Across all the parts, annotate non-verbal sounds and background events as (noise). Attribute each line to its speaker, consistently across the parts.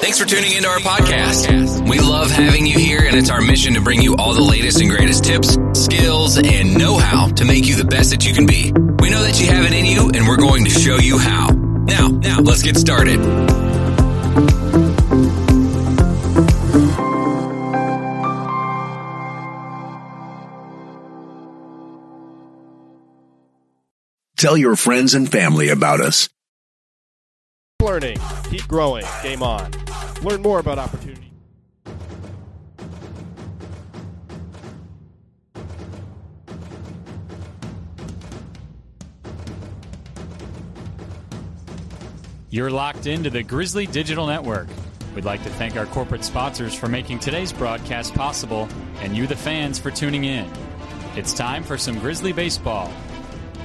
Speaker 1: Thanks for tuning into our podcast. We love having you here, and it's our mission to bring you all the latest and greatest tips, skills, and know how to make you the best that you can be. We know that you have it in you, and we're going to show you how. Now, now, let's get started.
Speaker 2: Tell your friends and family about us.
Speaker 3: Learning, keep growing, game on. Learn more about opportunity.
Speaker 4: You're locked into the Grizzly Digital Network. We'd like to thank our corporate sponsors for making today's broadcast possible and you, the fans, for tuning in. It's time for some Grizzly baseball.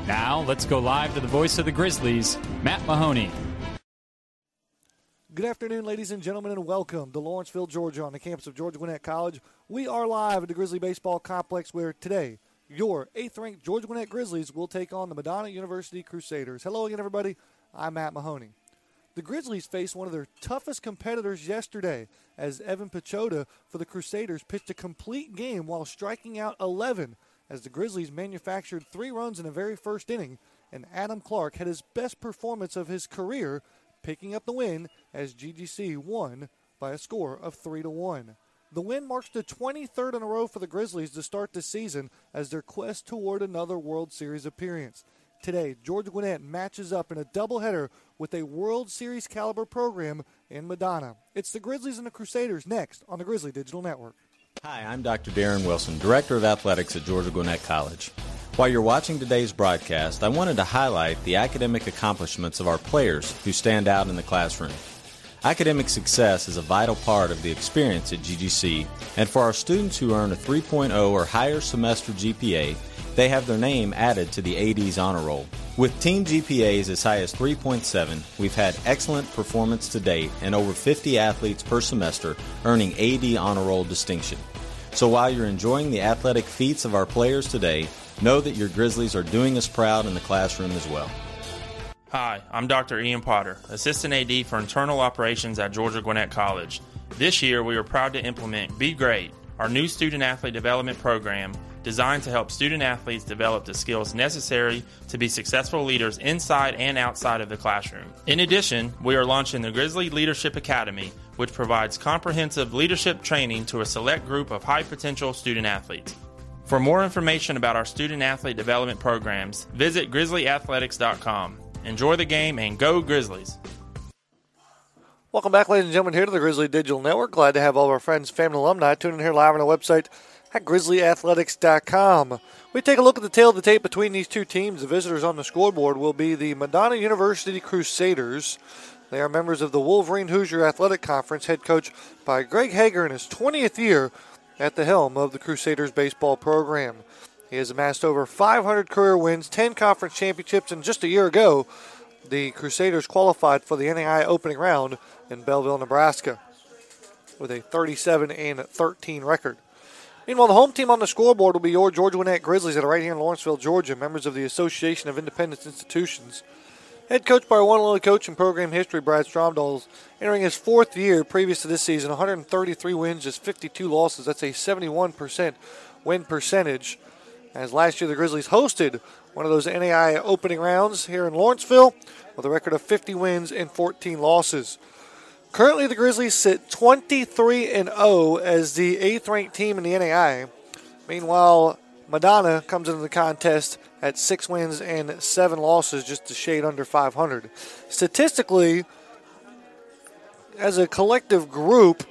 Speaker 4: Now, let's go live to the voice of the Grizzlies, Matt Mahoney.
Speaker 5: Good afternoon, ladies and gentlemen, and welcome to Lawrenceville, Georgia, on the campus of Georgia Gwinnett College. We are live at the Grizzly Baseball Complex where today your eighth ranked Georgia Gwinnett Grizzlies will take on the Madonna University Crusaders. Hello again, everybody. I'm Matt Mahoney. The Grizzlies faced one of their toughest competitors yesterday as Evan Pichota for the Crusaders pitched a complete game while striking out 11 as the Grizzlies manufactured three runs in the very first inning, and Adam Clark had his best performance of his career, picking up the win as GGC won by a score of 3 to 1. The win marks the 23rd in a row for the Grizzlies to start the season as their quest toward another World Series appearance. Today, Georgia Gwinnett matches up in a doubleheader with a World Series caliber program in Madonna. It's the Grizzlies and the Crusaders next on the Grizzly Digital Network.
Speaker 6: Hi, I'm Dr. Darren Wilson, Director of Athletics at Georgia Gwinnett College. While you're watching today's broadcast, I wanted to highlight the academic accomplishments of our players who stand out in the classroom. Academic success is a vital part of the experience at GGC, and for our students who earn a 3.0 or higher semester GPA, they have their name added to the AD's honor roll. With team GPAs as high as 3.7, we've had excellent performance to date and over 50 athletes per semester earning AD honor roll distinction. So while you're enjoying the athletic feats of our players today, know that your Grizzlies are doing us proud in the classroom as well.
Speaker 7: Hi, I'm Dr. Ian Potter, Assistant AD for Internal Operations at Georgia Gwinnett College. This year, we are proud to implement Be Great, our new student athlete development program designed to help student athletes develop the skills necessary to be successful leaders inside and outside of the classroom. In addition, we are launching the Grizzly Leadership Academy, which provides comprehensive leadership training to a select group of high potential student athletes. For more information about our student athlete development programs, visit grizzlyathletics.com. Enjoy the game and go Grizzlies!
Speaker 5: Welcome back, ladies and gentlemen, here to the Grizzly Digital Network. Glad to have all of our friends, family, alumni tuning in here live on our website at grizzlyathletics.com. We take a look at the tail of the tape between these two teams. The visitors on the scoreboard will be the Madonna University Crusaders. They are members of the Wolverine Hoosier Athletic Conference, head coach by Greg Hager in his 20th year at the helm of the Crusaders baseball program. He has amassed over 500 career wins, 10 conference championships, and just a year ago, the Crusaders qualified for the NAIA opening round in Bellevue, Nebraska, with a 37 and 13 record. Meanwhile, the home team on the scoreboard will be your Georgia Gwinnett Grizzlies that are right here in Lawrenceville, Georgia, members of the Association of Independent Institutions. Head coach by one only coach in program history, Brad Stromdahl, entering his fourth year previous to this season, 133 wins, just 52 losses. That's a 71% win percentage. As last year, the Grizzlies hosted one of those NAIA opening rounds here in Lawrenceville with a record of 50 wins and 14 losses. Currently, the Grizzlies sit 23 and 0 as the eighth ranked team in the NAIA. Meanwhile, Madonna comes into the contest at six wins and seven losses, just a shade under 500. Statistically, as a collective group,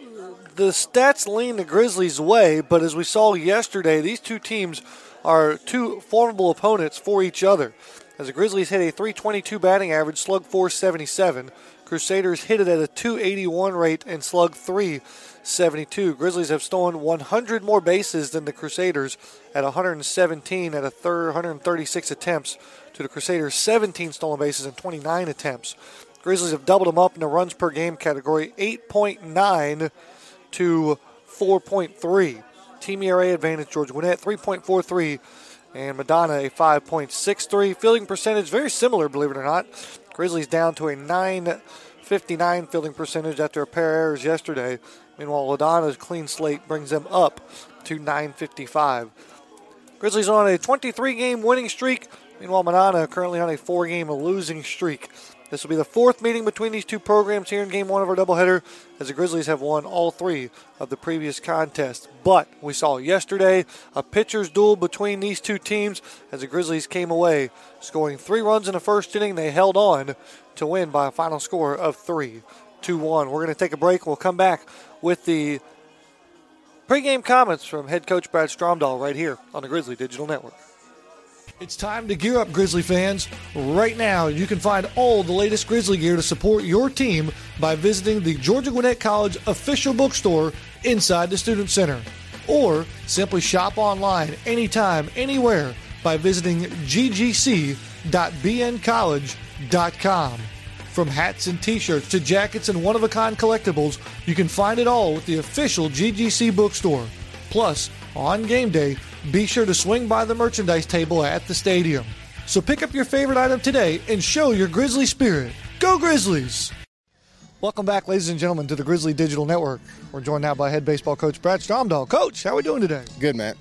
Speaker 5: the stats lean the Grizzlies' way, but as we saw yesterday, these two teams are two formidable opponents for each other. As the Grizzlies hit a 322 batting average, slug 477. Crusaders hit it at a 281 rate and slug 372. Grizzlies have stolen 100 more bases than the Crusaders at 117 at a third 136 attempts to the Crusaders 17 stolen bases and 29 attempts. Grizzlies have doubled them up in the runs per game category 8.9 to 4.3. Team ERA advantage Georgia Gwinnett 3.43 and Madonna a 5.63. Fielding percentage very similar, believe it or not. Grizzlies down to a
Speaker 8: 959 fielding percentage after a pair of errors yesterday. Meanwhile, Madonna's clean slate brings them up to 955. Grizzlies on a 23 game winning streak. Meanwhile, Madonna currently on a four game losing streak. This will be the fourth meeting between these two programs here in game one of our doubleheader, as the Grizzlies have won all three of the previous contests. But we saw yesterday a pitcher's duel between these two teams as the Grizzlies came away scoring three runs in the first inning. They held on to win by a final score of 3 2 1. We're going to take a break. We'll come back with the pregame comments from head coach Brad Stromdahl right here on the Grizzly Digital Network.
Speaker 5: It's time to gear up, Grizzly fans. Right now, you can find all the latest Grizzly gear to support your team by visiting the Georgia Gwinnett College official bookstore inside the Student Center. Or simply shop online anytime, anywhere by visiting ggc.bncollege.com. From hats and t shirts to jackets and one of a kind collectibles, you can find it all with the official GGC bookstore. Plus, on game day, be sure to swing by the merchandise table at the stadium. So pick up your favorite item today and show your Grizzly spirit. Go Grizzlies! Welcome back, ladies and gentlemen, to the Grizzly Digital Network. We're joined now by head baseball coach Brad Stromdahl. Coach, how are we doing today?
Speaker 9: Good, Matt.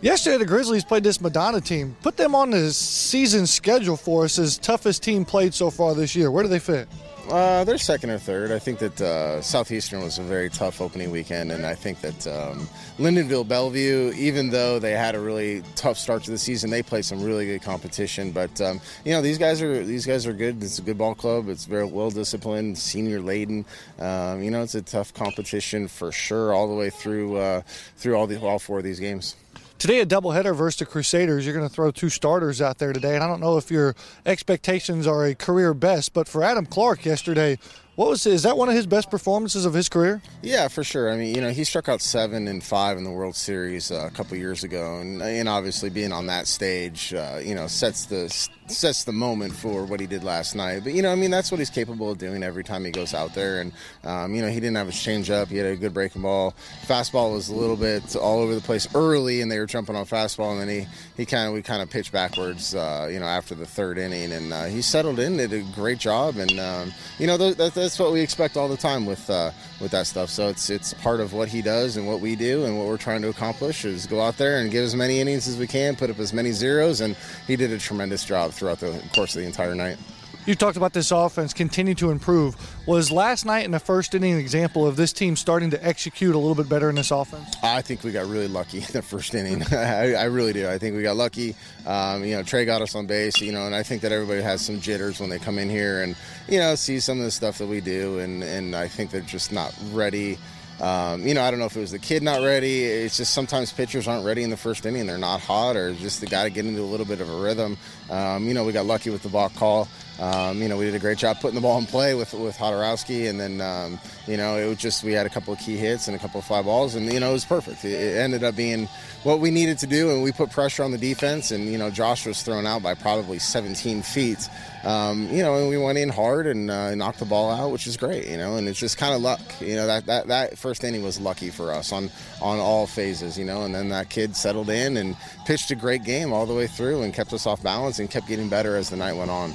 Speaker 5: Yesterday, the Grizzlies played this Madonna team. Put them on the season schedule for us as toughest team played so far this year. Where do they fit?
Speaker 9: Uh, they're second or third. I think that uh, Southeastern was a very tough opening weekend, and I think that um, Lindenwood Belleville, even though they had a really tough start to the season, they played some really good competition. But um, you know, these guys are these guys are good. It's a good ball club. It's very well disciplined, senior laden. Um, you know, it's a tough competition for sure, all the way through uh, through all the all four of these games.
Speaker 5: Today, a doubleheader versus the Crusaders. You're going to throw two starters out there today, and I don't know if your expectations are a career best, but for Adam Clark yesterday, what was is that one of his best performances of his career?
Speaker 9: Yeah, for sure. I mean, you know, he struck out seven and five in the World Series uh, a couple years ago, and, and obviously being on that stage, uh, you know, sets the sets the moment for what he did last night. But you know, I mean, that's what he's capable of doing every time he goes out there. And um, you know, he didn't have his changeup. He had a good breaking ball. Fastball was a little bit all over the place early, and they were jumping on fastball, and then he he kind of we kind of pitched backwards, uh, you know, after the third inning, and uh, he settled in, did a great job, and um, you know, that's what we expect all the time with uh, with that stuff. So it's it's part of what he does and what we do, and what we're trying to accomplish is go out there and get as many innings as we can, put up as many zeros, and he did a tremendous job throughout the course of the entire night.
Speaker 5: You talked about this offense continue to improve. Was last night in the first inning an example of this team starting to execute a little bit better in this offense?
Speaker 9: I think we got really lucky in the first inning. (laughs) I, I, really do. I think we got lucky. Um, you know, Trey got us on base. You know, and I think that everybody has some jitters when they come in here and you know see some of the stuff that we do, and and I think they're just not ready. Um, you know, I don't know if it was the kid not ready. It's just sometimes pitchers aren't ready in the first inning. They're not hot, or just the guy to get into a little bit of a rhythm. Um, you know, we got lucky with the ball call. Um, you know, we did a great job putting the ball in play with with Hodorowski, and then um, you know it was just we had a couple of key hits and a couple of fly balls, and you know it was perfect. It, it, ended up being what we needed to do, and we put pressure on the defense, and you know Josh was thrown out by probably 17 feet. Um, you know, and we went in hard and uh, knocked the ball out, which is great. You know, and it's just kind of luck. You know that that that first inning was lucky for us on on all phases. You know, and then that kid settled in and pitched a great game all the way through and kept us off balance and kept getting better as the night went on.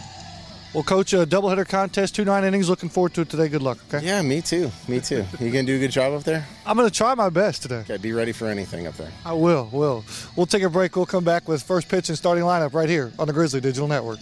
Speaker 5: Well, coach, a doubleheader contest, two nine innings. Looking forward to it today. Good luck. Okay.
Speaker 9: Yeah, me too. Me too. You gonna do a good job up there?
Speaker 5: I'm gonna try my best today.
Speaker 9: Okay, be ready for anything up there.
Speaker 5: I will. Will. We'll take a break. We'll come back with first pitch and starting lineup right here on the Grizzly Digital Network.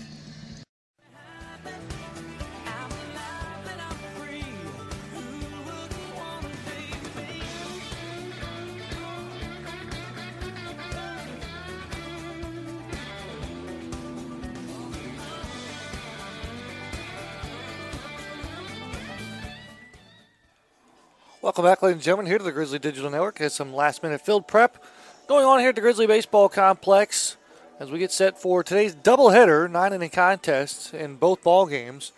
Speaker 5: Welcome back, ladies and gentlemen, here to the Grizzly Digital Network. Has some last minute field prep going on here at the Grizzly Baseball Complex as we get set for today's doubleheader, nine inning contest in both ball games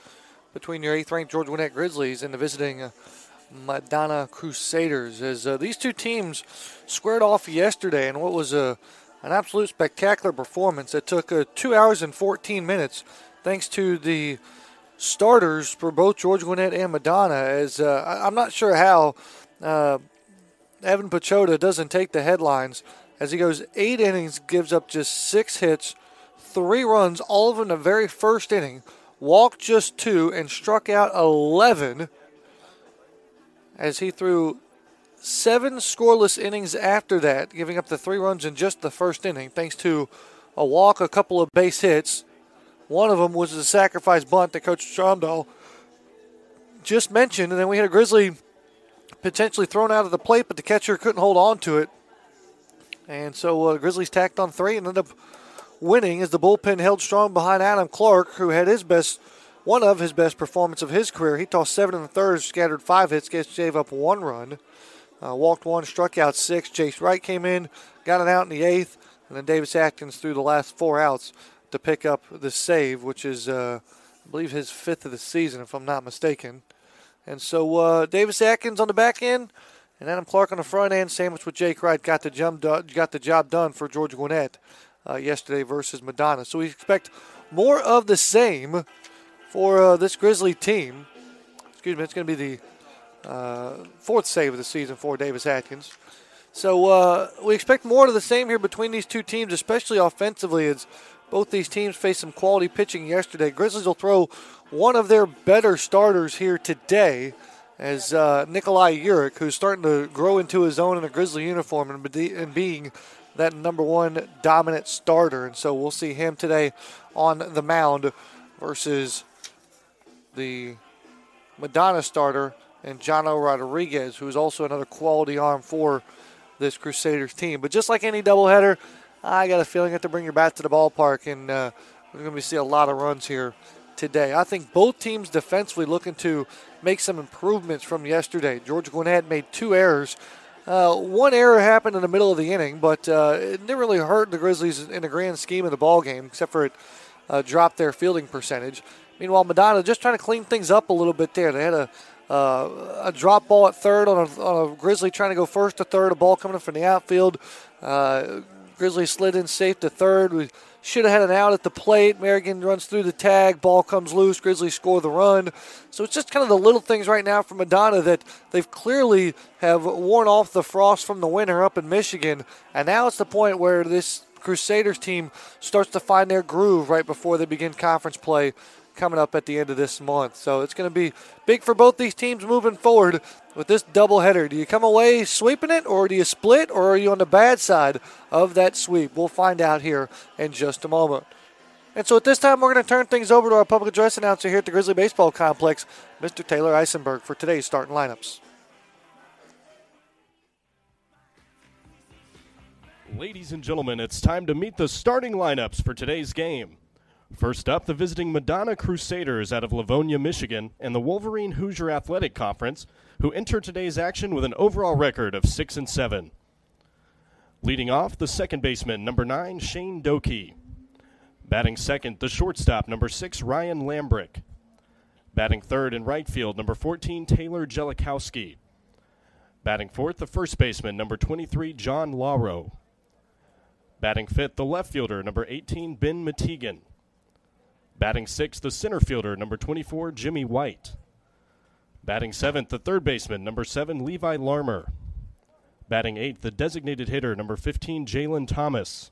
Speaker 5: between your eighth ranked Georgia Gwinnett Grizzlies and the visiting uh, Madonna Crusaders. As uh, these two teams squared off yesterday in what was a, an absolute spectacular performance that took uh, two hours and 14 minutes thanks to the starters for both Georgia Gwinnett and Madonna. As uh, I'm not sure how uh, Evan Pachota doesn't take the headlines as he goes eight innings, gives up just six hits, three runs, all of them in the very first inning. walked just two, and struck out 11 as he threw seven scoreless innings after that, giving up the three runs in just the first inning, thanks to a walk, a couple of base hits. One of them was a sacrifice bunt that Coach Stromdahl just mentioned, and then we had a Grizzly potentially thrown out of the plate, but the catcher couldn't hold on to it. And so uh, Grizzlies tacked on three and ended up winning as the bullpen held strong behind Adam Clark, who had his best, one of his best performance of his career. He tossed seven in the third, scattered five hits, gave up one run, uh, walked one, struck out six. Chase Wright came in, got it out in the eighth, and then Davis Atkins threw the last four outs to pick up the save, which is, uh, I believe, his fifth of the season, if I'm not mistaken. And so uh, Davis Atkins on the back end and Adam Clark on the front end, sandwiched with Jake Wright, got the, got the job done for Georgia Gwinnett uh, yesterday versus Madonna. So we expect more of the same for uh, this Grizzly team. Excuse me, it's going to be the uh, fourth save of the season for Davis Atkins. So uh, we expect more of the same here between these two teams, especially offensively, as both these teams faced some quality pitching yesterday. Grizzlies will throw one of their better starters here today as uh, Nikolai Urich, who's starting to grow into his own in a Grizzly uniform and, be- and being that number one dominant starter. And so we'll see him today on the mound versus the Madonna starter and Jono Rodriguez, who's also another quality arm for this Crusaders team. But just like any doubleheader, I got a feeling have to bring your bat to the ballpark, and uh, we're going to see a lot of runs here today. I think both teams defensively looking to make some improvements from yesterday. Georgia Gwinnett made two errors. Uh, one error happened in the middle of the inning, but uh, it didn't really hurt the Grizzlies in the grand scheme of the ball game, except for it uh, dropped their fielding percentage. Meanwhile, Madonna just trying to clean things up a little bit there. They had a uh, a drop ball at third on a, on a, Grizzly trying to go first to third, a ball coming in from the outfield. Grizzly slid in safe to third. We should have had an out at the plate. Merrigan runs through the tag. Ball comes loose. Grizzlies score the run. So it's just kind of the little things right now for Madonna that they've clearly have worn off the frost from the winter up in Michigan. And now it's the point where this Crusaders team starts to find their groove right before they begin conference play coming up at the end of this month. So it's going to be big for both these teams moving forward with this doubleheader. Do you come away sweeping it, or do you split, or are you on the bad side of that sweep? We'll find out here in just a moment. And so at this time, we're going to turn things over to our public address announcer here at the Grizzly Baseball Complex, Mr. Taylor Eisenberg, for today's starting lineups.
Speaker 3: Ladies and gentlemen, it's time to meet the starting lineups for today's game. First up, the visiting Madonna Crusaders out of Livonia, Michigan, and the Wolverine Hoosier Athletic Conference, who enter today's action with an overall record of 6 and 7. Leading off, the second baseman, number 9, Shane Doki. Batting second, the shortstop, number 6, Ryan Lambrick. Batting third in right field, number 14, Taylor Jelikowski. Batting fourth, the first baseman, number 23, John Lauro. Batting fifth, the left fielder, number 18, Ben Matigan. Batting sixth, the center fielder, number 24, Jimmy White. Batting seventh, the third baseman, number seven, Levi Larmer. Batting eighth, the designated hitter, number 15, Jalen Thomas.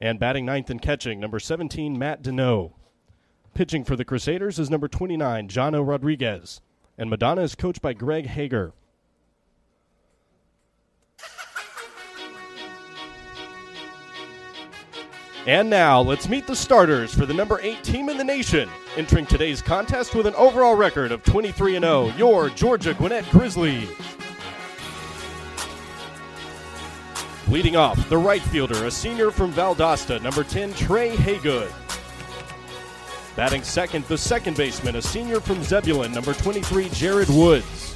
Speaker 3: And batting ninth and catching, number 17, Matt Deneau. Pitching for the Crusaders is number 29, Jono Rodriguez. And Madonna is coached by Greg Hager. And now, let's meet the starters for the number 8 team in the nation, entering today's contest with an overall record of 23 0, your Georgia Gwinnett Grizzlies. Leading off, the right fielder, a senior from Valdosta, number 10, Trey Haygood. Batting second, the second baseman, a senior from Zebulon, number 23, Jared Woods.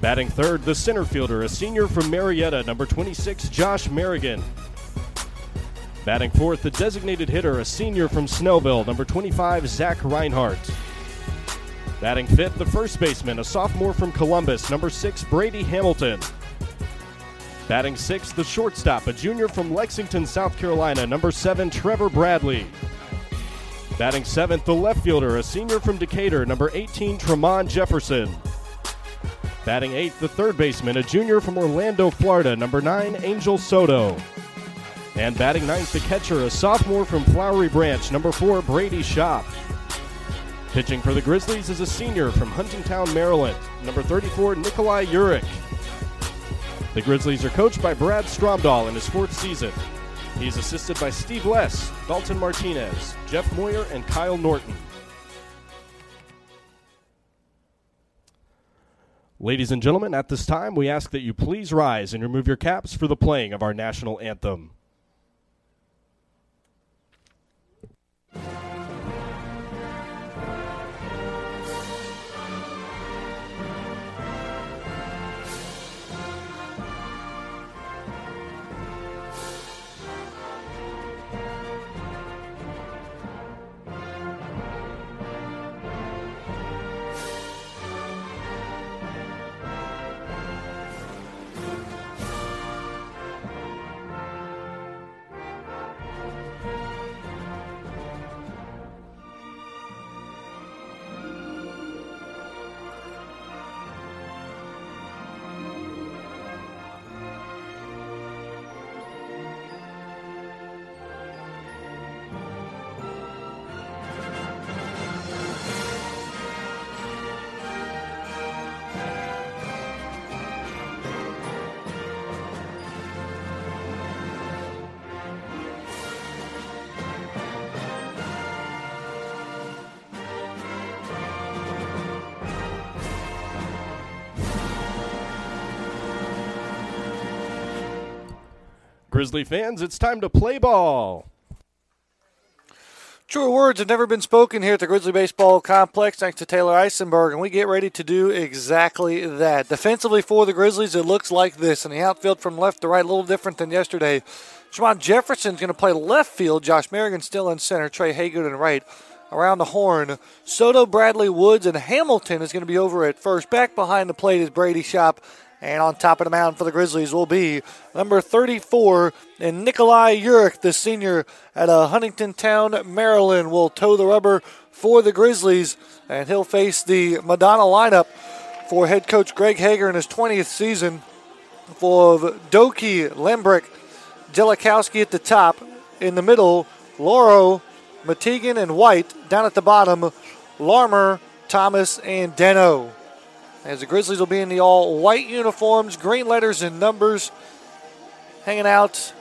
Speaker 3: Batting third, the center fielder, a senior from Marietta, number 26, Josh Merrigan. Batting fourth, the designated hitter, a senior from Snellville, number 25, Zach Reinhart. Batting fifth, the first baseman, a sophomore from Columbus, number six, Brady Hamilton. Batting sixth, the shortstop, a junior from Lexington, South Carolina, number seven, Trevor Bradley. Batting seventh, the left fielder, a senior from Decatur, number 18, Tremont Jefferson. Batting eighth, the third baseman, a junior from Orlando, Florida, number nine, Angel Soto. And batting ninth, the catcher, a sophomore from Flowery Branch, number four, Brady Shop. Pitching for the Grizzlies is a senior from Huntingtown, Maryland, number 34, Nikolai Urich. The Grizzlies are coached by Brad Stromdahl in his fourth season. He is assisted by Steve Less, Dalton Martinez, Jeff Moyer, and Kyle Norton. Ladies and gentlemen, at this time, we ask that you please rise and remove your caps for the playing of our national anthem. Grizzly fans, it's time to play ball.
Speaker 5: True words have never been spoken here at the Grizzly Baseball Complex, thanks to Taylor Eisenberg, and we get ready to do exactly that. Defensively for the Grizzlies, it looks like this, and the outfield from left to right, a little different than yesterday. Jamon Jefferson's going to play left field. Josh Merrigan still in center. Trey Haygood in right. Around the horn, Soto, Bradley, Woods, and Hamilton is going to be over at first. Back behind the plate is Brady Shop and on top of the mound for the Grizzlies will be number 34, and Nikolai Urich, the senior at uh, Huntington Town, Maryland, will toe the rubber for the Grizzlies, and he'll face the Madonna lineup for head coach Greg Hager in his 20th season for Doki, Lembrick, Jelikowski at the top. In the middle, Lauro, Matigan, and White. Down at the bottom, Larmer, Thomas, and Deno as the Grizzlies will be in the all white uniforms, green letters and numbers, hanging out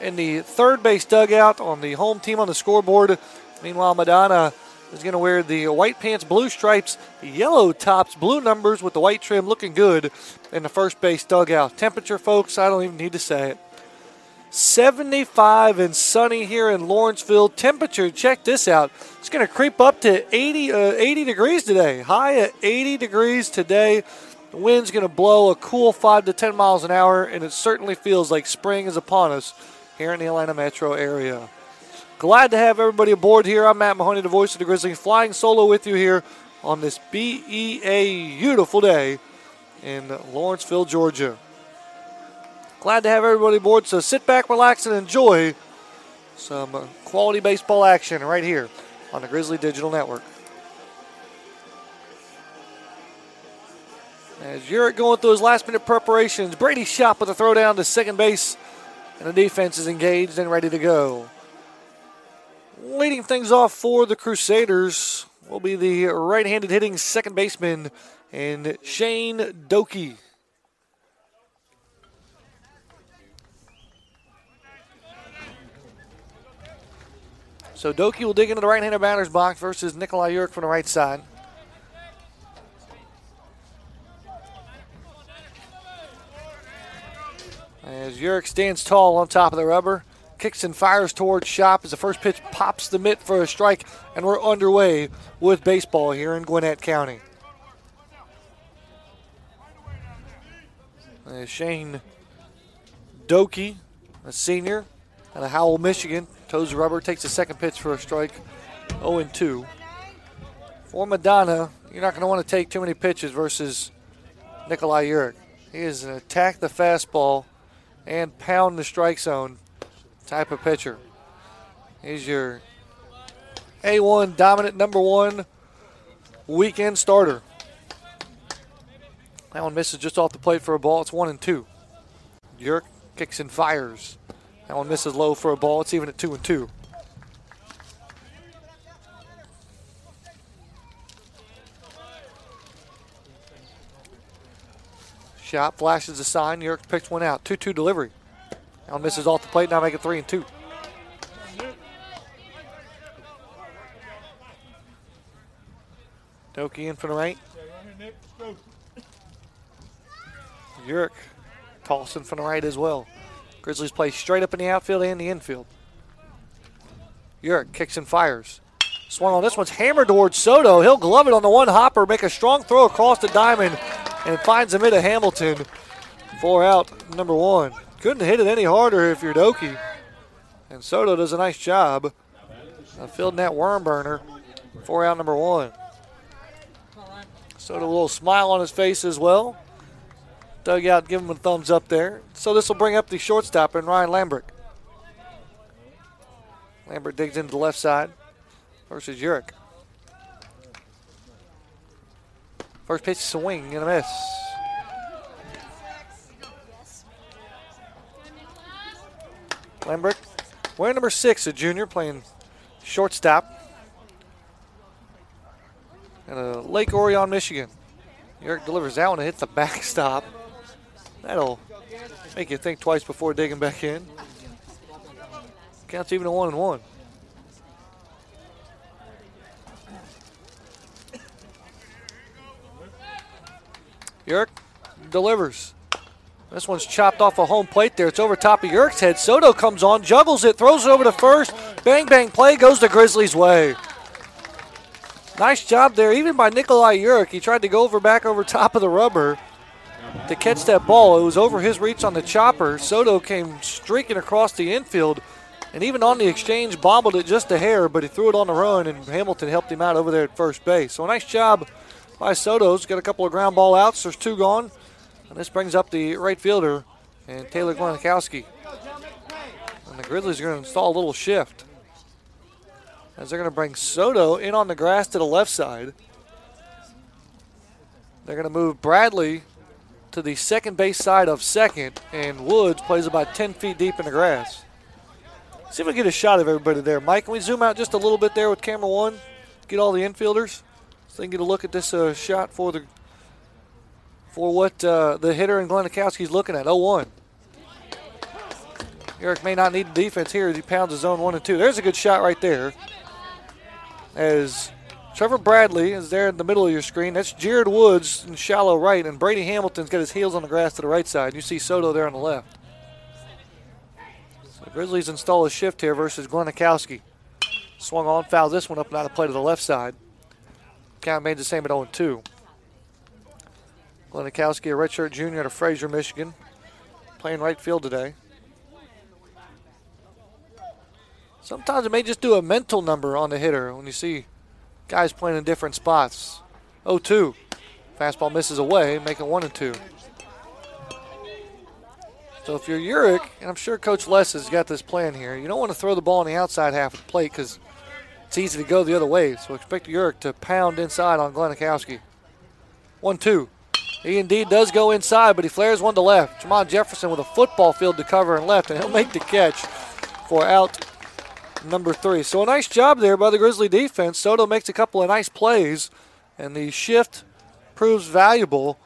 Speaker 5: in the third base dugout on the home team on the scoreboard. Meanwhile, Madonna is going to wear the white pants, blue stripes, yellow tops, blue numbers with the white trim looking good in the first base dugout. Temperature, folks, I don't even need to say it. 75 and sunny here in Lawrenceville. Temperature, check this out. It's going to creep up to 80, uh, 80 degrees today. High at 80 degrees today. The wind's going to blow a cool 5 to 10 miles an hour, and it certainly feels like spring is upon us here in the Atlanta metro area. Glad to have everybody aboard here. I'm Matt Mahoney, the voice of the Grizzlies, flying solo with you here on this BEA beautiful day in Lawrenceville, Georgia. Glad to have everybody aboard. So sit back, relax, and enjoy some quality baseball action right here on the Grizzly Digital Network. As Urich going through his last minute preparations, Brady Shop with a throw down to second base, and the defense is engaged and ready to go. Leading things off for the Crusaders will be the right handed hitting second baseman and Shane Doki. So Doki will dig into the right-handed batter's box versus Nikolai Urich from the right side. As Urich stands tall on top of the rubber, kicks and fires towards Shop as the first pitch pops the mitt for a strike, and we're underway with baseball here in Gwinnett County. As Shane Doki, a senior out of Howell, Michigan, Toes rubber, takes the second pitch for a strike. 0 2. For Madonna, you're not going to want to take too many pitches versus Nikolai Urich. He is an attack the fastball and pound the strike zone type of pitcher. He's your A1 dominant number one weekend starter. That one misses just off the plate for a ball. It's one and two. Urich kicks and fires. That one misses low for a ball. It's even at two and two. Shop flashes a sign. New York picks one out. 2-2 delivery. That one misses off the plate. Now make it three and two. Doki in for the right. Urich tossing for the right as well. Grizzlies play straight up in the outfield and the infield. Urich kicks and fires. Swung on this one's hammered towards Soto. He'll glove it on the one hopper, make a strong throw across the diamond, and finds him into Hamilton for out number one. Couldn't hit it any harder if you're Doki. And Soto does a nice job of fielding that worm burner for out number one. Soto a little smile on his face as well. Dugout give him a thumbs up there. So this will bring up the shortstop and Ryan Lambert. Lambert digs into the left side versus Urich. First pitch swing and a miss. Lambert, wearing number six, a junior, playing shortstop at uh, Lake Orion, Michigan. Urich delivers that one and hits the backstop. That'll make you think twice before digging back in. Counts even a one and one. Urich delivers. This one's chopped off a home plate there. It's over top of Urich's head. Soto comes on, juggles it, throws it over to first. Bang, bang play goes the Grizzlies' way. Nice job there, even by Nikolai Urich. He tried to go over back over top of the rubber to catch that ball. It was over his reach on the chopper. Soto came streaking across the infield, and even on the exchange, bobbled it just a hair, but he threw it on the run, and Hamilton helped him out over there at first base. So a nice job by Soto's. Got a couple of ground ball outs. There's two gone. And this brings up the right fielder and Taylor Glenikowski. And the Grizzlies are going to install a little shift. As they're going to bring Soto in on the grass to the left side. They're going to move Bradley to the second base side of second, and Woods plays about 10 feet deep in the grass. See if we get a shot of everybody there. Mike, can we zoom out just a little bit there with camera one? Get all the infielders so they can get a look at this uh, shot for the for what uh, the hitter and Glenikowski's looking at. 0-1. Urich may not need the defense here as he pounds his zone one and two. There's a good shot right there. As Trevor Bradley is there in the middle of your screen. That's Jared Woods in shallow right, and Brady Hamilton's got his heels on the grass to the right side. You see Soto there on the left. So Grizzlies install a shift here versus Glenikowski. Swung on, fouls this one up and out of play to the left side. Count made the same at 0 2. Glenikowski, a redshirt junior out of Fraser, Michigan, playing right field today. Sometimes it may just do a mental number on the hitter when you see guys playing in different spots. 0 2. Fastball misses away, making 1 and 2. So if you're Urich, and I'm sure Coach Les has got this plan here, you don't want to throw the ball on the outside half of the plate because it's easy to go the other way. So expect Urich to pound inside on Glenikowski. 1 2. He indeed does go inside, but he flares one to left. Jamon Jefferson with a football field to cover and left, and he'll make the catch for out number three. So a nice job there by the Grizzly defense. Soto makes a couple of nice plays, and the shift proves valuable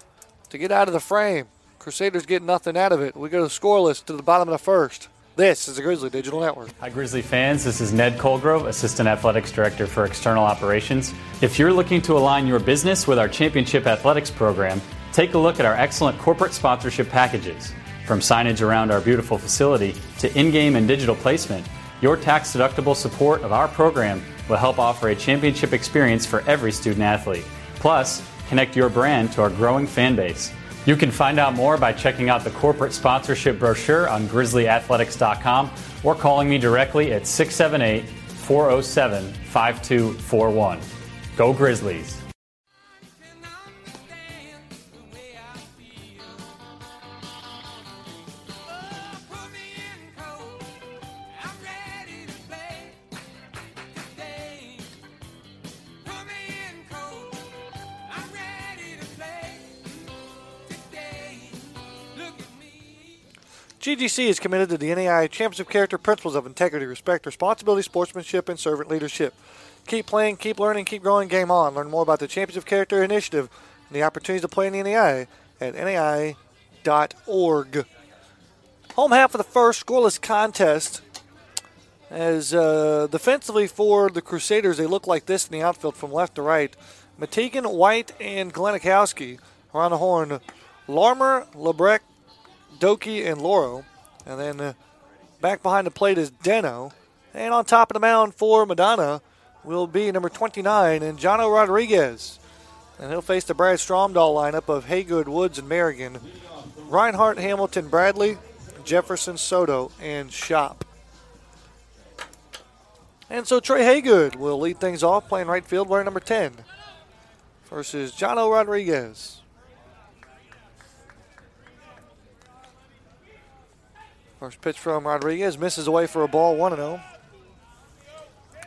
Speaker 5: to get out of the frame. Crusaders get nothing out of it. We go to scoreless to the bottom of the first. This is the Grizzly Digital Network.
Speaker 4: Hi, Grizzly fans. This is Ned Colgrove, Assistant Athletics Director for External Operations. If you're looking to align your business with our Championship Athletics program, take a look at our excellent corporate sponsorship packages. From signage around our beautiful facility to in game and digital placement, your tax deductible support of our program will help offer a championship experience for every student athlete. Plus, connect your brand to our growing fan base. You can find out more by checking out the corporate sponsorship brochure on grizzlyathletics.com or calling me directly at 678 407 5241. Go Grizzlies!
Speaker 5: GGC is committed to the NAIA Championship Character Principles of Integrity, Respect, Responsibility, Sportsmanship, and Servant Leadership. Keep playing, keep learning, keep growing, game on. Learn more about the Championship Character Initiative and the opportunities to play in the NAIA at NAIA grizzlyathletic.org. Home half of the first scoreless contest. As uh, defensively for the Crusaders, they look like this in the outfield from left to right. Mategan, White, and Glenikowski around the horn. Larmer, Lebrecht, Doki, and Loro. And then uh, back behind the plate is Deno. And on top of the mound for Madonna will be number 29, and Jono Rodriguez. And he'll face the Brad Stromdahl lineup of Haygood, Woods, and Merrigan. Reinhardt, Hamilton, Bradley, Jefferson, Soto, and Shop. And so Trey Haygood will lead things off, playing right field, wearing number 10, versus Jono Rodriguez. First pitch from Rodriguez misses away for a ball, 1 0.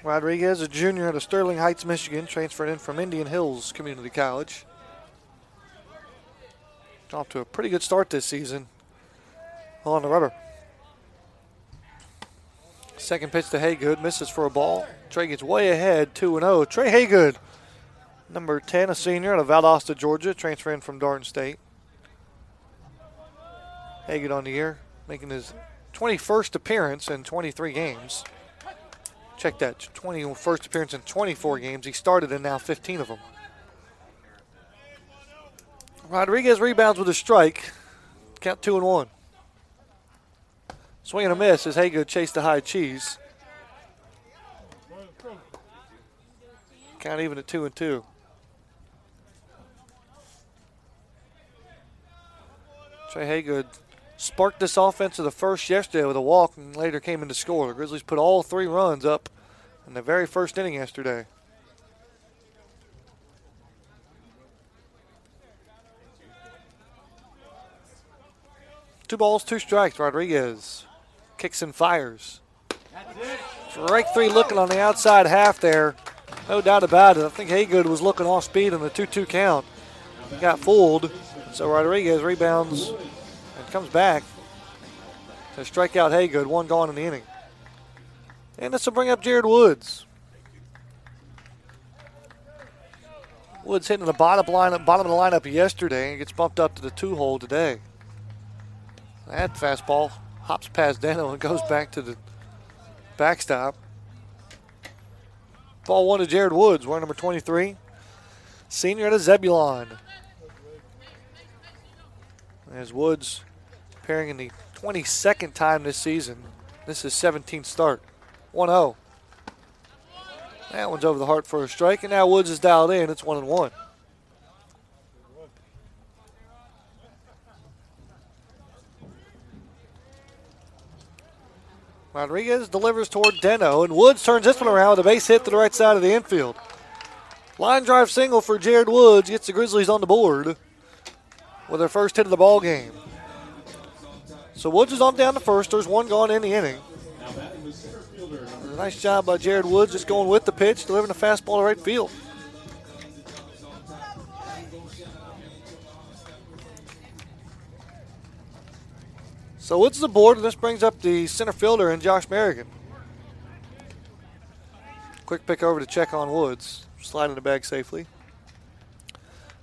Speaker 5: Rodriguez, a junior out of Sterling Heights, Michigan, transferred in from Indian Hills Community College. Off to a pretty good start this season on the rubber. Second pitch to Haygood, misses for a ball. Trey gets way ahead, 2 0. Trey Haygood, number 10, a senior out of Valdosta, Georgia, transferring from Darton State. Haygood on the year, making his 21st appearance in 23 games. Check that, 21st appearance in 24 games. He started in now 15 of them. Rodriguez rebounds with a strike. Count two and one. Swing and a miss as Haygood chased the high cheese. Count even at two and two. Trey Haygood sparked this offense of the first yesterday with a walk and later came in to score. The Grizzlies put all three runs up in the very first inning yesterday. Two balls, two strikes. Rodriguez kicks and fires. Strike three looking on the outside half there. No doubt about it. I think Haygood was looking off speed in the 2 2 count. He got fooled. So Rodriguez rebounds comes back to strike out Haygood. One gone in the inning. And this will bring up Jared Woods. Woods hitting the bottom lineup, bottom of the lineup yesterday and gets bumped up to the two hole today. That fastball hops past Dano and goes back to the backstop. Ball one to Jared Woods, wearing number 23. Senior at a Zebulon. As Woods appearing in the 22nd time this season. This is 17th start. 1 0. That one's over the heart for a strike, and now Woods is dialed in. It's 1 and 1. Rodriguez delivers toward Deno, and Woods turns this one around with a base hit to the right side of the infield. Line drive single for Jared Woods gets the Grizzlies on the board with their first hit of the ball game. So Woods is on down to first. There's one gone in the inning. Nice job by Jared Woods just going with the pitch, delivering a fastball to right field. So Woods is aboard, and this brings up the center fielder and Josh Merrigan. Quick pick over to check on Woods, sliding the bag safely.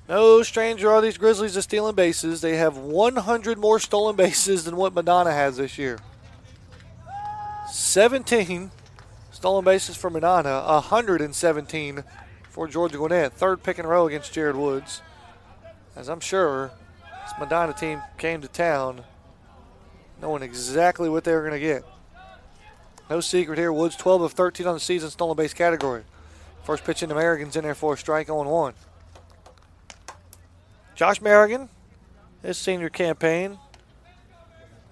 Speaker 5: No stranger are these Grizzlies to stealing bases. They have 100 more stolen bases than what Madonna has this year. 17 stolen bases for Madonna, 117 for Georgia Gwinnett. Third pick in a row against Jared Woods. As I'm sure this Madonna team came to town knowing exactly what they were going to get. No secret here. Woods 12 of 13 on the season stolen base category. First pitch into Americans in there for a strike oh on one. Josh Merrigan, his senior campaign,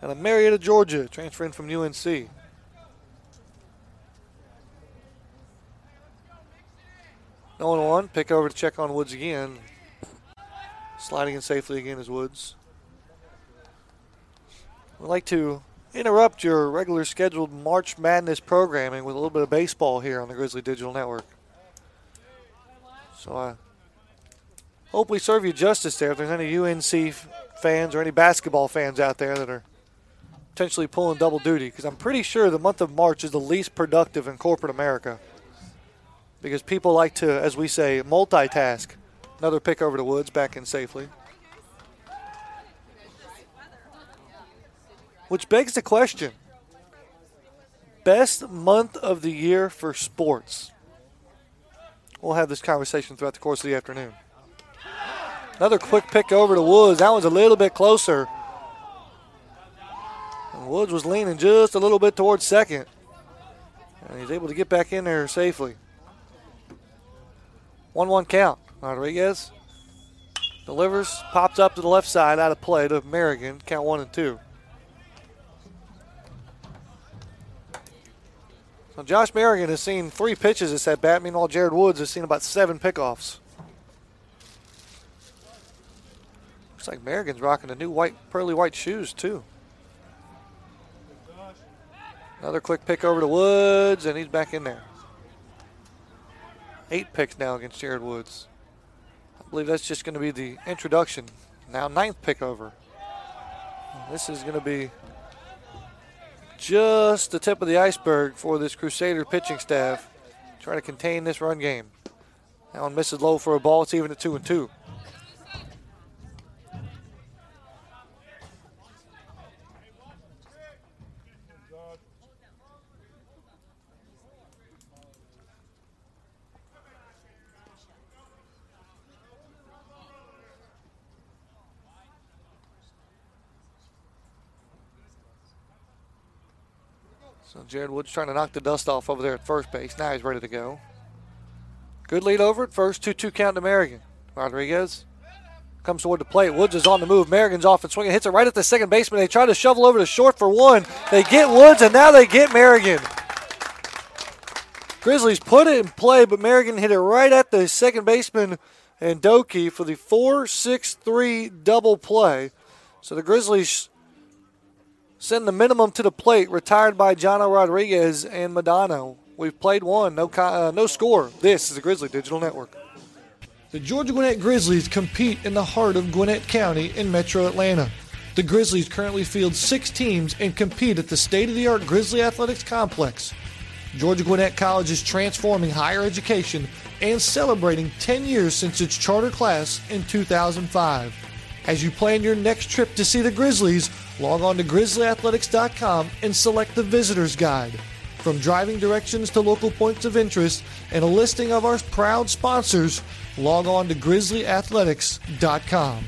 Speaker 5: and a Marietta, Georgia, transferring from UNC. 0 1. Pick over to check on Woods again. Sliding in safely again is Woods. I'd like to interrupt your regular scheduled March Madness programming with a little bit of baseball here on the Grizzly Digital Network. So I hope we serve you justice there. If there's any UNC fans or any basketball fans out there that are potentially pulling double duty, because I'm pretty sure the month of March is the least productive in corporate America. Because people like to, as we say, multitask. Another pick over to Woods, back in safely.
Speaker 8: Which begs the question best month of the year for sports? We'll have this conversation throughout the course of the afternoon. Another quick pick over to Woods. That was a little bit closer. And Woods was leaning just a little bit towards second. And he's able to get back in there safely. 1 1 count. Rodriguez delivers, pops up to the left side out of play to Merrigan. Count 1 and 2. So Josh Merrigan has seen three pitches this at bat, meanwhile Jared Woods has seen about seven pickoffs. Looks like Merrigan's rocking the new white, pearly white shoes too. Another quick pick over to Woods, and he's back in there. Eight picks now against Jared Woods. I believe that's just going to be the introduction. Now ninth pick over. This is going to be just the tip of the iceberg for this Crusader pitching staff. Trying to contain this run game. One misses low for a ball. It's even at two and two. Jared Woods trying to knock the dust off over there at first base. Now he's ready to go. Good lead over at first. 2 2 count to Merrigan. Rodriguez comes toward the plate. Woods is on the move. Merrigan's off and swinging. Hits it right at the second baseman. They try to shovel over to short for one. They get Woods, and now they get Merrigan. Grizzlies put it in play, but Merrigan hit it right at the second baseman and Doki for the 4 6 3 double play. So the Grizzlies send the minimum to the plate, retired by Jono Rodriguez and Madonna. We've played one, no, uh, no score. This is the Grizzly Digital Network.
Speaker 5: The Georgia Gwinnett Grizzlies compete in the heart of Gwinnett County in metro Atlanta. The Grizzlies currently field six teams and compete at the state of the art Grizzly Athletics Complex. Georgia Gwinnett College is transforming higher education and celebrating 10 years since its charter class in 2005. As you plan your next trip to see the Grizzlies, log on to grizzlyathletics.com and select the visitor's guide. From driving directions to local points of interest and a listing of our proud sponsors, log on to grizzlyathletics.com.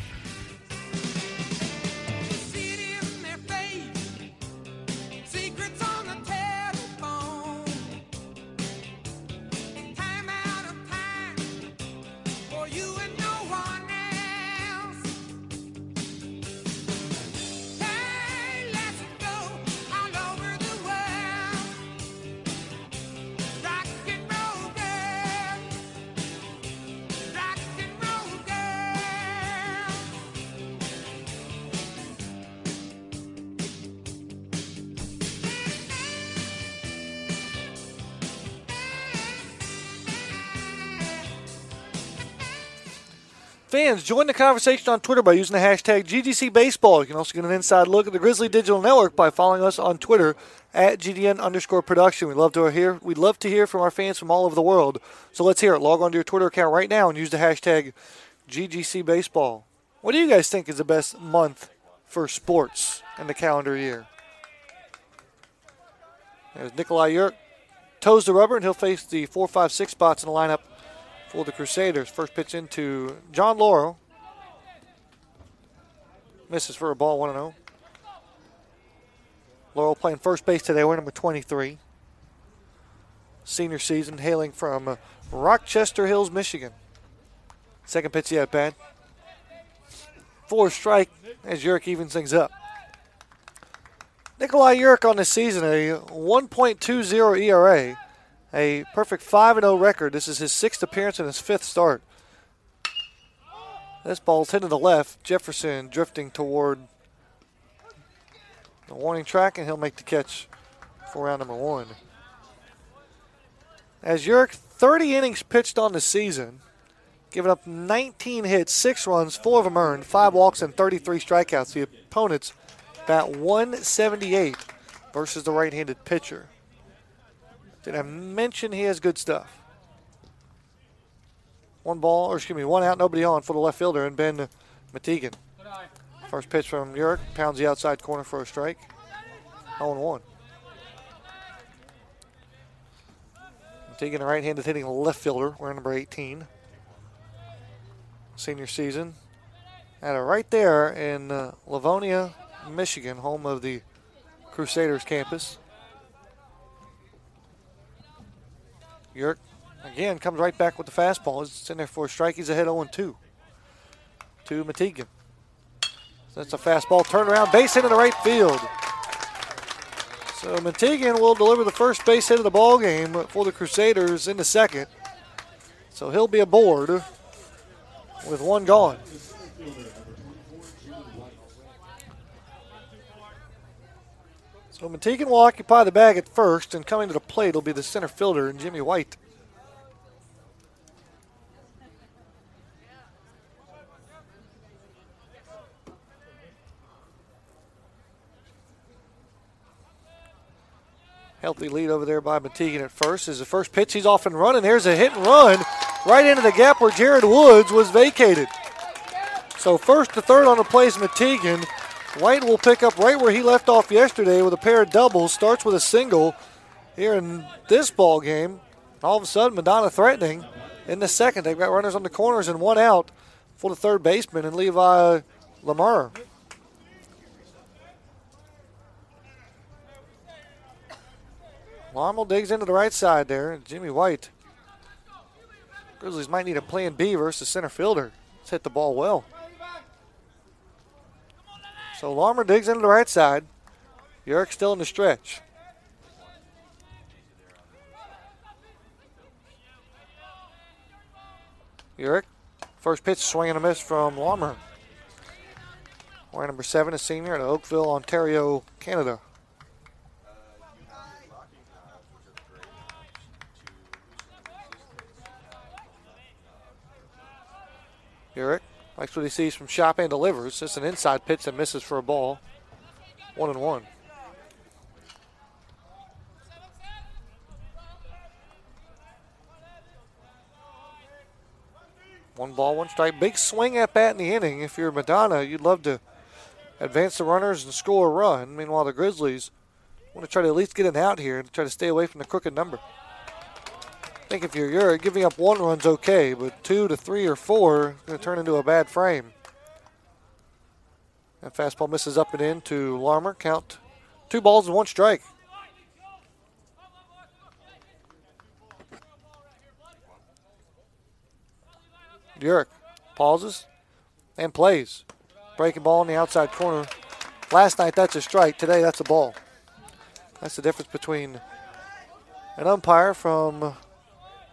Speaker 5: Fans, join the conversation on Twitter by using the hashtag GGC Baseball. You can also get an inside look at the Grizzly Digital Network by following us on Twitter at GDN underscore production. We'd love to hear we'd love to hear from our fans from all over the world. So let's hear it. Log on to your Twitter account right now and use the hashtag GGC Baseball. What do you guys think is the best month for sports in the calendar year? There's Nikolai Urich. Toes the rubber, and he'll face the four, five, six spots in the lineup for the Crusaders. First pitch into John Laurel. Misses for a ball, 1 0. Laurel playing first base today, we're number 23. Senior season, hailing from Rochester Hills, Michigan. Second pitch yet, bad. Four strike as Urich evens things up. Nikolai Urich on the season, a 1.20 ERA a perfect 5 0 record. This is his sixth appearance and his fifth start. This ball's hit to the left. Jefferson drifting toward the warning track, and he'll make the catch for round number one. As Urich, 30 innings pitched on the season, giving up 19 hits, 6 runs, 4 of them earned, 5 walks, and 33 strikeouts. The opponents bat 178 versus the right handed pitcher. Did I mention he has good stuff? One ball, or excuse me, one out, nobody on for the left fielder, and Ben Matigan. First pitch from Urich, pounds the outside corner for a strike. 0 1. Taking a right handed hitting left fielder, wearing number 18. Senior season. At a right there in uh, Livonia, Michigan, home of the Crusaders campus. Urich again comes right back with the fastball. He's in there for a strike. He's ahead 0 2 to Matigan. That's a fastball turnaround, base hit in the right field. So Matigan will deliver the first base hit of the ball game for the Crusaders in the second. So he'll be aboard with one gone. So will occupy the bag at first, and coming to the plate will be the center fielder, and Jimmy White. Healthy lead over there by Matigan at first. Is the first pitch he's off and running. There's a hit and run right into the gap where Jared Woods was vacated. So first to third on the play is Matigan. White will pick up right where he left off yesterday with a pair of doubles. Starts with a single here in this ball game. All of a sudden, Madonna threatening in the second. They've got runners on the corners and one out for the third baseman and Levi Lamar. Larmel digs into the right side there. Jimmy White. Grizzlies might need a plan B versus center fielder. Let's hit the ball well. So Larmer digs into the right side. Urich still in the stretch. Urich, first pitch swing and a miss from Larmer. Wearing number seven, a senior at Oakville, Ontario, Canada. Urich likes what he sees from Shop and delivers. Just an inside pitch that misses for a ball. One and one. One ball, one strike. Big swing at bat in the inning. If you're Madonna, you'd love to advance the runners and score a run. Meanwhile, the Grizzlies want to try to at least get an out here and try to stay away from the crooked number. I think if you're, you're giving up one run's okay, but two to three or four is going to turn into a bad frame. That fastball misses up and in to Larmer. Count two balls and one strike. Urich pauses and plays. Breaking ball in the outside corner. Last night that's a strike. Today that's a ball. That's the difference between an umpire from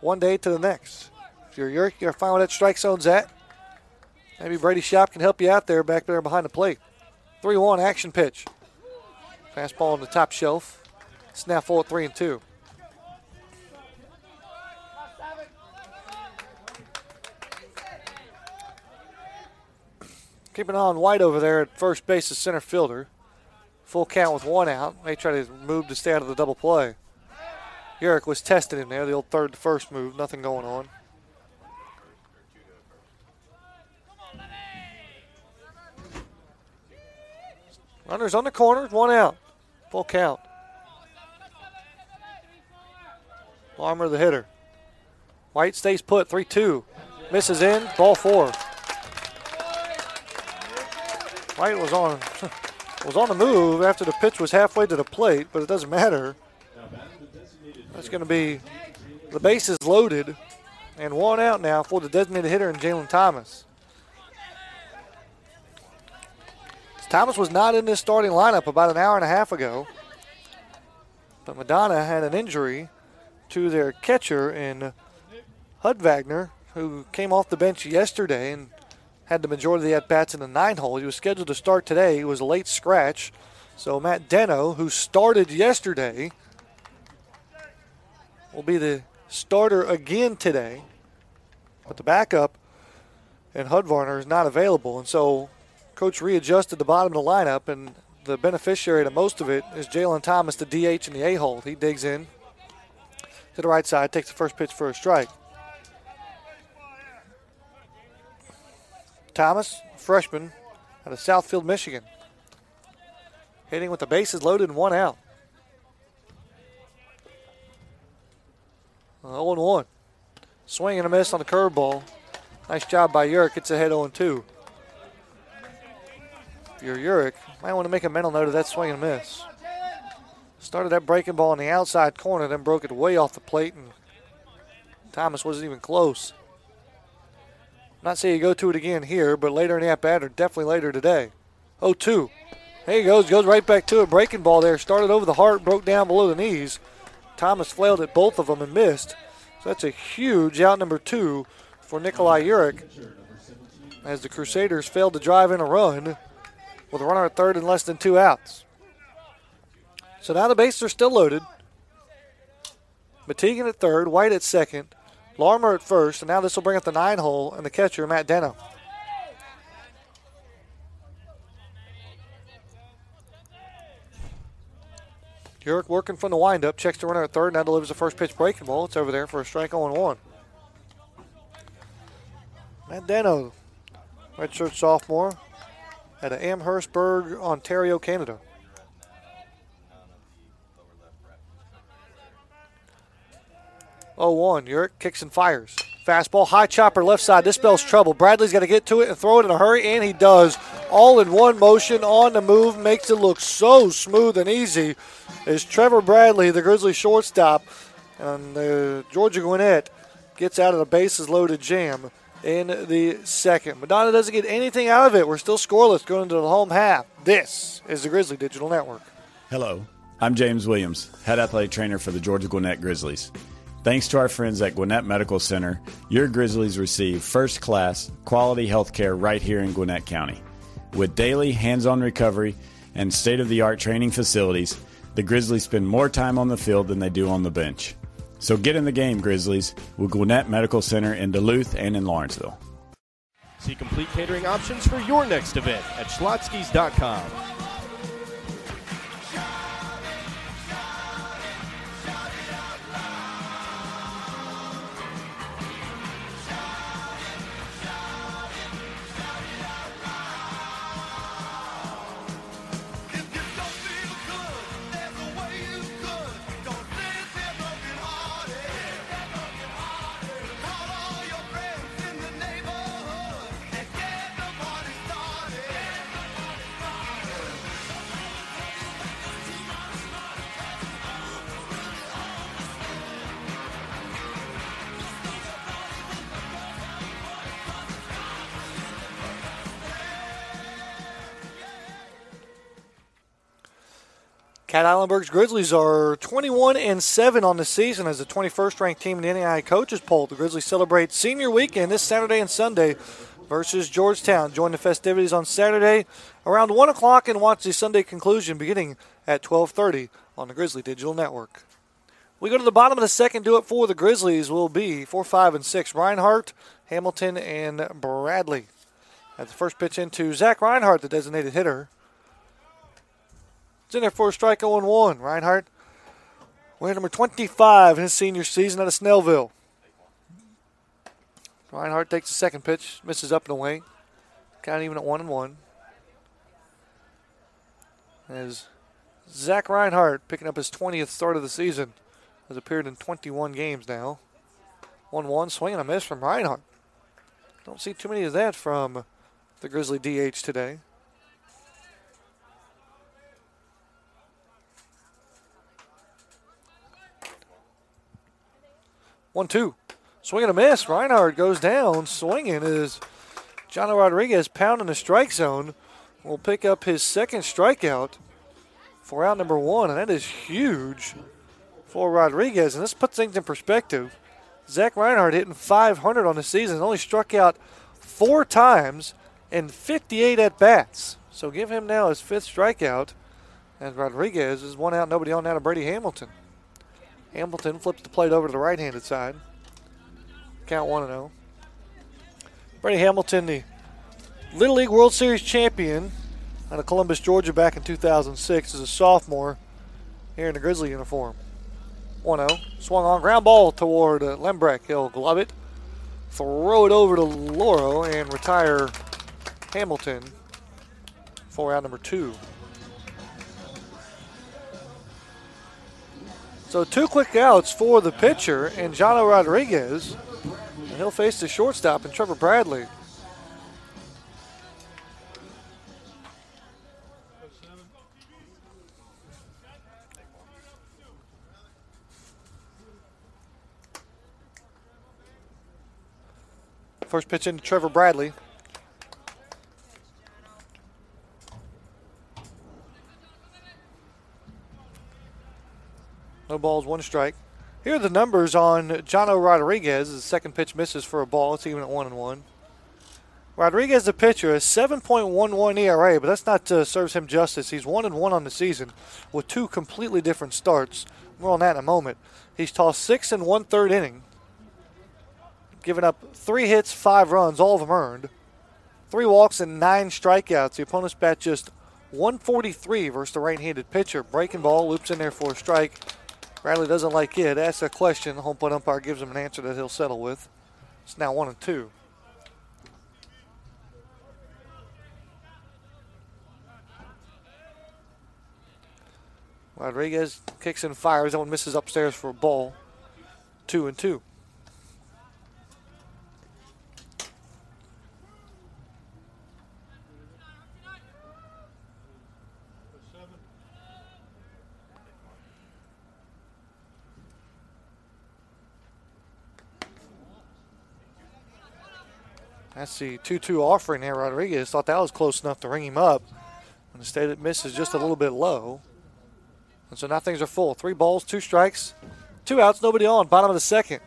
Speaker 5: one day to the next. If you're Urich, you're find where that strike zone's at. Maybe Brady Shop can help you out there back there behind the plate. 3 1 action pitch. Fastball on the top shelf. Snap at 3 and 2. Keeping on White over there at first base as center fielder. Full count with one out. They try to move to stay out of the double play. Urich was testing him there, the old third to first move, nothing going on. Runners on the corner, one out. Full count. Larmer the hitter. White stays put, 3 2. Misses in, ball four. White was on (laughs) was on the move after the pitch was halfway to the plate, but it doesn't matter. That's going to be the bases loaded and one out now for the designated hitter and Jalen Thomas. Thomas was not in this starting lineup about an hour and a half ago, but Madonna had an injury to their catcher in Hud Wagner, who came off the bench yesterday and had the majority of the at bats in the nine hole. He was scheduled to start today. He was a late scratch. So Matt Deno, who started yesterday, will be the starter again today. But the backup and Hud Wagner is not available. And so coach readjusted the bottom of the lineup, and the beneficiary to most of it is Jalen Thomas, the DH in the A hole. He digs in to the right side, takes the first pitch for a strike. Thomas, freshman out of Southfield, Michigan. hitting with the bases loaded and one out. Uh, 0 1. Swing and a miss on the curveball. Nice job by Urich. It's ahead 0 2. If you're Urich, might want to make a mental note of that swing and miss. Started that breaking ball in the outside corner, then broke it way off the plate, and Thomas wasn't even close. Not saying you go to it again here, but later in the at bat, or definitely later today. 0 2. There he goes, goes right back to it. Breaking ball there. Started over the heart, broke down below the knees. Thomas flailed at both of them and missed. So that's a huge out number two for Nikolai Urich as the Crusaders failed to drive in a run with a runner at third and less than two outs. So now the bases are still loaded. Matigan at third, White at second, Larmer at first, and now this will bring up the nine hole and the catcher, Matt Deno. Urich working from the windup, checks the runner at third, now delivers the first pitch breaking ball. It's over there for a strike 0 1. Matt Deno, redshirt sophomore, at Amherstburg, Ontario, Canada. Oh one, Urich kicks and fires. Fastball, high chopper, left side. This spells trouble. Bradley's got to get to it and throw it in a hurry, and he does. All in one motion on the move makes it look so smooth and easy. Is Trevor Bradley, the Grizzly shortstop, and the Georgia Gwinnett gets out of the bases loaded jam in the second. Madonna doesn't get anything out of it. We're still scoreless going into the home half. This is the Grizzly Digital Network.
Speaker 10: Hello, I'm James Williams, head athletic trainer for the Georgia Gwinnett Grizzlies. Thanks to our friends at Gwinnett Medical Center, your Grizzlies receive first class, quality health care right here in Gwinnett County. With daily hands on recovery and state of the art training facilities, the Grizzlies spend more time on the field than they do on the bench. So get in the game, Grizzlies, with Gwinnett Medical Center in Duluth and in Lawrenceville.
Speaker 3: See complete catering options for your next event at schlotzkys.com.
Speaker 5: Cat Islandburg's Grizzlies are 21 and 7 on the season as the 21st ranked team in the NAIA coaches poll. The Grizzlies celebrate senior weekend this Saturday and Sunday versus Georgetown. Join the festivities on Saturday around 1 o'clock and watch the Sunday conclusion beginning at 12:30 on the Grizzly Digital Network. We go to the bottom of the second. Do it for the Grizzlies will be 4, 5, and 6. Reinhardt, Hamilton, and Bradley. At the first pitch into Zach Reinhardt, the designated hitter. It's in there for a strike 0 1. Reinhardt, winner number 25 in his senior season out of Snellville. Reinhardt takes the second pitch, misses up and away. Of even at 1 and 1. As Zach Reinhardt picking up his 20th start of the season, has appeared in 21 games now. 1 1, swing and a miss from Reinhardt. Don't see too many of that from the Grizzly DH today. One, two. Swing and a miss. Reinhardt goes down. Swinging is Johnny Rodriguez pounding the strike zone. Will pick up his second strikeout for out number one, and that is huge for Rodriguez. And this puts things in perspective. Zach Reinhardt hitting 500 on the season, only struck out four times in 58 at bats. So give him now his fifth strikeout. And Rodriguez is one out, nobody on now to Brady Hamilton. Hamilton flips the plate over to the right handed side. Count 1 0. Brady Hamilton, the Little League World Series champion out of Columbus, Georgia back in 2006 as a sophomore here in the Grizzly uniform. 1 0. Swung on ground ball toward uh, Lembrecht. He'll glove it, throw it over to Loro, and retire Hamilton for round number two. So two quick outs for the pitcher and Jono Rodriguez. And he'll face the shortstop and Trevor Bradley. First pitch into Trevor Bradley. No balls, one strike. Here are the numbers on Jono Rodriguez. The second pitch misses for a ball. It's even at one and one. Rodriguez, the pitcher, has 7.11 ERA, but that's not uh, serves him justice. He's one and one on the season with two completely different starts. More on that in a moment. He's tossed six and one third inning, giving up three hits, five runs, all of them earned, three walks and nine strikeouts. The opponent's bat just 143 versus the right-handed pitcher. Breaking ball loops in there for a strike. Bradley doesn't like it. Asks a question. The home plate umpire gives him an answer that he'll settle with. It's now one and two. Rodriguez kicks and fires. That one misses upstairs for a ball. Two and two. That's the 2 2 offering there. Rodriguez thought that was close enough to ring him up. And instead, it misses just a little bit low. And so now things are full. Three balls, two strikes, two outs, nobody on. Bottom of the second.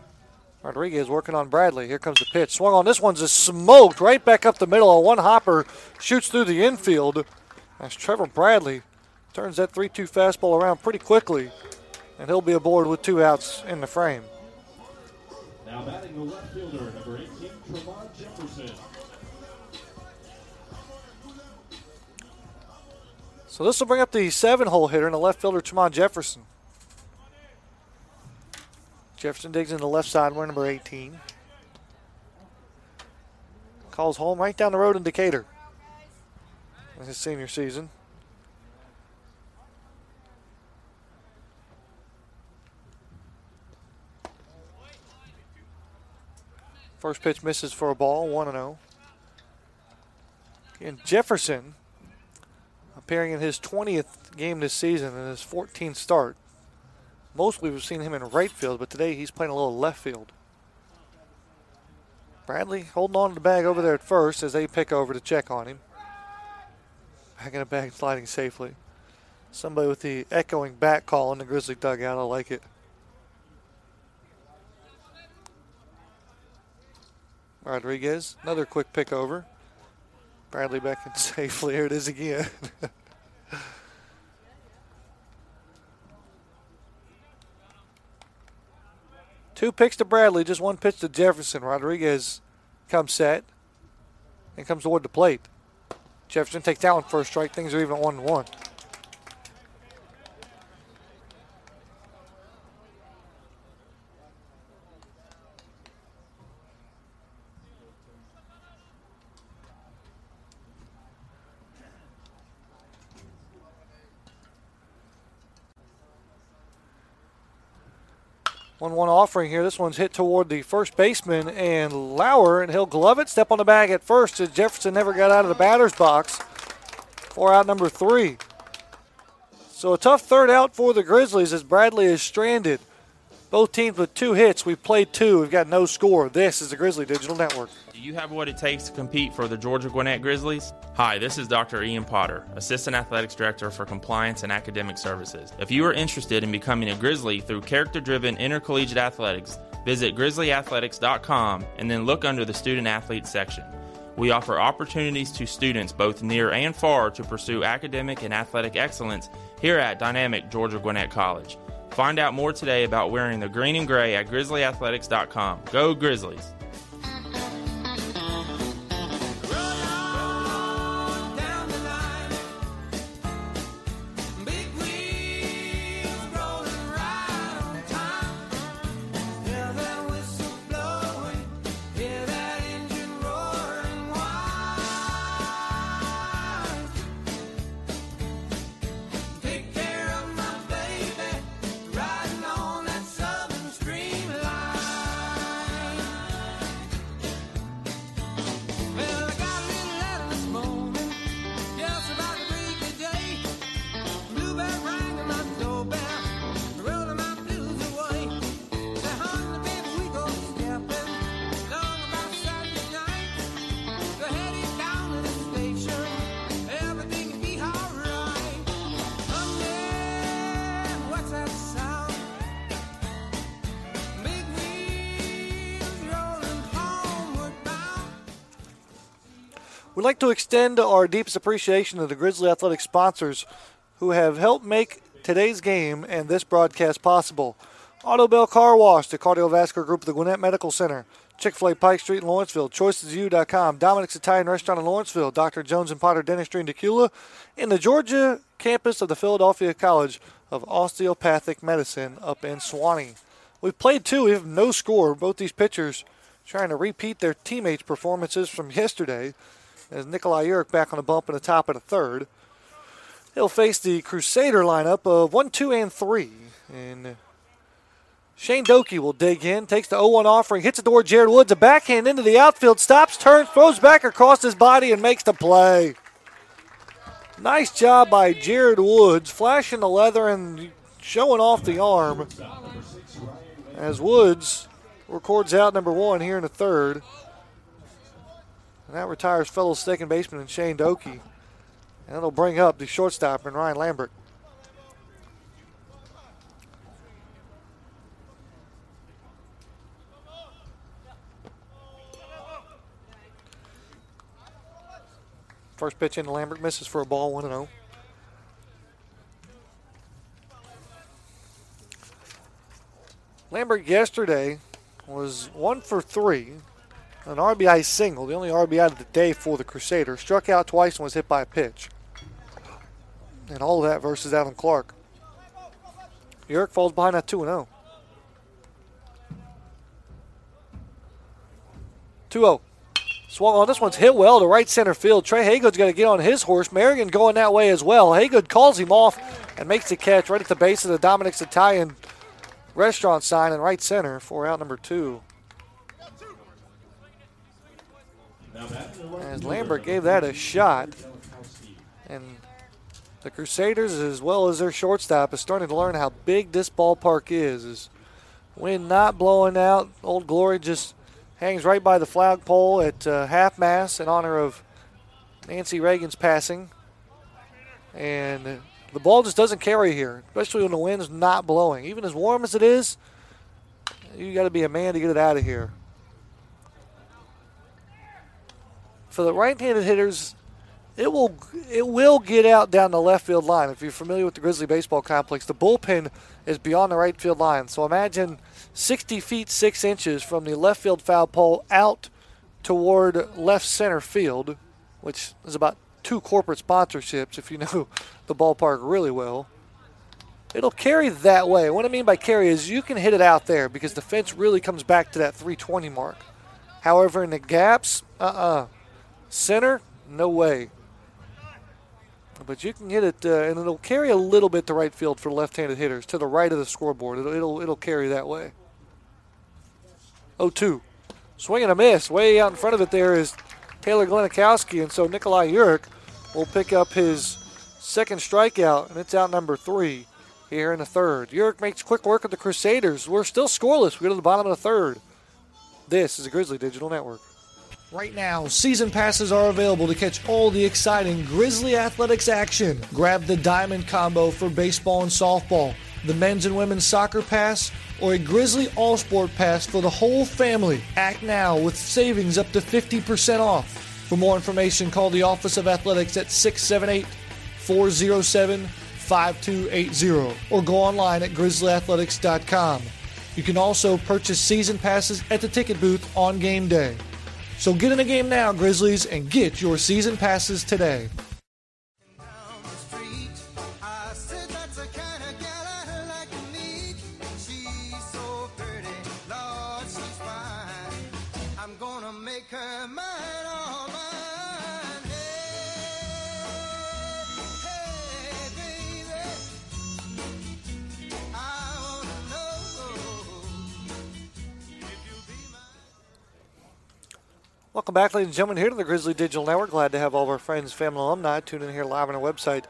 Speaker 5: Rodriguez working on Bradley. Here comes the pitch. Swung on. This one's just smoked right back up the middle. A one hopper shoots through the infield. As Trevor Bradley turns that 3 2 fastball around pretty quickly. And he'll be aboard with two outs in the frame.
Speaker 3: Now batting the left fielder, number 18, Tremont
Speaker 5: So this will bring up the seven hole hitter and the left fielder, Tremont Jefferson. Jefferson digs in the left side, wearing number 18. Calls home right down the road in Decatur. His senior season. First pitch misses for a ball, 1 0. And Jefferson appearing in his 20th game this season and his 14th start. Mostly we've seen him in right field, but today he's playing a little left field. Bradley holding on to the bag over there at first as they pick over to check on him. Back in the bag, sliding safely. Somebody with the echoing back call in the Grizzly dugout. I like it. Rodriguez, another quick pick over. Bradley back in (laughs) safely. Here it is again. (laughs) Two picks to Bradley, just one pitch to Jefferson. Rodriguez comes set and comes toward the plate. Jefferson takes that one first strike. Things are even one one. One one offering here. This one's hit toward the first baseman and Lauer, and he'll glove it. Step on the bag at first as Jefferson never got out of the batter's box for out number three. So a tough third out for the Grizzlies as Bradley is stranded. Both teams with two hits. We've played two. We've got no score. This is the Grizzly Digital Network.
Speaker 7: Do you have what it takes to compete for the Georgia Gwinnett Grizzlies? Hi, this is Dr. Ian Potter, Assistant Athletics Director for Compliance and Academic Services. If you are interested in becoming a Grizzly through character driven intercollegiate athletics, visit grizzlyathletics.com and then look under the Student Athlete section. We offer opportunities to students both near and far to pursue academic and athletic excellence here at Dynamic Georgia Gwinnett College. Find out more today about wearing the green and gray at grizzlyathletics.com. Go Grizzlies!
Speaker 5: We'd like to extend our deepest appreciation to the Grizzly Athletic sponsors who have helped make today's game and this broadcast possible. Auto Bell Car Wash, the cardiovascular group of the Gwinnett Medical Center, Chick fil A Pike Street in Lawrenceville, ChoicesU.com, Dominic's Italian Restaurant in Lawrenceville, Dr. Jones and Potter Dentistry in Dacula, and the Georgia campus of the Philadelphia College of Osteopathic Medicine up in Suwanee. We've played two, we have no score. Both these pitchers trying to repeat their teammates' performances from yesterday as Nikolai Urich back on the bump in the top of the third. He'll face the Crusader lineup of 1, 2, and 3. And Shane Doki will dig in, takes the 0 1 offering, hits it toward Jared Woods, a backhand into the outfield, stops, turns, throws back across his body, and makes the play. Nice job by Jared Woods, flashing the leather and showing off the arm. As Woods records out number one here in the third. And that retires fellow second baseman Shane Doki. And it'll bring up the shortstop and Ryan Lambert. First pitch in, Lambert misses for a ball, 1 0. Lambert yesterday was 1 for 3, an RBI single, the only RBI of the day for the Crusaders. Struck out twice and was hit by a pitch. And all that versus Alan Clark. Urich falls behind at 2 0. 2 0. Swung on. This one's hit well to right center field. Trey Haygood's got to get on his horse. Merrigan going that way as well. Haygood calls him off and makes the catch right at the base of the Dominic's Italian restaurant sign in right center for out number two. As Lambert gave that a shot. And the Crusaders, as well as their shortstop, is starting to learn how big this ballpark is. Is wind not blowing out. Old Glory just hangs right by the flagpole at uh, half mast in honor of Nancy Reagan's passing. And the ball just doesn't carry here, especially when the wind's not blowing. Even as warm as it is, you got to be a man to get it out of here. For the right-handed hitters, it will it will get out down the left field line. If you're familiar with the Grizzly baseball complex, the bullpen is beyond the right field line. So imagine 60 feet 6 inches from the left field foul pole out toward left center field, which is about two corporate sponsorships if you know (laughs) the ballpark really well. It'll carry that way. What I mean by carry is you can hit it out there because the fence really comes back to that 320 mark. However, in the gaps, uh uh-uh. uh Center, no way. But you can hit it, uh, and it'll carry a little bit to right field for left-handed hitters, to the right of the scoreboard. It'll, it'll, it'll carry that way. 0-2. Swing and a miss. Way out in front of it there is Taylor Glenikowski, and so Nikolai Urich will pick up his second strikeout, and it's out number three here in the third. Urich makes quick work of the Crusaders. We're still scoreless. We go to the bottom of the third. This is a Grizzly Digital Network. Right now, season passes are available to catch all the exciting Grizzly Athletics action. Grab the Diamond Combo for baseball and softball, the men's and women's soccer pass, or a Grizzly All Sport Pass for the whole family. Act now with savings up to 50% off. For more information, call the Office of Athletics at 678 407 5280 or go online at grizzlyathletics.com. You can also purchase season passes at the ticket booth on game day. So get in the game now, Grizzlies, and get your season passes today. Welcome back, ladies and gentlemen, here to the Grizzly Digital Network. Glad to have all of our friends, family, alumni tune in here live on our website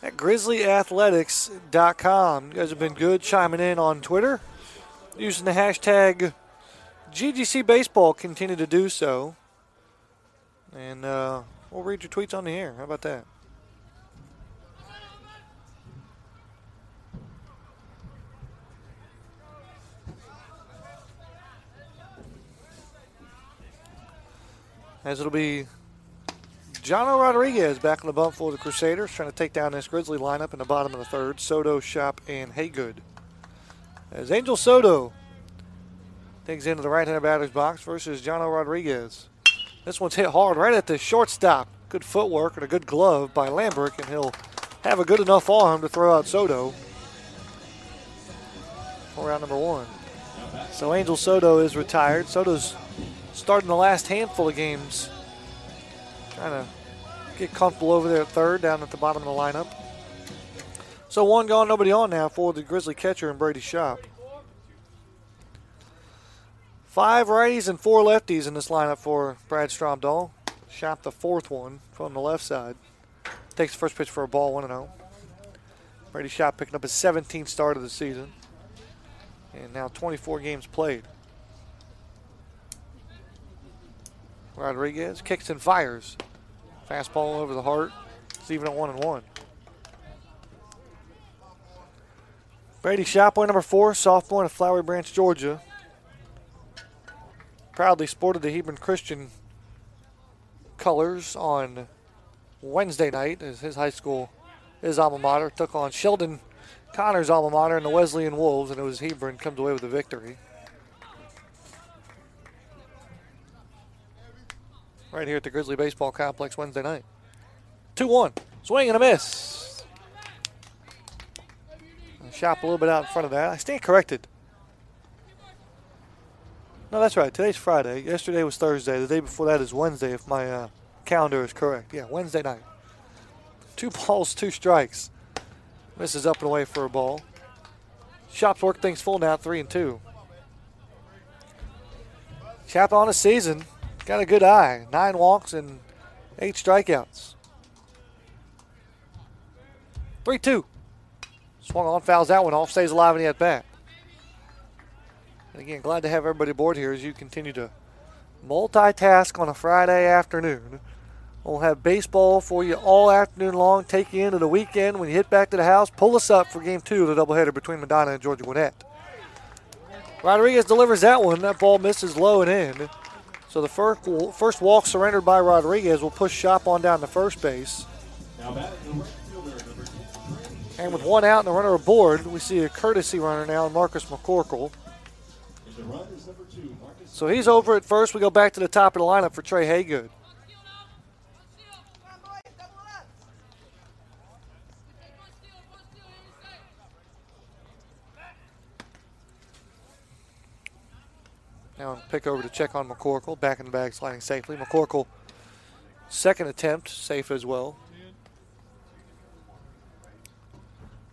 Speaker 5: at grizzlyathletics.com. You guys have been good chiming in on Twitter using the hashtag GGC Baseball. Continue to do so. And uh, we'll read your tweets on the air. How about that? As it'll be Jono Rodriguez back on the bump for the Crusaders, trying to take down this Grizzly lineup in the bottom of the third. Soto, Shop, and Haygood. As Angel Soto digs into the right-handed batter's box versus Jono Rodriguez. This one's hit hard right at the shortstop. Good footwork and a good glove by Lambrick, and he'll have a good enough arm to throw out Soto for round number one. So Angel Soto is retired. Soto's starting the last handful of games, trying to get comfortable over there at third, down at the bottom of the lineup. So one gone, nobody on now for the Grizzly catcher and Brady Shop. Five righties and four lefties in this lineup for Brad Stromdahl. Shop the fourth one from the left side. Takes the first pitch for a ball, 1 0. Brady Shop picking up his 17th start of the season. And now 24 games played. Rodriguez kicks and fires. Fastball over the heart. It's even at 1 and 1. Brady Shopway, number four, sophomore of Flowery Branch, Georgia. Proudly sported the Hebron Christian colors on Wednesday night as his high school, his alma mater, took on Sheldon Connor's alma mater and the Wesleyan Wolves, and it was Hebron comes away with the victory. Right here at the Grizzly Baseball Complex Wednesday night. 2 1. Swing and a miss. Shop a little bit out in front of that. I stand corrected. No, that's right. Today's Friday. Yesterday was Thursday. The day before that is Wednesday, if my uh, calendar is correct. Yeah, Wednesday night. Two (laughs) balls, two strikes. Misses up and away for a ball. Shop's work things full now, three and two. Shop on a season. Got a good eye. Nine walks and eight strikeouts. 3 2. Swung on, fouls that one off, stays alive in the at bat. And again, glad to have everybody aboard here as you continue to multitask on a Friday afternoon. We'll have baseball for you all afternoon long, take you into the weekend. When you hit back to the house, pull us up for game two of the doubleheader between Madonna and Georgia Gwinnett. Rodriguez delivers that one. That ball misses low and in. So the first, first walk surrendered by Rodriguez will push Shop on down to first base. And with one out and a runner aboard, we see a courtesy runner now, Marcus McCorkle. So he's over at first. We go back to the top of the lineup for Trey Haygood. Now pick over to check on McCorkle. Back in the bag, sliding safely. McCorkle, second attempt, safe as well.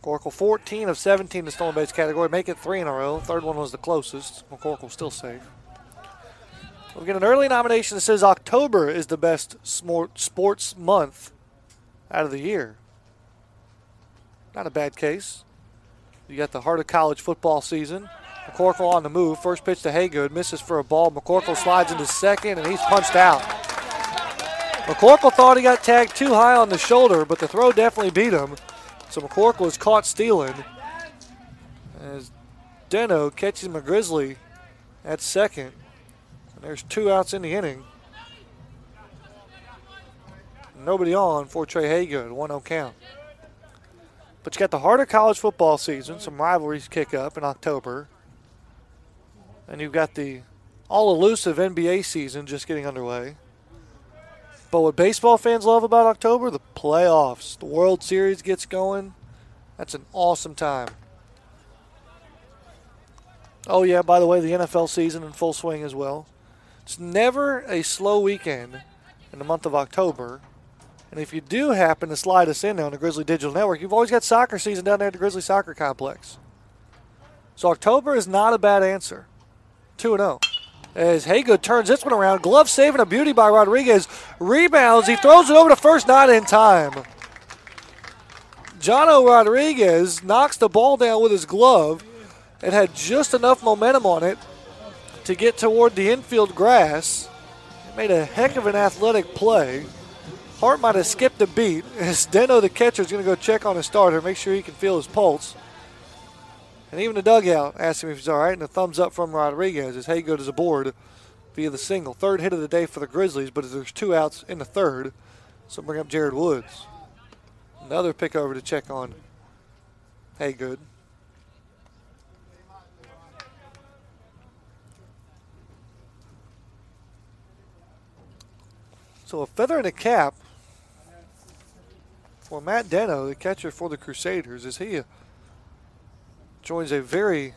Speaker 5: McCorkle 14 of 17 in the stolen base category. Make it three in a row. Third one was the closest. McCorkle still safe. We get an early nomination that says October is the best sports month out of the year. Not a bad case. You got the heart of college football season. McCorkle on the move. First pitch to Haygood. Misses for a ball. McCorkle slides into second, and he's punched out. McCorkle thought he got tagged too high on the shoulder, but the throw definitely beat him. So McCorkle was caught stealing. As Deno catches McGrizzly at second. And there's two outs in the inning. Nobody on for Trey Haygood. 1 0 count. But you got the harder college football season, some rivalries kick up in October. And you've got the all elusive NBA season just getting underway. But what baseball fans love about October, the playoffs. The World Series gets going. That's an awesome time. Oh, yeah, by the way, the NFL season in full swing as well. It's never a slow weekend in the month of October. And if you do happen to slide us in on the Grizzly Digital Network, you've always got soccer season down there at the Grizzly Soccer Complex. So October is not a bad answer. 2 0. As Haygood turns this one around, glove saving a beauty by Rodriguez. Rebounds, he throws it over to first, not in time. Jono Rodriguez knocks the ball down with his glove. It had just enough momentum on it to get toward the infield grass. Made a heck of an athletic play. Heart might have skipped a beat (laughs) as Deno, the catcher, is going to go check on his starter, make sure he can feel his pulse. And even the dugout asked him if he's all right, and a thumbs up from Rodriguez as Haygood is aboard via the single. Third hit of the day for the Grizzlies, but there's two outs in the third. So bring up Jared Woods. Another pick over to check on Haygood. So a feather in a cap for Matt Deno, the catcher for the Crusaders, is he joins a very,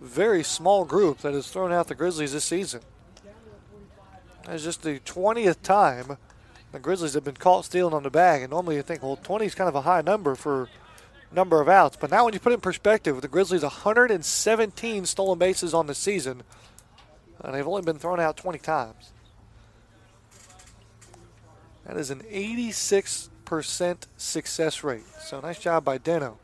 Speaker 5: very small group that has thrown out the Grizzlies this season. It's just the 20th time the Grizzlies have been caught stealing on the bag. And normally you think, well, 20 is kind of a high number for number of outs. But now when you put it in perspective, the Grizzlies 117 stolen bases on the season, and they've only been thrown out 20 times. That is an 86% success rate. So nice job by Deno.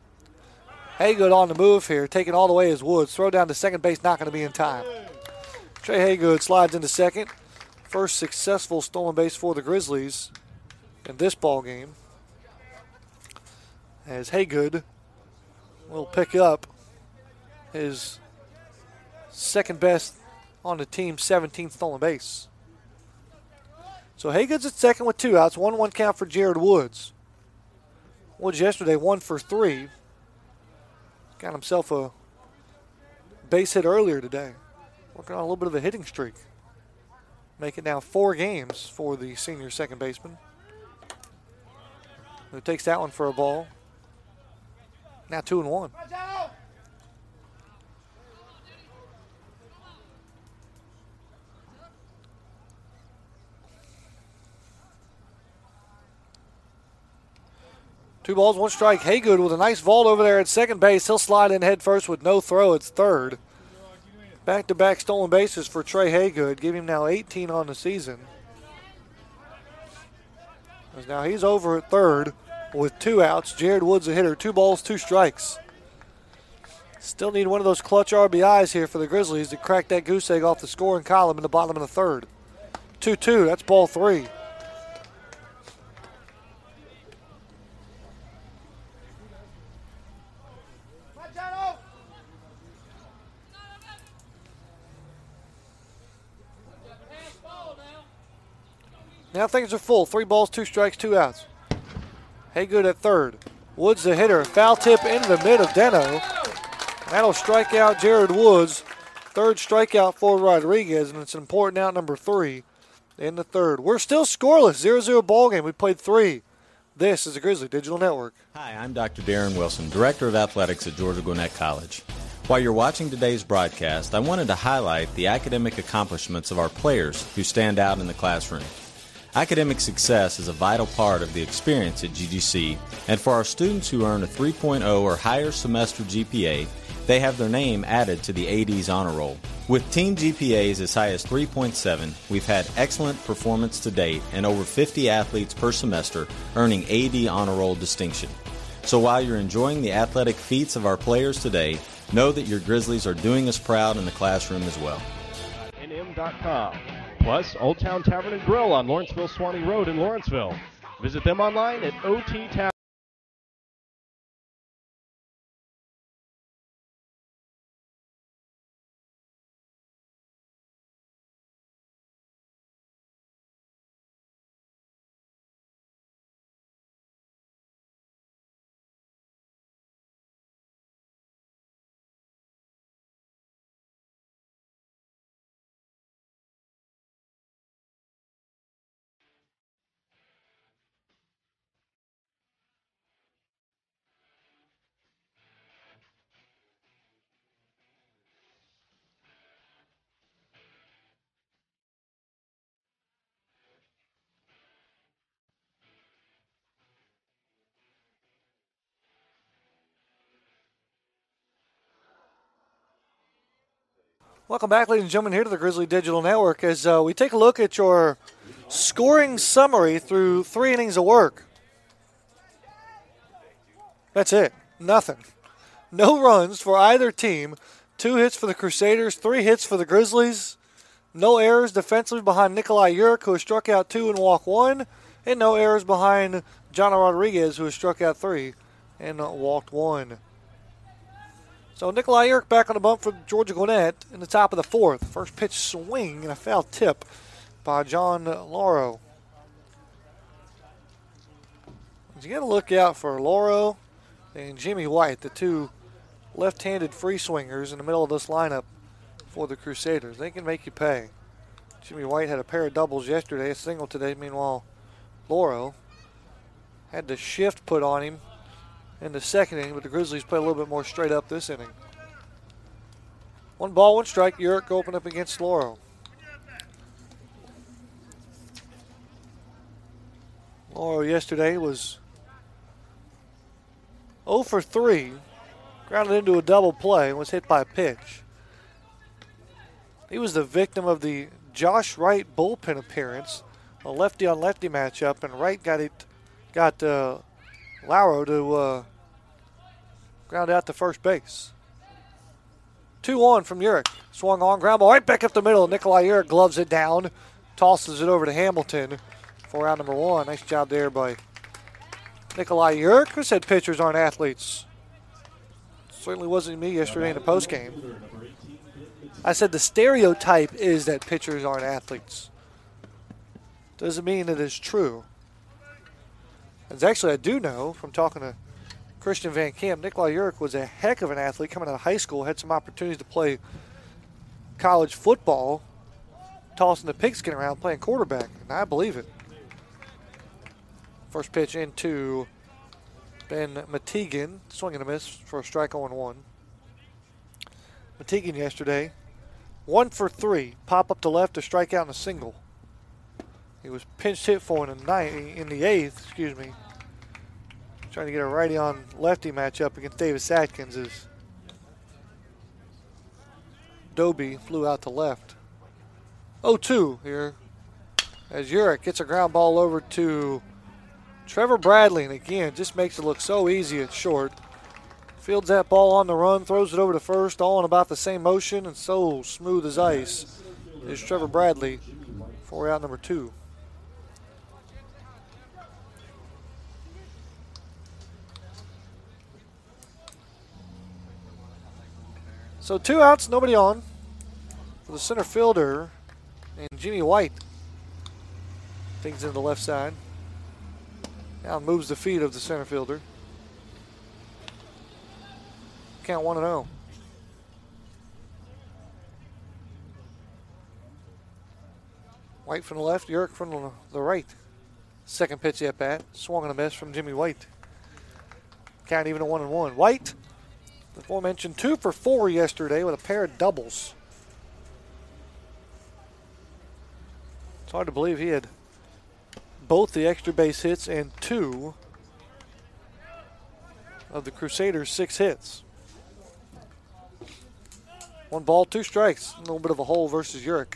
Speaker 5: Haygood on the move here, taking all the way as Woods. Throw down to second base, not going to be in time. Trey Haygood slides into second. First successful stolen base for the Grizzlies in this ball game. As Haygood will pick up his second best on the team, 17th stolen base. So Haygood's at second with two outs. 1 1 count for Jared Woods. Woods yesterday, one for three. Got himself a base hit earlier today. Working on a little bit of a hitting streak. Make it now four games for the senior second baseman. Who takes that one for a ball. Now two and one. Two balls, one strike. Haygood with a nice vault over there at second base. He'll slide in head first with no throw. It's third. Back to back stolen bases for Trey Haygood. Give him now 18 on the season. As now he's over at third with two outs. Jared Woods a hitter. Two balls, two strikes. Still need one of those clutch RBIs here for the Grizzlies to crack that goose egg off the scoring column in the bottom of the third. 2 2. That's ball three. Now things are full. Three balls, two strikes, two outs. Haygood at third. Woods the hitter. Foul tip into the mid of Deno. That'll strike out Jared Woods. Third strikeout for Rodriguez, and it's an important out number three in the third. We're still scoreless. 0 0 ball game. We played three. This is the Grizzly Digital Network.
Speaker 6: Hi, I'm Dr. Darren Wilson, Director of Athletics at Georgia Gwinnett College. While you're watching today's broadcast, I wanted to highlight the academic accomplishments of our players who stand out in the classroom. Academic success is a vital part of the experience at GGC, and for our students who earn a 3.0 or higher semester GPA, they have their name added to the AD's honor roll. With team GPAs as high as 3.7, we've had excellent performance to date and over 50 athletes per semester earning AD honor roll distinction. So while you're enjoying the athletic feats of our players today, know that your Grizzlies are doing us proud in the classroom as well.
Speaker 3: NM.com. Plus, Old Town Tavern and Grill on Lawrenceville Suwanee Road in Lawrenceville. Visit them online at OT Tavern.
Speaker 5: Welcome back, ladies and gentlemen, here to the Grizzly Digital Network as uh, we take a look at your scoring summary through three innings of work. That's it. Nothing. No runs for either team. Two hits for the Crusaders, three hits for the Grizzlies. No errors defensively behind Nikolai Urich, who struck out two and walked one. And no errors behind John Rodriguez, who struck out three and walked one. So Nikolai Urich back on the bump for Georgia Gwinnett in the top of the fourth. First pitch swing and a foul tip by John Lauro. You got to look out for Lauro and Jimmy White, the two left-handed free swingers in the middle of this lineup for the Crusaders. They can make you pay. Jimmy White had a pair of doubles yesterday, a single today. Meanwhile, Lauro had the shift put on him in the second inning, but the Grizzlies play a little bit more straight up this inning. One ball, one strike. Urich open up against Lauro. Lauro yesterday was 0 for 3, grounded into a double play, and was hit by a pitch. He was the victim of the Josh Wright bullpen appearance, a lefty on lefty matchup, and Wright got it, got uh, Lauro to uh, ground out to first base. 2 1 from Urich. Swung on, ground ball right back up the middle. Nikolai Urich gloves it down, tosses it over to Hamilton for out number one. Nice job there by Nikolai Urich, who said pitchers aren't athletes. Certainly wasn't me yesterday in the postgame. I said the stereotype is that pitchers aren't athletes. Doesn't mean it is true. As actually, I do know from talking to Christian Van Camp, Nikolai Urich was a heck of an athlete coming out of high school, had some opportunities to play college football, tossing the pigskin around, playing quarterback, and I believe it. First pitch into Ben Matigan, swinging a miss for a strike on one. Matigan yesterday, one for three, pop up to left to strike out in a single. He was pinch hit for in the ninth, in the eighth, excuse me. Trying to get a righty on lefty matchup against Davis Atkins as Doby flew out to left. 0-2 here as Urich gets a ground ball over to Trevor Bradley, and again, just makes it look so easy at short. Fields that ball on the run, throws it over to first, all in about the same motion, and so smooth as ice is Trevor Bradley for out number two. So two outs, nobody on for the center fielder and Jimmy White. Things in the left side. Now moves the feet of the center fielder. Count 1 0. White from the left, Urich from the right. Second pitch at bat. Swung on a miss from Jimmy White. Count even a 1 and 1. White, the aforementioned, 2 for 4 yesterday with a pair of doubles. It's hard to believe he had both the extra base hits and two of the Crusaders' six hits. One ball, two strikes. A little bit of a hole versus Urich.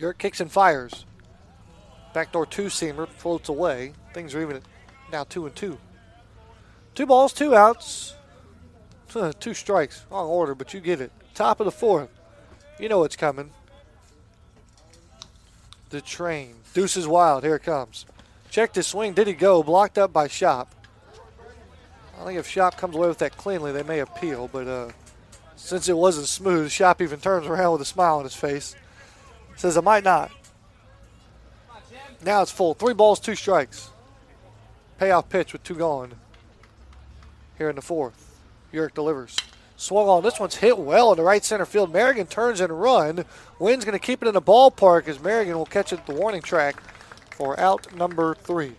Speaker 5: Urich kicks and fires. Backdoor two seamer floats away. Things are even now two and two. Two balls, two outs, two strikes. Wrong order, but you get it. Top of the fourth. You know what's coming. The train. Deuces wild. Here it comes. Checked his swing. Did he go? Blocked up by Shop. I think if Shop comes away with that cleanly, they may appeal. But uh, since it wasn't smooth, Shop even turns around with a smile on his face. Says, I might not. Now it's full. Three balls, two strikes. Payoff pitch with two gone. Here in the fourth. Urich delivers. Swung on. This one's hit well in the right center field. Merrigan turns and run. Wynn's going to keep it in the ballpark as Merrigan will catch it at the warning track for out number three.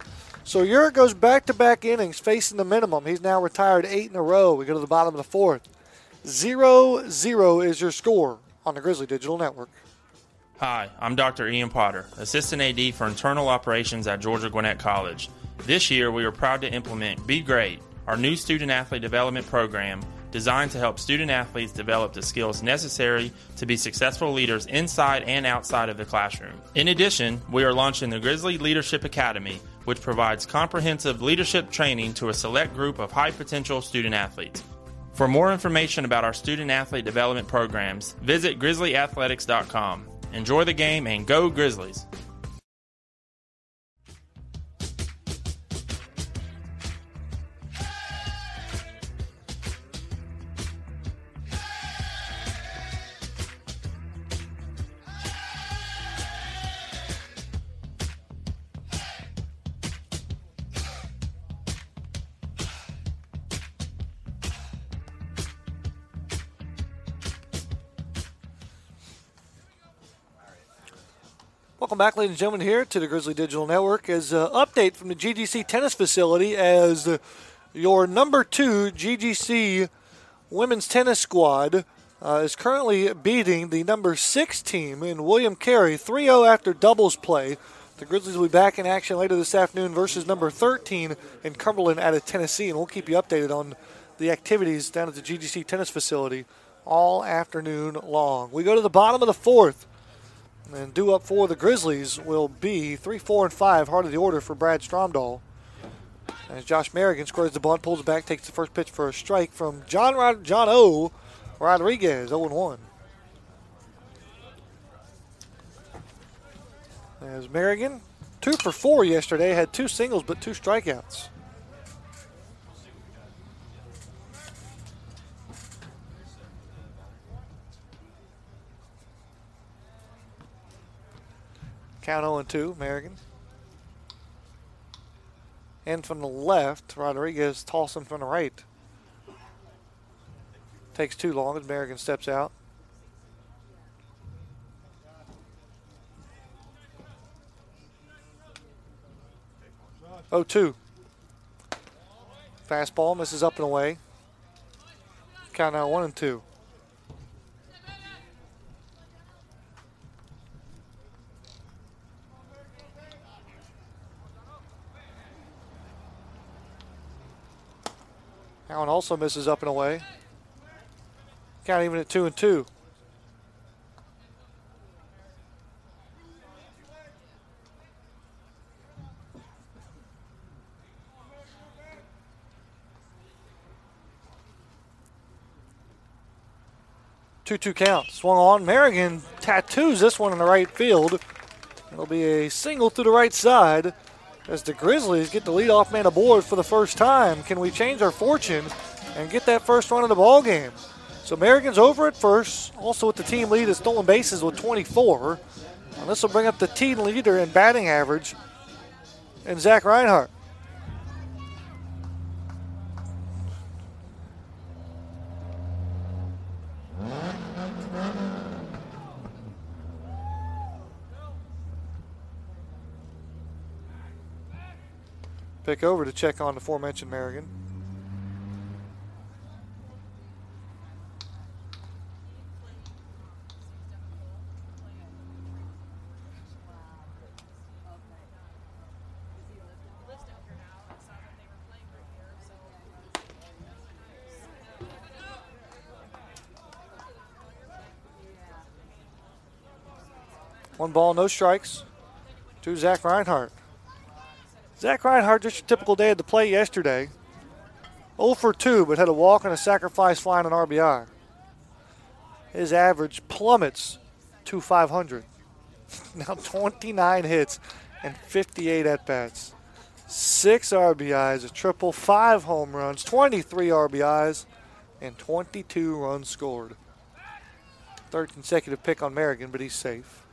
Speaker 5: So Urich goes back to back innings facing the minimum. He's now retired eight in a row. We go to the bottom of the fourth. Zero zero is your score on the Grizzly Digital Network.
Speaker 7: Hi, I'm Dr. Ian Potter, Assistant AD for Internal Operations at Georgia Gwinnett College. This year, we are proud to implement Be Great, our new student athlete development program designed to help student athletes develop the skills necessary to be successful leaders inside and outside of the classroom. In addition, we are launching the Grizzly Leadership Academy, which provides comprehensive leadership training to a select group of high potential student athletes. For more information about our student athlete development programs, visit grizzlyathletics.com. Enjoy the game and go Grizzlies!
Speaker 5: Welcome back, ladies and gentlemen, here to the Grizzly Digital Network. As an update from the GGC tennis facility, as your number two GGC women's tennis squad uh, is currently beating the number six team in William Carey 3 0 after doubles play. The Grizzlies will be back in action later this afternoon versus number 13 in Cumberland out of Tennessee, and we'll keep you updated on the activities down at the GGC tennis facility all afternoon long. We go to the bottom of the fourth. And due up for the Grizzlies will be 3, 4, and 5, heart of the order for Brad Stromdahl. As Josh Merrigan squares the bunt, pulls back, takes the first pitch for a strike from John Rod- John O. Rodriguez, 0 1. As Merrigan, two for four yesterday, had two singles but two strikeouts. Count 0 and 2, Merrigan. And from the left, Rodriguez tossing from the right. Takes too long as Merrigan steps out. Oh two. Fastball misses up and away. Count now one and two. Also misses up and away. Count even at two and two. Two-two count. Swung on. Merrigan tattoos this one in the right field. It'll be a single to the right side as the Grizzlies get the leadoff man aboard for the first time. Can we change our fortune and get that first run of the ball game? So Merrigan's over at first, also with the team lead at stolen bases with 24. And this will bring up the team leader in batting average and Zach Reinhart. Pick over to check on the aforementioned Merrigan. One ball, no strikes to Zach Reinhart. Zach Reinhart, just a typical day at the plate yesterday. 0 for 2, but had a walk and a sacrifice flying an RBI. His average plummets to 500. (laughs) now 29 hits and 58 at bats. Six RBIs, a triple, five home runs, 23 RBIs, and 22 runs scored. Third consecutive pick on Merrigan, but he's safe.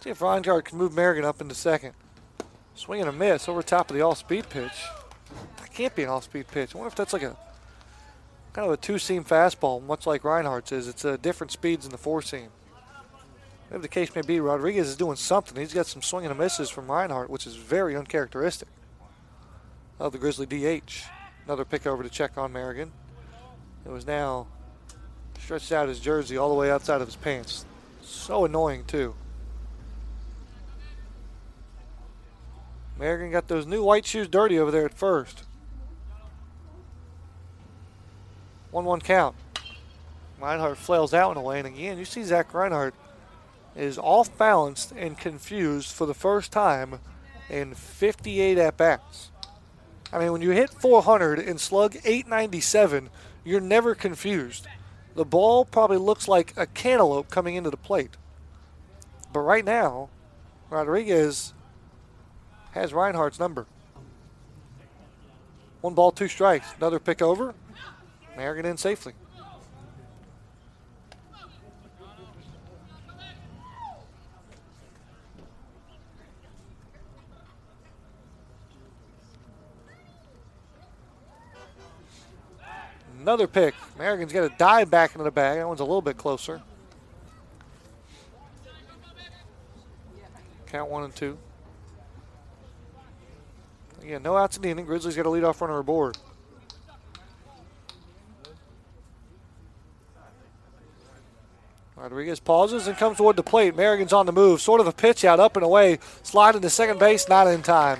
Speaker 5: See if Reinhart can move Merrigan up into second. Swing and a miss over top of the off-speed pitch. That can't be an off-speed pitch. I wonder if that's like a kind of a two-seam fastball, much like Reinhardt's is. It's a uh, different speeds than the four-seam. Whatever the case may be, Rodriguez is doing something. He's got some swing and misses from Reinhardt, which is very uncharacteristic of the Grizzly DH. Another pick over to check on Merrigan. It was now stretched out his jersey all the way outside of his pants. So annoying, too. Merrigan got those new white shoes dirty over there at first. 1 1 count. Reinhardt flails out in way, and again, you see Zach Reinhardt is off balanced and confused for the first time in 58 at bats. I mean, when you hit 400 and slug 897, you're never confused. The ball probably looks like a cantaloupe coming into the plate. But right now, Rodriguez has Reinhardt's number. One ball, two strikes. Another pick over. Merrigan in safely. Another pick. Merrigan's got a dive back into the bag. That one's a little bit closer. Count one and two. Again, no outs in the inning. Grizzlies got a lead off runner aboard. Rodriguez pauses and comes toward the plate. Merrigan's on the move. Sort of a pitch out, up and away. Sliding to second base, not in time.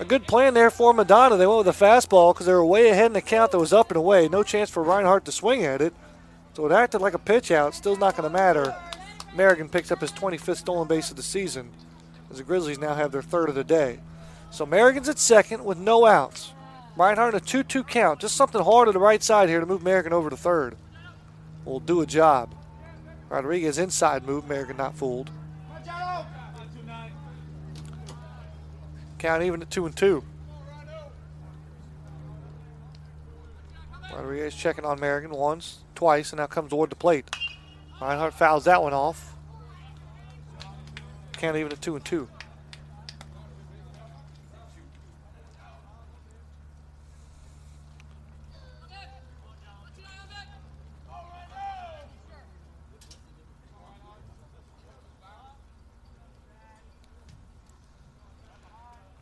Speaker 5: A good plan there for Madonna. They went with a fastball because they were way ahead in the count that was up and away. No chance for Reinhardt to swing at it. So it acted like a pitch out. Still not going to matter. Merrigan picks up his 25th stolen base of the season as the Grizzlies now have their third of the day. So Merrigan's at second with no outs. Reinhardt in a 2 2 count. Just something hard to the right side here to move Merrigan over to third will do a job. Rodriguez inside move, Merrigan not fooled. Count even at two and two. Rodriguez checking on Merrigan once, twice, and now comes toward the plate. Reinhardt fouls that one off. Count even at two and two.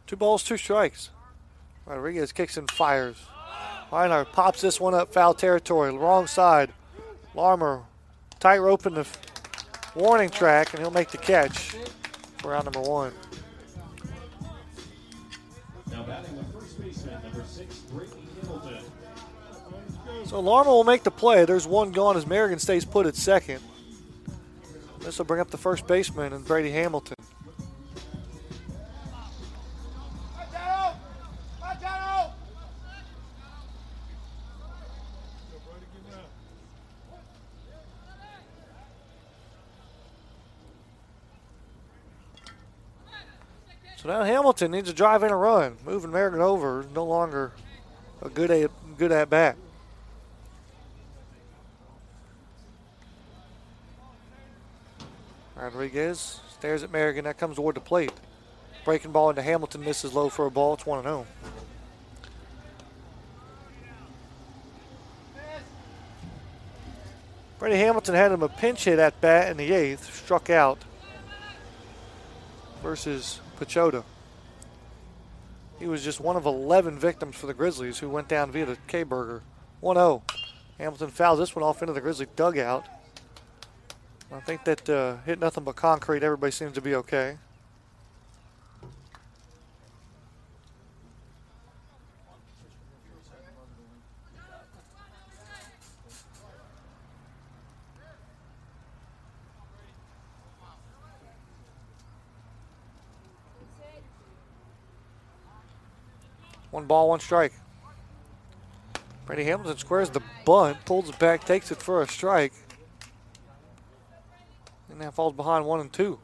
Speaker 5: Two balls, two strikes. Rodriguez kicks and fires. Reinhardt pops this one up, foul territory, wrong side. Larmer tight rope in the warning track, and he'll make the catch for round number one. Now batting the first baseman, number six, Brady Hamilton. So Larmer will make the play. There's one gone as Merrigan stays put at second. This will bring up the first baseman and Brady Hamilton. So now Hamilton needs to drive in a run. Moving Merrigan over no longer a good at, good at bat. Rodriguez stares at Merrigan. That comes toward the plate. Breaking ball into Hamilton misses low for a ball. It's 1 0. Brady Hamilton had him a pinch hit at bat in the eighth, struck out versus Pachota. He was just one of 11 victims for the Grizzlies who went down via the K-Burger. 1-0. Hamilton fouls this one off into the Grizzly dugout. I think that uh, hit nothing but concrete. Everybody seems to be okay. One ball, one strike. Brady Hamilton squares the bunt, pulls it back, takes it for a strike. And now falls behind one and two.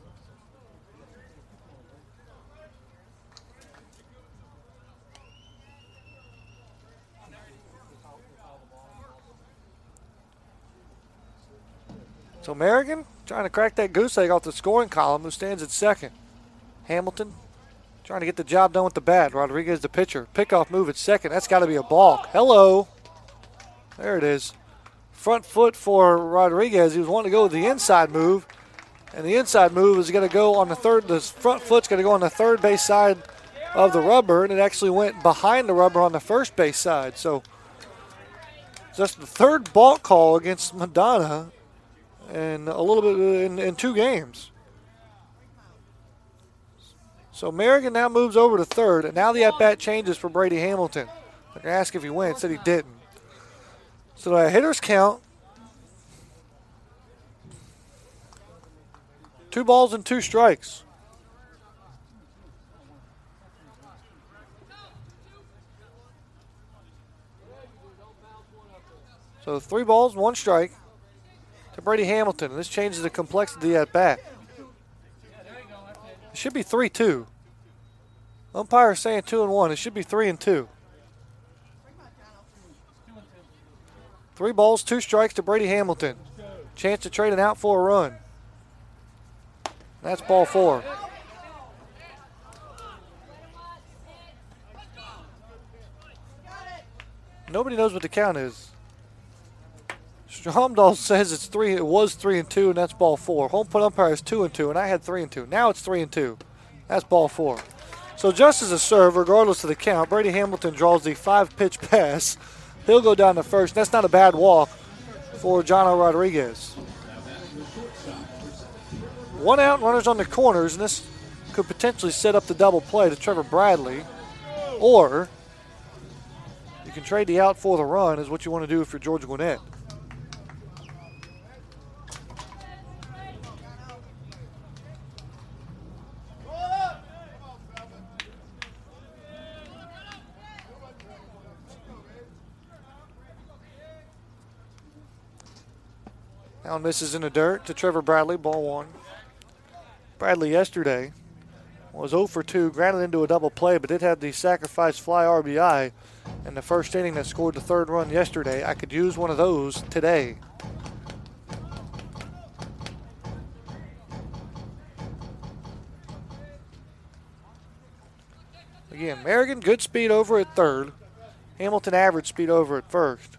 Speaker 5: So Merrigan trying to crack that goose egg off the scoring column, who stands at second. Hamilton Trying to get the job done with the bat. Rodriguez, the pitcher. Pickoff move at second. That's got to be a balk. Hello. There it is. Front foot for Rodriguez. He was wanting to go with the inside move. And the inside move is going to go on the third. The front foot's going to go on the third base side of the rubber, and it actually went behind the rubber on the first base side. So just the third balk call against Madonna, and a little bit in, in two games. So Merrigan now moves over to third, and now the at bat changes for Brady Hamilton. They're going to ask if he went, said he didn't. So the hitters count. Two balls and two strikes. So three balls, one strike to Brady Hamilton. This changes the complexity of the at bat. It should be 3 2. Umpire saying 2 and 1. It should be 3 and 2. Three balls, two strikes to Brady Hamilton. Chance to trade an out for a run. That's ball four. Nobody knows what the count is. Stromdahl says it's three. It was three and two, and that's ball four. Home plate umpire is two and two, and I had three and two. Now it's three and two. That's ball four. So just as a serve, regardless of the count, Brady Hamilton draws the five-pitch (laughs) pass. He'll go down to first. That's not a bad walk for Jono Rodriguez. One out, runners on the corners, and this could potentially set up the double play to Trevor Bradley. Or you can trade the out for the run, is what you want to do if you're Georgia Gwinnett. Now misses in the dirt to Trevor Bradley, ball one. Bradley yesterday was 0 for 2, grounded into a double play, but did have the sacrifice fly RBI in the first inning that scored the third run yesterday. I could use one of those today. Again, Merrigan, good speed over at third. Hamilton, average speed over at first.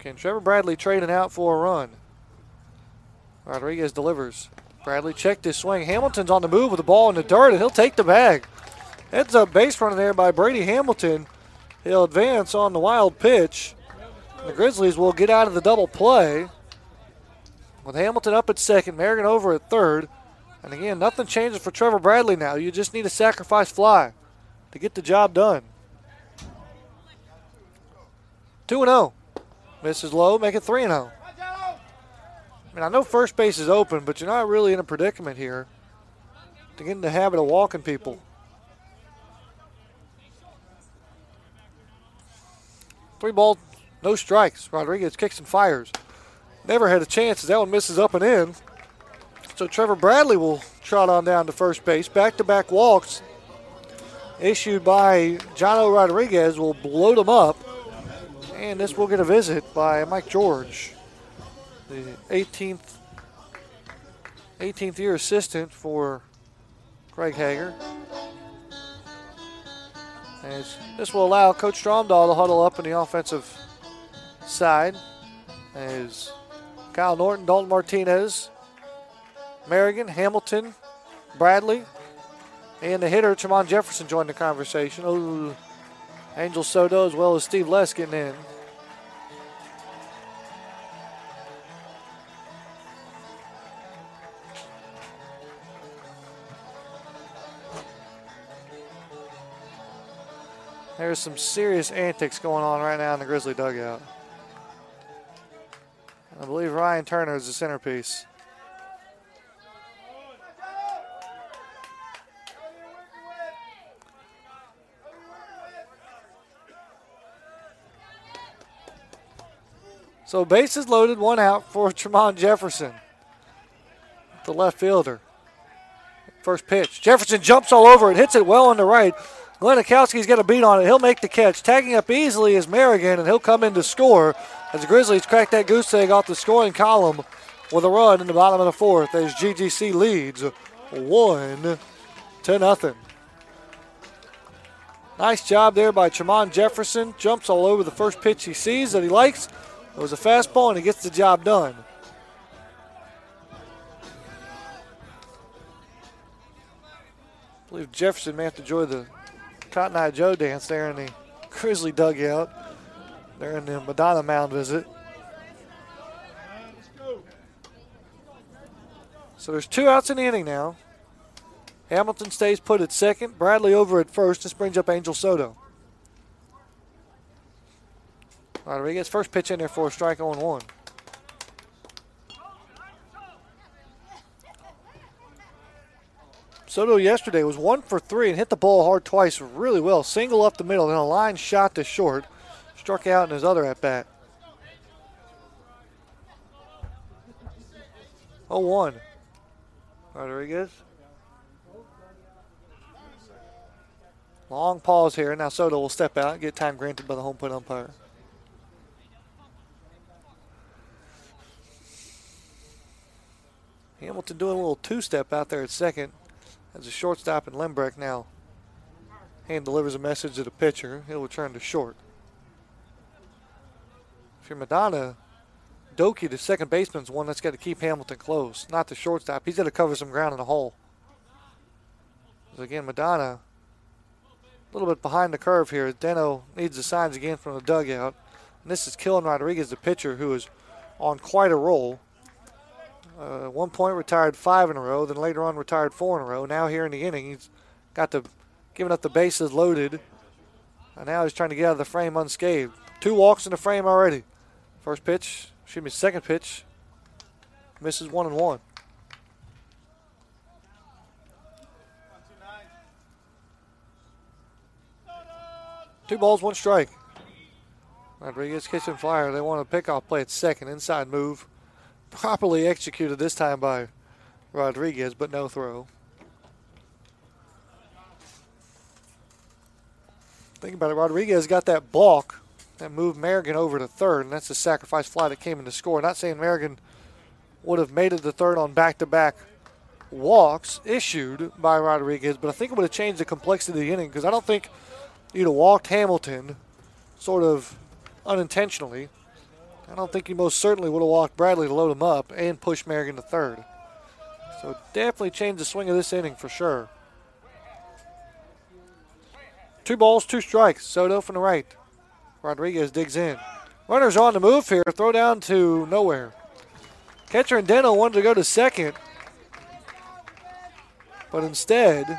Speaker 5: Can Trevor Bradley trade out for a run? Rodriguez delivers. Bradley checked his swing. Hamilton's on the move with the ball in the dirt, and he'll take the bag. Heads up base running there by Brady Hamilton. He'll advance on the wild pitch. The Grizzlies will get out of the double play. With Hamilton up at second, Merrigan over at third. And again, nothing changes for Trevor Bradley now. You just need a sacrifice fly to get the job done. 2 0. Misses low, make it 3 0. I mean, I know first base is open, but you're not really in a predicament here to get in the habit of walking people. Three ball, no strikes. Rodriguez kicks and fires. Never had a chance as that one misses up and in. So Trevor Bradley will trot on down to first base. Back to back walks issued by Jono Rodriguez will load them up. And this will get a visit by Mike George, the 18th 18th year assistant for Craig Hager. And this will allow Coach Stromdahl to huddle up in the offensive side as Kyle Norton, Dalton Martinez, Merrigan, Hamilton, Bradley, and the hitter, Tremont Jefferson, joined the conversation. Oh, Angel Soto as well as Steve Les getting in. There's some serious antics going on right now in the Grizzly dugout. I believe Ryan Turner is the centerpiece. So bases loaded, one out for Tremont Jefferson, the left fielder. First pitch. Jefferson jumps all over it, hits it well on the right. Glenikowski's got a beat on it. He'll make the catch. Tagging up easily is Merrigan, and he'll come in to score as the Grizzlies crack that goose egg off the scoring column with a run in the bottom of the fourth as GGC leads one to nothing. Nice job there by Tremont Jefferson. Jumps all over the first pitch he sees that he likes. It was a fastball, and he gets the job done. I believe Jefferson may have to enjoy the Cotton Eye Joe dance there in the Grizzly dugout. during the Madonna Mound visit. So there's two outs in the inning now. Hamilton stays put at second. Bradley over at first. This brings up Angel Soto. Rodriguez, first pitch in there for a strike 0 1. Soto yesterday was one for three and hit the ball hard twice really well. Single up the middle, then a line shot to short. Struck out in his other at bat. 0 1. Rodriguez. Long pause here. And now Soto will step out and get time granted by the home plate umpire. Hamilton doing a little two step out there at second. As a shortstop in Lembrecht now Hand delivers a message to the pitcher. He'll return to short. If you're Madonna, Doki, the second baseman's one that's got to keep Hamilton close, not the shortstop. He's got to cover some ground in the hole. Again, Madonna, a little bit behind the curve here. Deno needs the signs again from the dugout. And this is Killen Rodriguez, the pitcher, who is on quite a roll. Uh, one point retired five in a row, then later on retired four in a row. Now here in the inning, he's got to giving up the bases loaded, and now he's trying to get out of the frame unscathed. Two walks in the frame already. First pitch, excuse me, second pitch, misses one and one. Two balls, one strike. Rodriguez kitchen flyer. They want a pickoff play at second. Inside move. Properly executed this time by Rodriguez, but no throw. Think about it. Rodriguez got that balk that moved Merrigan over to third, and that's the sacrifice fly that came in to score. Not saying Merrigan would have made it to third on back to back walks issued by Rodriguez, but I think it would have changed the complexity of the inning because I don't think you'd have walked Hamilton sort of unintentionally. I don't think he most certainly would have walked Bradley to load him up and push Merrigan to third. So definitely changed the swing of this inning for sure. Two balls, two strikes. Soto from the right. Rodriguez digs in. Runners on the move here. Throw down to nowhere. Catcher and Deno wanted to go to second, but instead,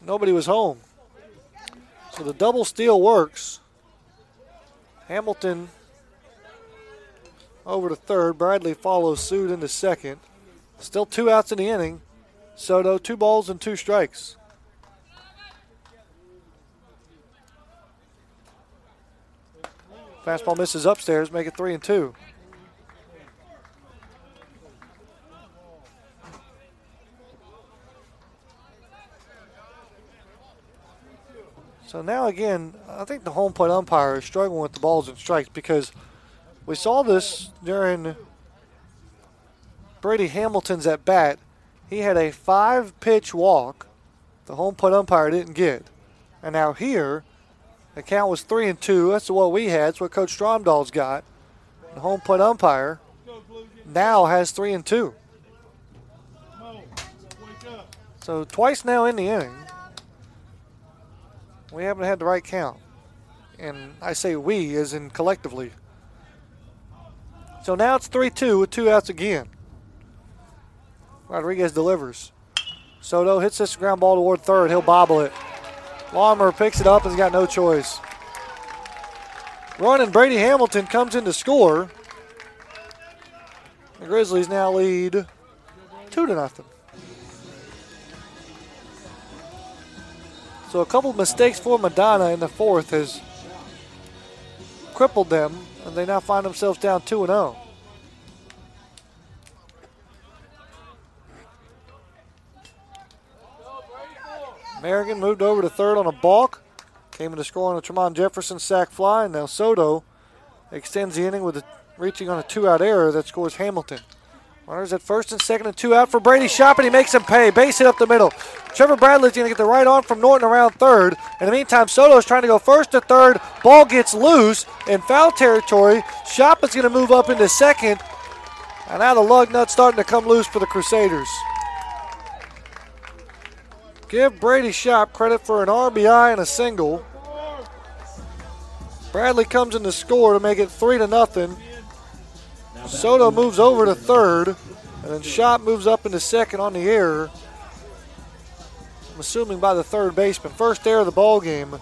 Speaker 5: nobody was home. So the double steal works. Hamilton over to third. Bradley follows suit into second. Still two outs in the inning. Soto, two balls and two strikes. Fastball misses upstairs, make it three and two. So now again, I think the home plate umpire is struggling with the balls and strikes because we saw this during Brady Hamilton's at bat. He had a five pitch walk. The home plate umpire didn't get. And now here, the count was three and two. That's what we had. That's what Coach Stromdahl's got. The home plate umpire now has three and two. So twice now in the inning, we haven't had the right count. And I say we as in collectively. So now it's 3 2 with two outs again. Rodriguez delivers. Soto hits this ground ball toward third. He'll bobble it. Lawmer picks it up and has got no choice. Running Brady Hamilton comes in to score. The Grizzlies now lead two to nothing. So a couple mistakes for Madonna in the fourth has crippled them, and they now find themselves down 2 0. Merrigan moved over to third on a balk. Came in to score on a Tremont Jefferson sac fly, and now Soto extends the inning with a, reaching on a two out error that scores Hamilton. Runners at first and second and two out for Brady Shop, and he makes him pay. Base hit up the middle. Trevor Bradley's going to get the right arm from Norton around third. In the meantime, Soto's trying to go first to third. Ball gets loose in foul territory. Shop is going to move up into second. And now the lug nut's starting to come loose for the Crusaders. Give Brady Shop credit for an RBI and a single. Bradley comes in to score to make it three to nothing. Soto moves over to third, and then Shop moves up into second on the error. I'm assuming by the third baseman. First error of the ball game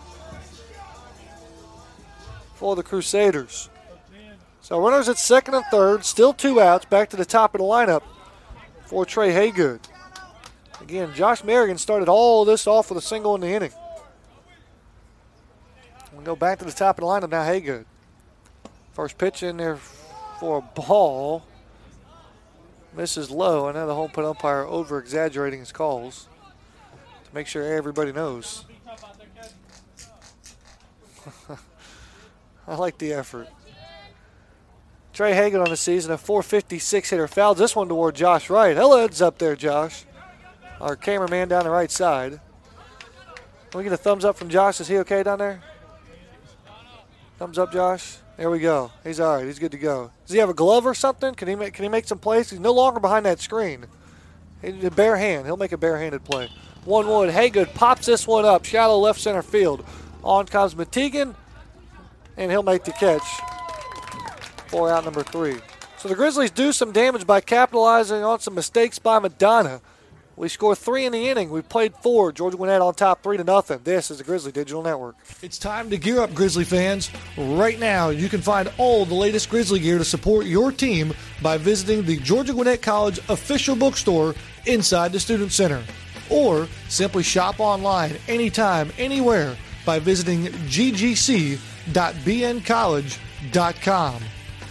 Speaker 5: for the Crusaders. So runners at second and third, still two outs, back to the top of the lineup for Trey Haygood. Again, Josh Merrigan started all this off with a single in the inning. We go back to the top of the lineup now. Haygood. First pitch in there for a ball. Misses low. I know the home plate umpire over exaggerating his calls to make sure everybody knows. (laughs) I like the effort. Trey Hagan on the season, a 456 hitter. Fouls this one toward Josh Wright. Hello, it's up there, Josh. Our cameraman down the right side. Can we get a thumbs up from Josh? Is he okay down there? Thumbs up, Josh. There we go. He's all right. He's good to go. Does he have a glove or something? Can he make Can he make some plays? He's no longer behind that screen. He bare hand. He'll make a barehanded play. One wood. Haygood pops this one up. Shallow left center field. On comes Matigan, and he'll make the catch for out number three. So the Grizzlies do some damage by capitalizing on some mistakes by Madonna. We score three in the inning. We played four. Georgia Gwinnett on top, three to nothing. This is the Grizzly Digital Network.
Speaker 8: It's time to gear up, Grizzly fans. Right now, you can find all the latest Grizzly gear to support your team by visiting the Georgia Gwinnett College official bookstore inside the Student Center, or simply shop online anytime, anywhere by visiting ggc.bncollege.com.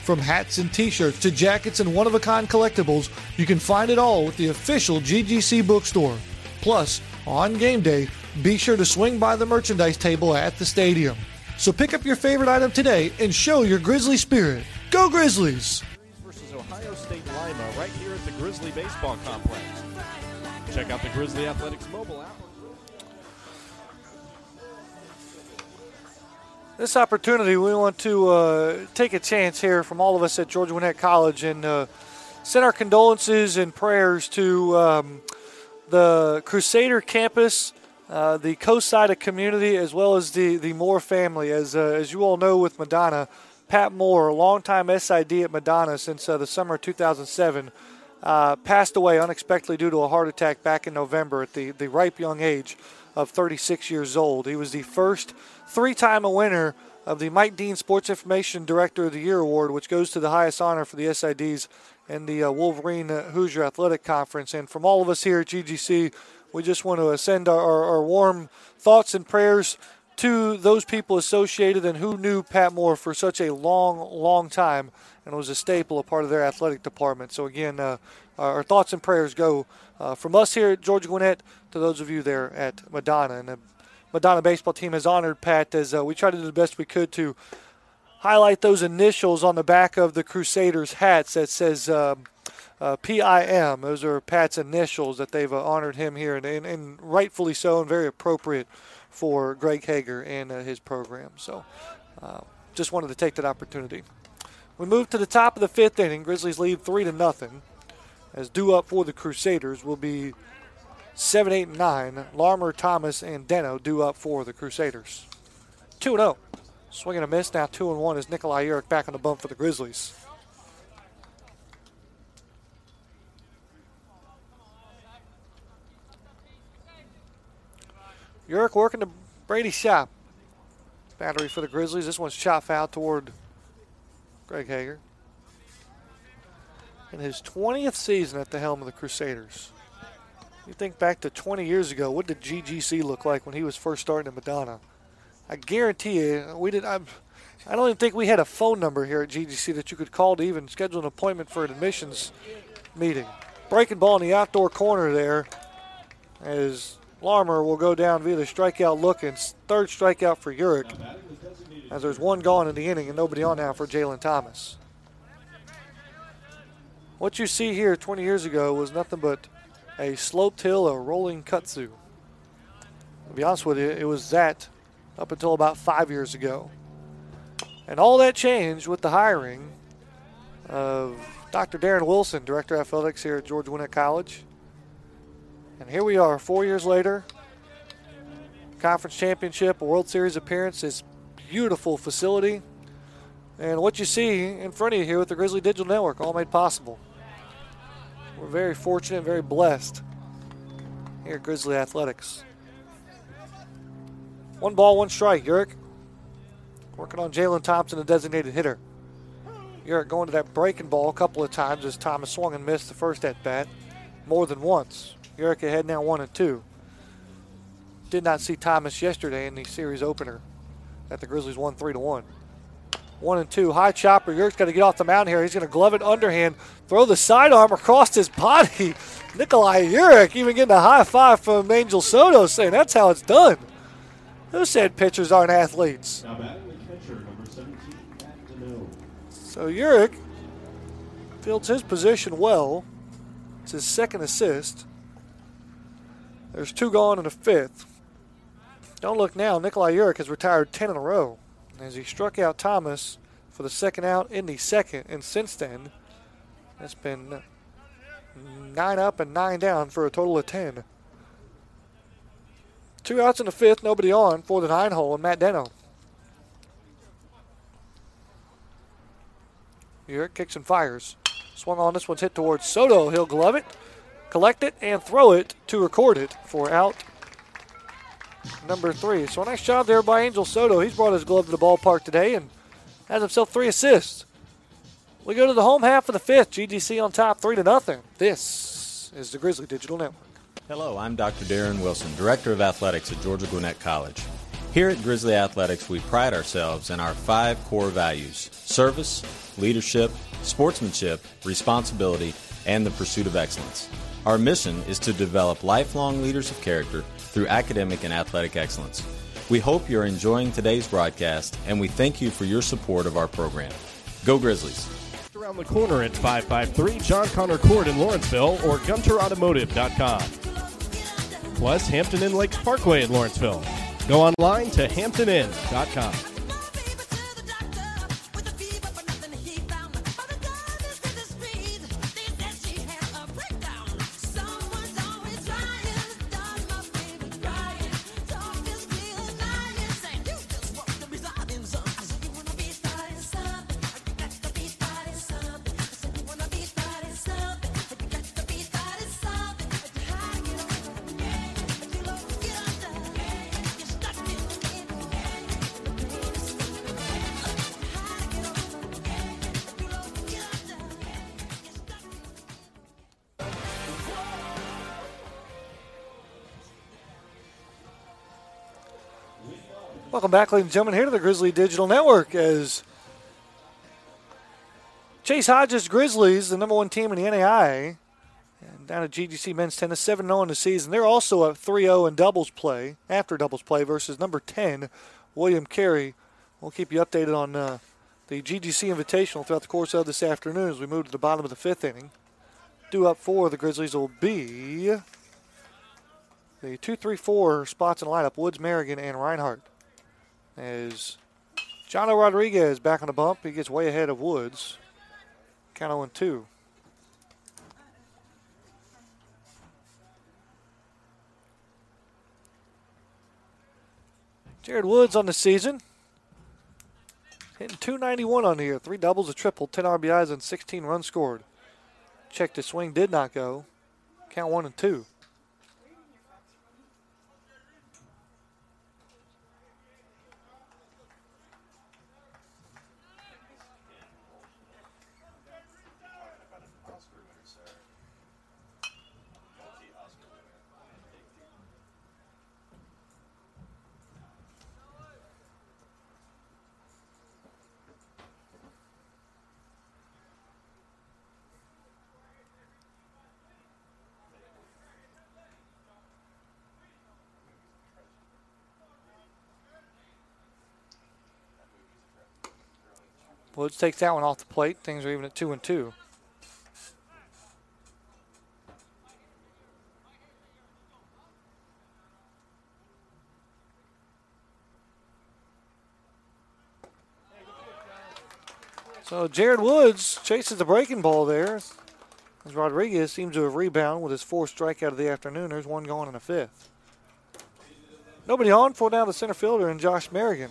Speaker 8: From hats and t shirts to jackets and one of a kind collectibles, you can find it all with the official GGC bookstore. Plus, on game day, be sure to swing by the merchandise table at the stadium. So pick up your favorite item today and show your Grizzly spirit. Go Grizzlies!
Speaker 3: Versus Ohio State Lima right here at the Grizzly Baseball Complex. Check out the Grizzly Athletics mobile app.
Speaker 5: This opportunity, we want to uh, take a chance here from all of us at Georgia Gwinnett College and uh, send our condolences and prayers to um, the Crusader campus, uh, the Coast-Side community, as well as the, the Moore family. As, uh, as you all know with Madonna, Pat Moore, a longtime SID at Madonna since uh, the summer of 2007, uh, passed away unexpectedly due to a heart attack back in November at the, the ripe young age of 36 years old. He was the first – three time a winner of the Mike Dean Sports Information Director of the Year Award, which goes to the highest honor for the SIDs and the uh, Wolverine uh, Hoosier Athletic Conference. And from all of us here at GGC, we just want to send our, our, our warm thoughts and prayers to those people associated and who knew Pat Moore for such a long, long time and was a staple, a part of their athletic department. So, again, uh, our thoughts and prayers go uh, from us here at Georgia Gwinnett to those of you there at Madonna. And Madonna baseball team has honored Pat as uh, we try to do the best we could to highlight those initials on the back of the Crusaders hats that says um, uh, PIM. Those are Pat's initials that they've uh, honored him here, and, and, and, rightfully so, and very appropriate for Greg Haeger and uh, his program. So, uh, just wanted to take that opportunity. We move to the top of the fifth inning. Grizzlies lead three to nothing. As due up for the Crusaders will be 7, 8, and 9. Larmer, Thomas, and Deno do up for the Crusaders. 2 0. Swinging a miss. Now 2 and 1 is Nikolai Urich back on the bump for the Grizzlies. Urich working to Brady Shop. Battery for the Grizzlies. This one's shot foul toward Greg Haeger. In his 20th season at the helm of the Crusaders. You think back to 20 years ago, what did GGC look like when he was first starting at Madonna? I guarantee you, we did. I'm, I don't even think we had a phone number here at GGC that you could call to even schedule an appointment for an admissions meeting. Breaking ball in the outdoor corner there, as Larmer will go down via the strikeout look and third strikeout for Urich. As there's one gone in the inning and nobody on now for Jalen Thomas. What you see here 20 years ago was nothing but a sloped hill, a rolling kudzu. To be honest with you, it was that up until about five years ago. And all that changed with the hiring of Dr. Darren Wilson, Director of Athletics here at Georgia Gwinnett College. And here we are, four years later. Conference championship, World Series appearance, this beautiful facility. And what you see in front of you here with the Grizzly Digital Network, all made possible. We're very fortunate, very blessed here at Grizzly Athletics. One ball, one strike. Urich working on Jalen Thomas, the designated hitter. Urich going to that breaking ball a couple of times as Thomas swung and missed the first at bat more than once. Urich ahead now one and two. Did not see Thomas yesterday in the series opener that the Grizzlies won three to one. One and two. High chopper. Urich's got to get off the mound here. He's going to glove it underhand, throw the sidearm across his body. (laughs) Nikolai Urich even getting a high five from Angel Soto saying that's how it's done. Who said pitchers aren't athletes? So Urich fields his position well. It's his second assist. There's two gone in the fifth. Don't look now. Nikolai Urich has retired 10 in a row as he struck out Thomas for the second out in the second. And since then, it's been nine up and nine down for a total of 10. Two outs in the fifth, nobody on for the nine hole, and Matt Deno. Urich kicks and fires. Swung on this one's hit towards Soto. He'll glove it, collect it, and throw it to record it for out number three. So a nice job there by Angel Soto. He's brought his glove to the ballpark today and has himself three assists. We go to the home half of the fifth. GGC on top, three to nothing. This is the Grizzly Digital Network.
Speaker 6: Hello, I'm Dr. Darren Wilson, Director of Athletics at Georgia Gwinnett College. Here at Grizzly Athletics, we pride ourselves in our five core values service, leadership, sportsmanship, responsibility, and the pursuit of excellence. Our mission is to develop lifelong leaders of character through academic and athletic excellence. We hope you're enjoying today's broadcast, and we thank you for your support of our program. Go Grizzlies!
Speaker 11: Around the corner at 553 John Connor Court in Lawrenceville or GunterAutomotive.com. Plus, Hampton Inn Lakes Parkway in Lawrenceville. Go online to HamptonInn.com.
Speaker 5: Welcome back, ladies and gentlemen, here to the Grizzly Digital Network as Chase Hodges Grizzlies, the number one team in the NAIA, and down at GGC men's tennis, 7 0 in the season. They're also at 3 0 in doubles play, after doubles play, versus number 10, William Carey. We'll keep you updated on uh, the GGC Invitational throughout the course of this afternoon as we move to the bottom of the fifth inning. Due up for the Grizzlies will be the 2 3 4 spots in the lineup Woods, Merrigan, and Reinhardt as Jono Rodriguez back on the bump. He gets way ahead of Woods. Count 0 2. Jared Woods on the season. Hitting 291 on here. Three doubles, a triple, 10 RBIs, and 16 runs scored. Check the swing did not go. Count one and two. Woods takes that one off the plate. Things are even at two and two. So Jared Woods chases the breaking ball there. As Rodriguez seems to have rebounded with his fourth strikeout of the afternoon. There's one going in the fifth. Nobody on for down the center fielder and Josh Merrigan.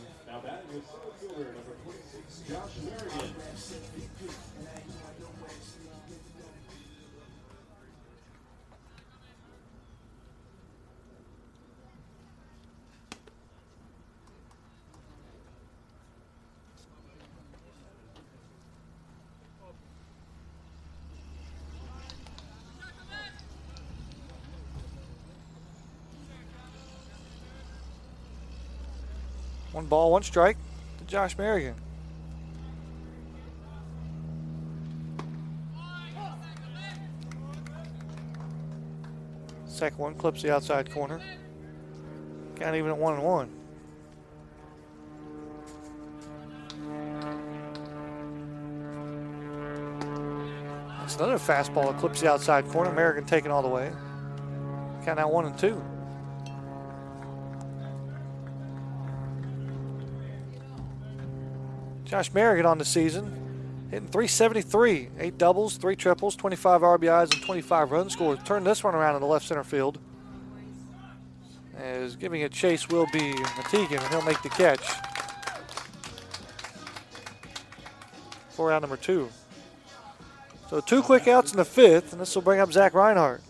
Speaker 5: One ball, one strike to Josh Merrigan. Second one clips the outside corner. Count even at one and one. That's another fastball that clips the outside corner. Merrigan taking all the way. Count out one and two. Josh Merrigan on the season, hitting 373, eight doubles, three triples, 25 RBIs, and 25 run scores. Turn this one around in the left center field. As giving a chase will be Matigan, and he'll make the catch. For out number two. So two quick outs in the fifth, and this will bring up Zach Reinhardt.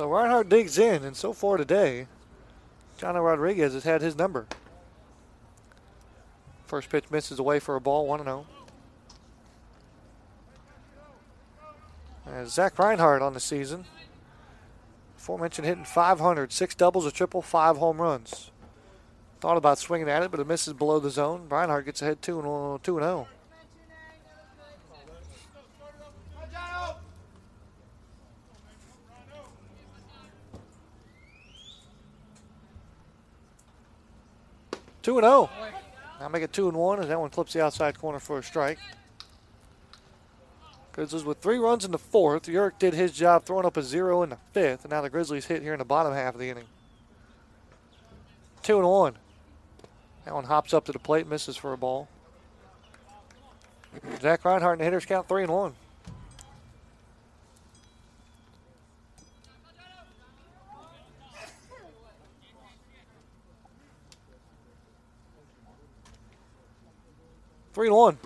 Speaker 5: So Reinhardt digs in, and so far today, Johnny Rodriguez has had his number. First pitch misses away for a ball, 1 0. As Zach Reinhardt on the season. Aforementioned hitting 500, six doubles, a triple, five home runs. Thought about swinging at it, but it misses below the zone. Reinhardt gets ahead 2 and 0. Two and zero. Oh. Now make it two and one as that one clips the outside corner for a strike. Grizzlies with three runs in the fourth. Urich did his job throwing up a zero in the fifth, and now the Grizzlies hit here in the bottom half of the inning. Two and one. That one hops up to the plate, misses for a ball. Zach Reinhardt and the hitters count three and one. Three one.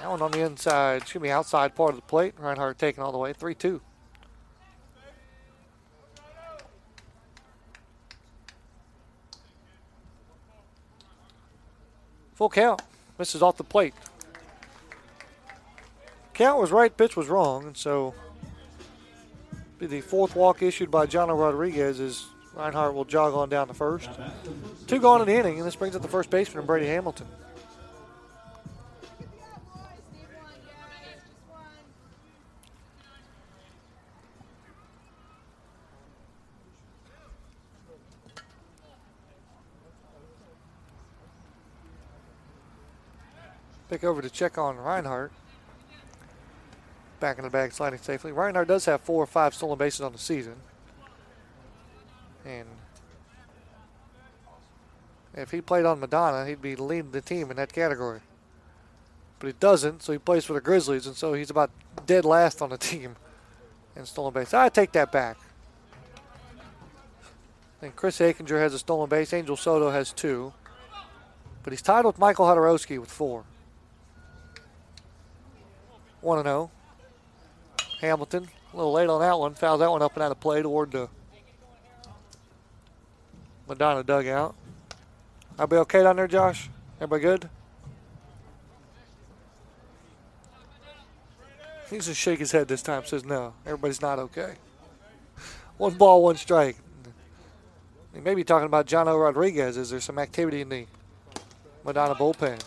Speaker 5: That one on the inside, excuse me, outside part of the plate. Reinhardt taking all the way. 3 2. Full count. Misses off the plate. Count was right, pitch was wrong, and so the fourth walk issued by Jono Rodriguez as Reinhardt will jog on down to first. Two gone in the inning, and this brings up the first baseman, Brady Hamilton. Pick over to check on Reinhardt. Back in the bag, sliding safely. Reinhardt does have four or five stolen bases on the season. And if he played on Madonna, he'd be leading the team in that category. But he doesn't, so he plays for the Grizzlies, and so he's about dead last on the (laughs) team in stolen base. I take that back. And Chris Akinger has a stolen base. Angel Soto has two. But he's tied with Michael Hodorowski with four. 1 0. Hamilton, a little late on that one. Fouls that one up and out of play toward the Madonna dugout. I'll be okay down there, Josh? Everybody good? He's just shake his head this time, says no. Everybody's not okay. One ball, one strike. He may be talking about John O. Rodriguez. Is there some activity in the Madonna bullpen?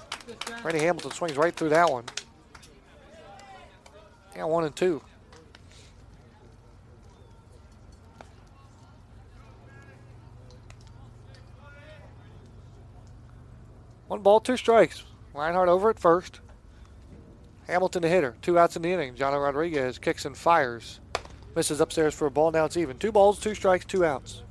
Speaker 5: Brady Hamilton swings right through that one. Yeah, one and two. One ball, two strikes. Reinhardt over at first. Hamilton the hitter. Two outs in the inning. Johnny Rodriguez kicks and fires. Misses upstairs for a ball. Now it's even. Two balls, two strikes, two outs.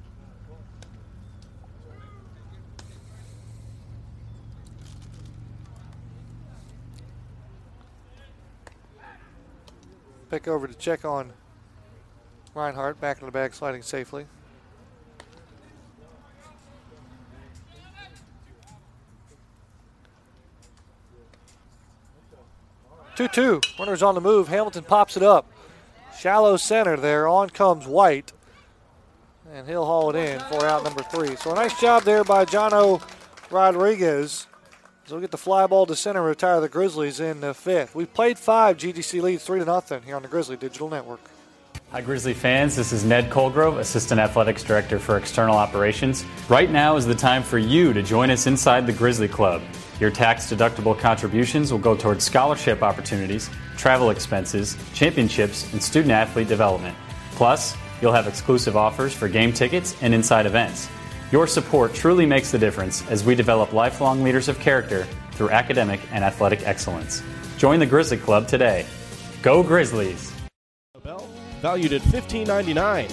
Speaker 5: Pick over to check on Reinhardt, back in the bag, sliding safely. Two-two. Runners on the move. Hamilton pops it up. Shallow center there. On comes White. And he'll haul it in for out number three. So a nice job there by Jono Rodriguez. So we'll get the fly ball to center, retire the Grizzlies in the fifth. We've played five. GGC leads three to nothing here on the Grizzly Digital Network.
Speaker 4: Hi, Grizzly fans. This is Ned Colgrove, Assistant Athletics Director for External Operations. Right now is the time for you to join us inside the Grizzly Club. Your tax deductible contributions will go towards scholarship opportunities, travel expenses, championships, and student athlete development. Plus, you'll have exclusive offers for game tickets and inside events. Your support truly makes the difference as we develop lifelong leaders of character through academic and athletic excellence. Join the Grizzly Club today. Go Grizzlies!
Speaker 3: Valued at $15.99.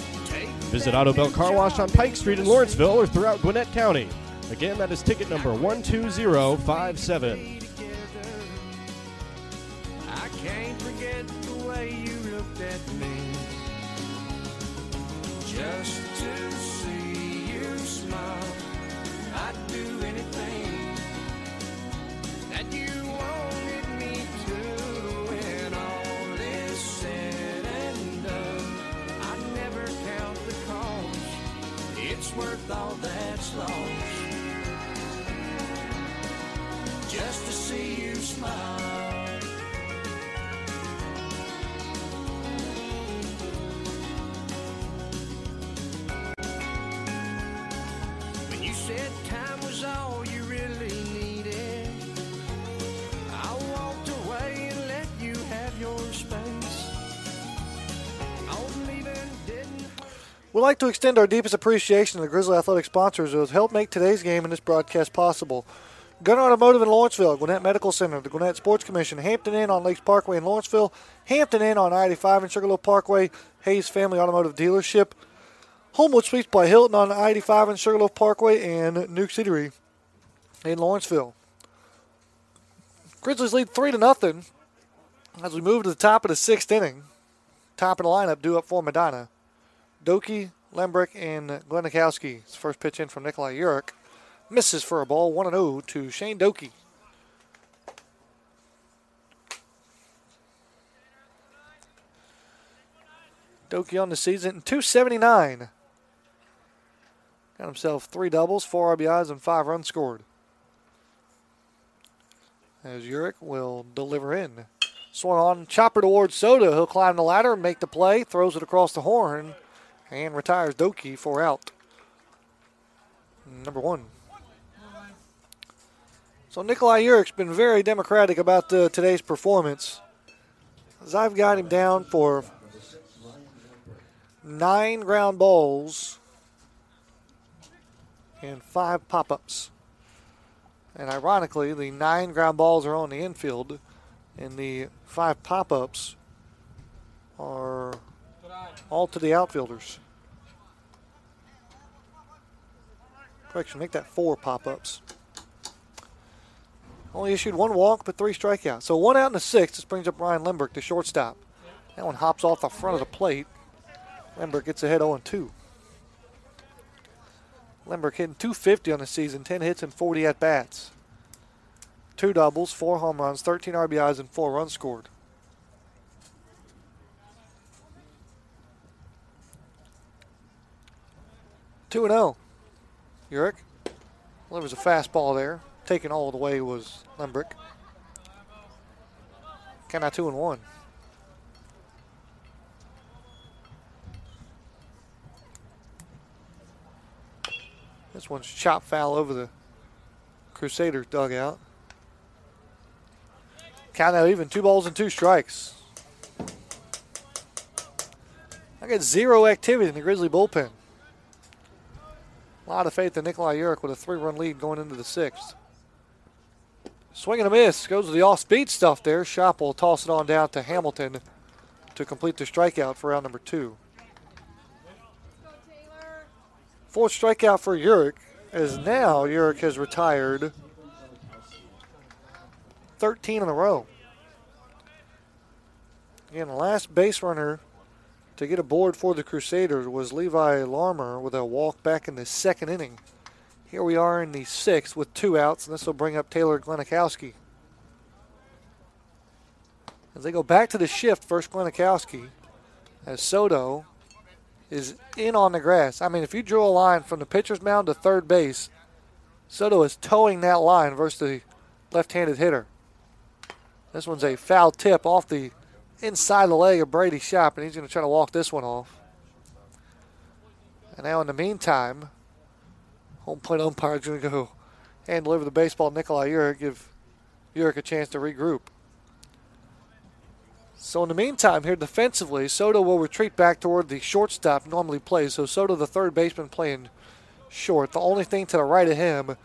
Speaker 3: Visit Auto Belt Car Wash on Pike Street in Lawrenceville or throughout Gwinnett County. Again, that is ticket number 12057.
Speaker 12: Worth all that's lost. Just to see you smile. When you said time was all you
Speaker 5: We'd like to extend our deepest appreciation to the Grizzly Athletic sponsors who have helped make today's game and this broadcast possible. Gunter Automotive in Lawrenceville, Gwinnett Medical Center, the Gwinnett Sports Commission, Hampton Inn on Lakes Parkway in Lawrenceville, Hampton Inn on I-85 and Sugarloaf Parkway, Hayes Family Automotive Dealership, Homewood Suites by Hilton on I-85 and Sugarloaf Parkway, and Nuke Eatery in Lawrenceville. Grizzlies lead three to nothing as we move to the top of the sixth inning. Top of the lineup due up for Madonna. Doki, Lembrick, and Glenikowski. First pitch in from Nikolai Urich. Misses for a ball, 1 0 to Shane Doki. Doki on the season, 279. Got himself three doubles, four RBIs, and five runs scored. As Urich will deliver in. Swung on, chopper towards Soto. He'll climb the ladder, make the play, throws it across the horn, and retires Doki for out. Number one. So Nikolai Urich's been very democratic about the, today's performance. As I've got him down for nine ground balls and five pop-ups. And ironically, the nine ground balls are on the infield, and the five pop-ups are all to the outfielders. Correction, make that four pop-ups. Only issued one walk, but three strikeouts. So one out in the sixth. This brings up Ryan Lemberg, the shortstop. That one hops off the front of the plate. Lemberg gets ahead 0-2. Lemberg hitting 250 on the season, 10 hits and 40 at bats. Two doubles, four home runs, 13 RBIs, and four runs scored. Two and zero. Urich There was a fastball there. Taken all the way was Lembrick. Count out two and one. This one's chop foul over the Crusaders dugout. Count out even two balls and two strikes. I got zero activity in the Grizzly bullpen. A lot of faith in Nikolai Urich with a three run lead going into the sixth. Swing and a miss. Goes to the off speed stuff there. Shop will toss it on down to Hamilton to complete the strikeout for round number two. Fourth strikeout for Urich, as now Urich has retired 13 in a row. Again, the last base runner to get aboard for the Crusaders was Levi Larmer with a walk back in the second inning. Here we are in the sixth with two outs, and this will bring up Taylor Glenikowski. As they go back to the shift, first Glenikowski, as Soto is in on the grass. I mean, if you drew a line from the pitcher's mound to third base, Soto is towing that line versus the left-handed hitter. This one's a foul tip off the inside the leg of Brady Shop, and he's going to try to walk this one off. And now, in the meantime, home plate umpire is going to go and deliver the baseball to Nikolai Urich, give Urich a chance to regroup. So in the meantime, here defensively, Soto will retreat back toward the shortstop normally plays. So Soto, the third baseman, playing short. The only thing to the right of him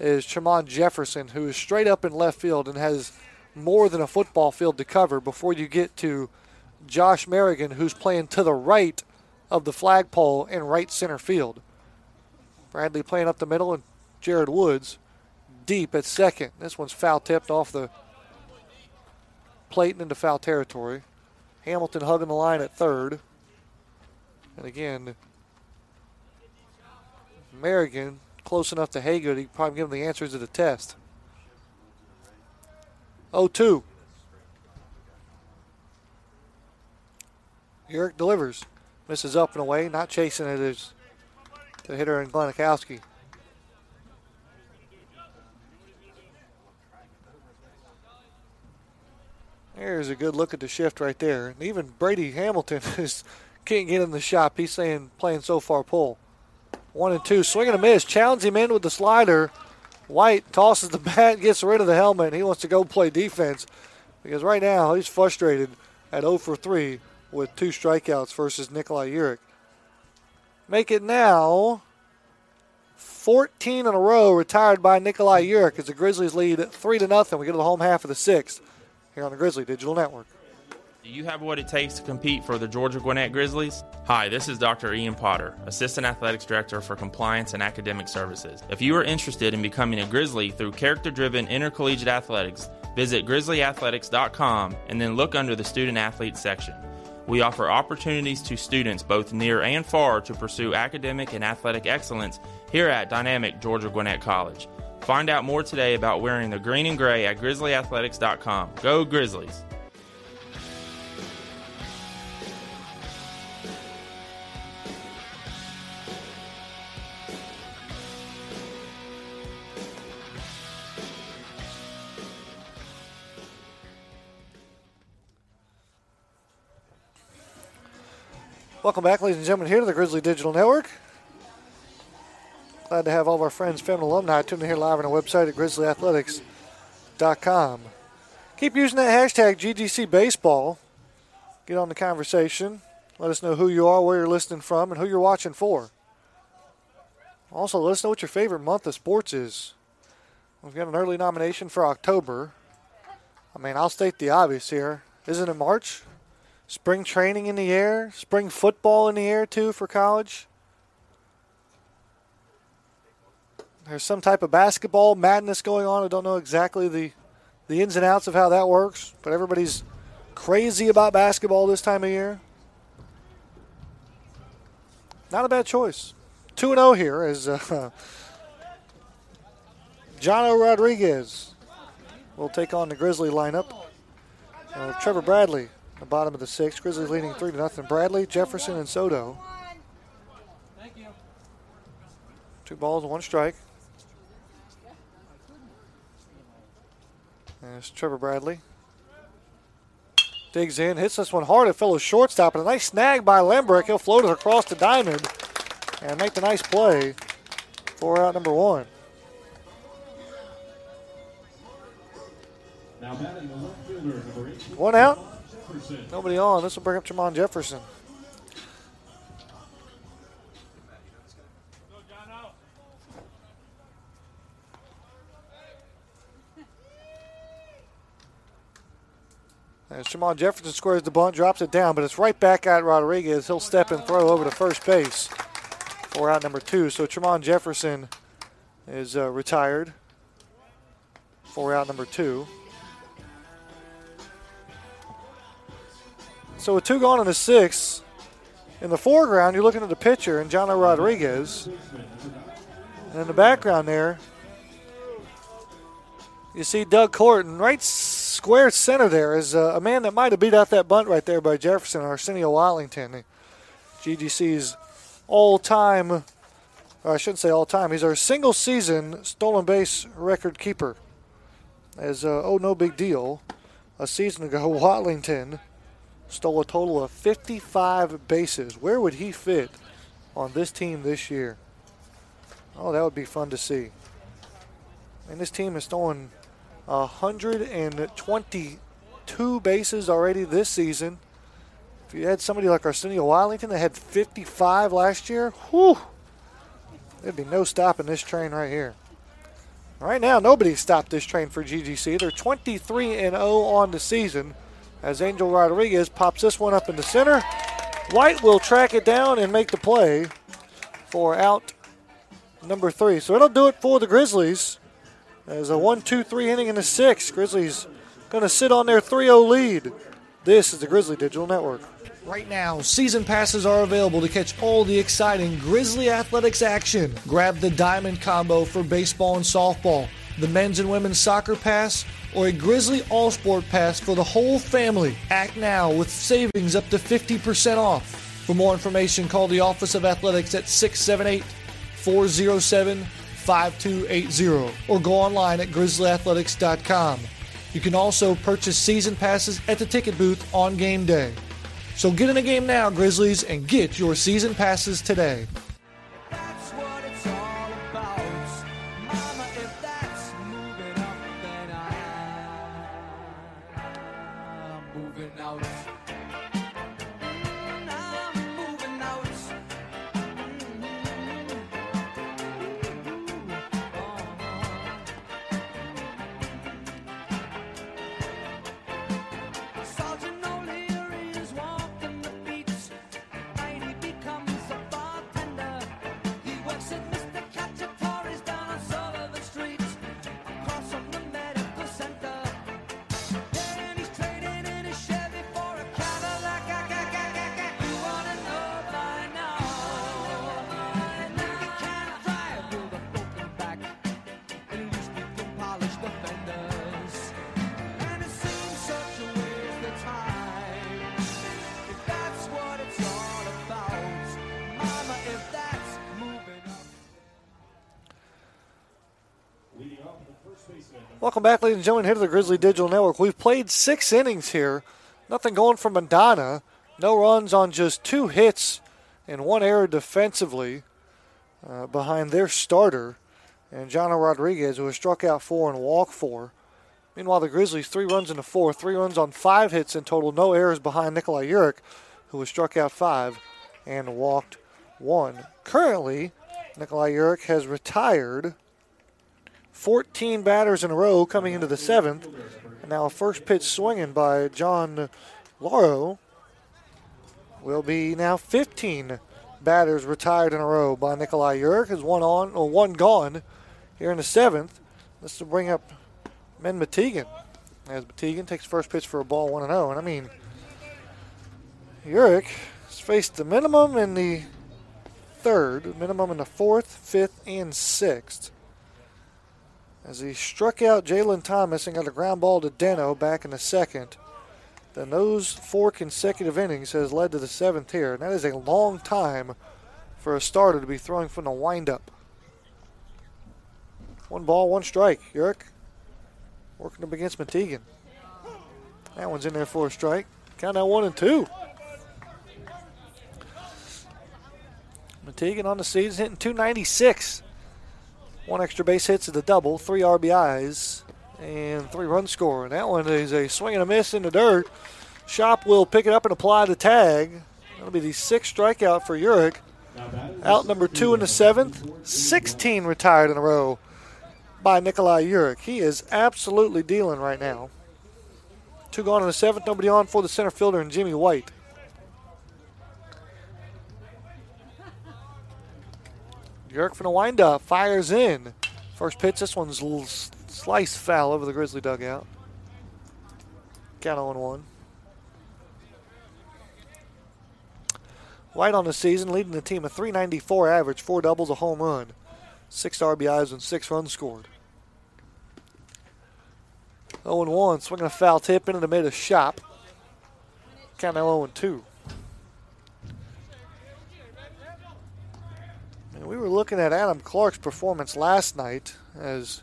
Speaker 5: is Tremont Jefferson, who is straight up in left field and has more than a football field to cover before you get to Josh Merrigan, who's playing to the right of the flagpole in right center field. Bradley playing up the middle, and Jared Woods deep at second. This one's foul tipped off the plate and into foul territory. Hamilton hugging the line at third. And again, Merrigan close enough to Haygood. He probably give him the answers to the test. 0 2. Urich delivers. Misses up and away. Not chasing it is the hitter in Glenikowski. There's a good look at the shift right there. And even Brady Hamilton (laughs) is can't get in the shop. He's saying playing so far pull. One and two. Swing and a miss. Challenge him in with the slider. White tosses the (laughs) bat, gets rid of the helmet, he wants to go play defense because right now he's frustrated at 0 for 3 with two strikeouts versus Nikolai Urich. Make it now 14 in a row retired by Nikolai Urich as the Grizzlies lead 3 to nothing. We go to the home half of the sixth here on the Grizzly Digital Network.
Speaker 7: Do you have what it takes to compete for the Georgia Gwinnett Grizzlies? Hi, this is Dr. Ian Potter, Assistant Athletics Director for Compliance and Academic Services. If you are interested in becoming a Grizzly through character driven intercollegiate athletics, visit grizzlyathletics.com and then look under the Student Athlete section. We offer opportunities to students both near and far to pursue academic and athletic excellence here at Dynamic Georgia Gwinnett College. Find out more today about wearing the green and gray at grizzlyathletics.com. Go Grizzlies!
Speaker 5: Welcome back, ladies and gentlemen, here to the Grizzly Digital Network. Glad to have all of our friends, family, alumni tuning in here live on our website at grizzlyathletics.com. Keep using that hashtag GGC Baseball. Get on the conversation. Let us know who you are, where you're listening from, and who you're watching for. Also, let us know what your favorite month of sports is. We've got an early nomination for October. I mean, I'll state the obvious here. Isn't it March? Spring training in the air, spring football in the air too for college. There's some type of basketball madness going on. I don't know exactly the the ins and outs of how that works, but everybody's crazy about basketball this time of year. Not a bad choice. 2 0 here as uh, (laughs) Jono Rodriguez will take on the Grizzly lineup. Uh, Trevor Bradley the bottom of the sixth. Grizzlies leading three to nothing. Bradley, Jefferson, and Soto. Two balls, one strike. There's Trevor Bradley. Digs in, hits this one hard at fellow shortstop, and a nice snag by Lembrick. He'll float it across the diamond and make the nice play for out number one. One out. Nobody on. This will bring up Jamon Jefferson. As Jamon Jefferson squares the bunt, drops it down, but it's right back at Rodriguez. He'll step and throw over to first base for out number two. So Tremont Jefferson is uh, retired for out number two. So with two gone in the sixth, in the foreground, you're looking at the pitcher and Jono Rodriguez. And in the background there, you see Doug Corton right square center there is a, a man that might have beat out that bunt right there by Jefferson, Arsenio Wallington, GGC's all-time, I shouldn't say all-time, he's our single-season stolen base record keeper. As uh, oh no big deal, a season ago (laughs) Wallington stole a total of 55 bases. Where would he fit on this team this year? Oh, that would be fun to see. And this team has stolen 122 bases already this season. If you had somebody like Arsenio Wallington that had 55 last year, whew, there'd be no stopping this train right here. Right now, nobody stopped this train for GGC. They're 23 and 0 on the season as Angel Rodriguez pops this one up in the center. White will track it down and make the play for out number three. So it'll do it for the Grizzlies. As a 1 2 3 inning in the sixth. Grizzlies going to sit on their 3 0 lead. This is the Grizzly Digital Network.
Speaker 13: Right now, season passes are available to catch all the exciting Grizzly Athletics action. Grab the Diamond Combo for baseball and softball, the men's and women's soccer pass, or a Grizzly All Sport pass for the whole family. Act now with savings up to 50% off. For more information, call the Office of Athletics at 678 407 5280 or go online at grizzlyathletics.com. You can also purchase season passes at the ticket booth on game day. So get in the game now, Grizzlies, and get your season passes today.
Speaker 14: Back,
Speaker 5: ladies and gentlemen, here to the Grizzly Digital Network. We've played six innings here. Nothing going for Madonna. No runs on just two hits and one error defensively uh, behind their starter and Jono Rodriguez, who has struck out four and walked four. Meanwhile, the Grizzlies three runs in the fourth, three runs on five hits in total, no errors behind Nikolai Urich, who has struck out five and walked one. Currently, Nikolai Urich has retired 14 batters in a row coming into the seventh. And now a first pitch swinging by John Lauro will be now 15 batters retired in a row by Nikolai Urich. Is one on or one gone here in the seventh. This will bring up Men Matigan as Matigan takes first pitch for a ball 1 0. And I mean, Urich has faced the minimum in the third, minimum in the fourth, fifth, and sixth. As he struck out Jalen Thomas and got a ground ball to Deno back in the second. Then those four consecutive innings has led to the seventh here. And that is a long time for a starter to be throwing from the windup. One ball, one strike. Urich working up against Matigan. That one's in there for a strike. Count out one and two. Matigan on the season hitting 296. One extra base hits is a double, three RBIs, and three runs scored. That one is a swing and a miss in the dirt. Shop will pick it up and apply the tag. That'll be the sixth strikeout for Urich. Out number two in the seventh. 16 retired in a row by Nikolai Urich. He is absolutely dealing right now. Two gone in the seventh, nobody on for the center fielder and Jimmy White. Urich from the windup fires in. First pitch, this one's a little slice foul over the Grizzly dugout. Count on 1. White on the season, leading the team a 394 average, four doubles, a home run, six RBIs, and six runs scored. 0 1, swinging a foul tip into the mid of shop. Count now 0 2. And we were looking at Adam Clark's performance last night as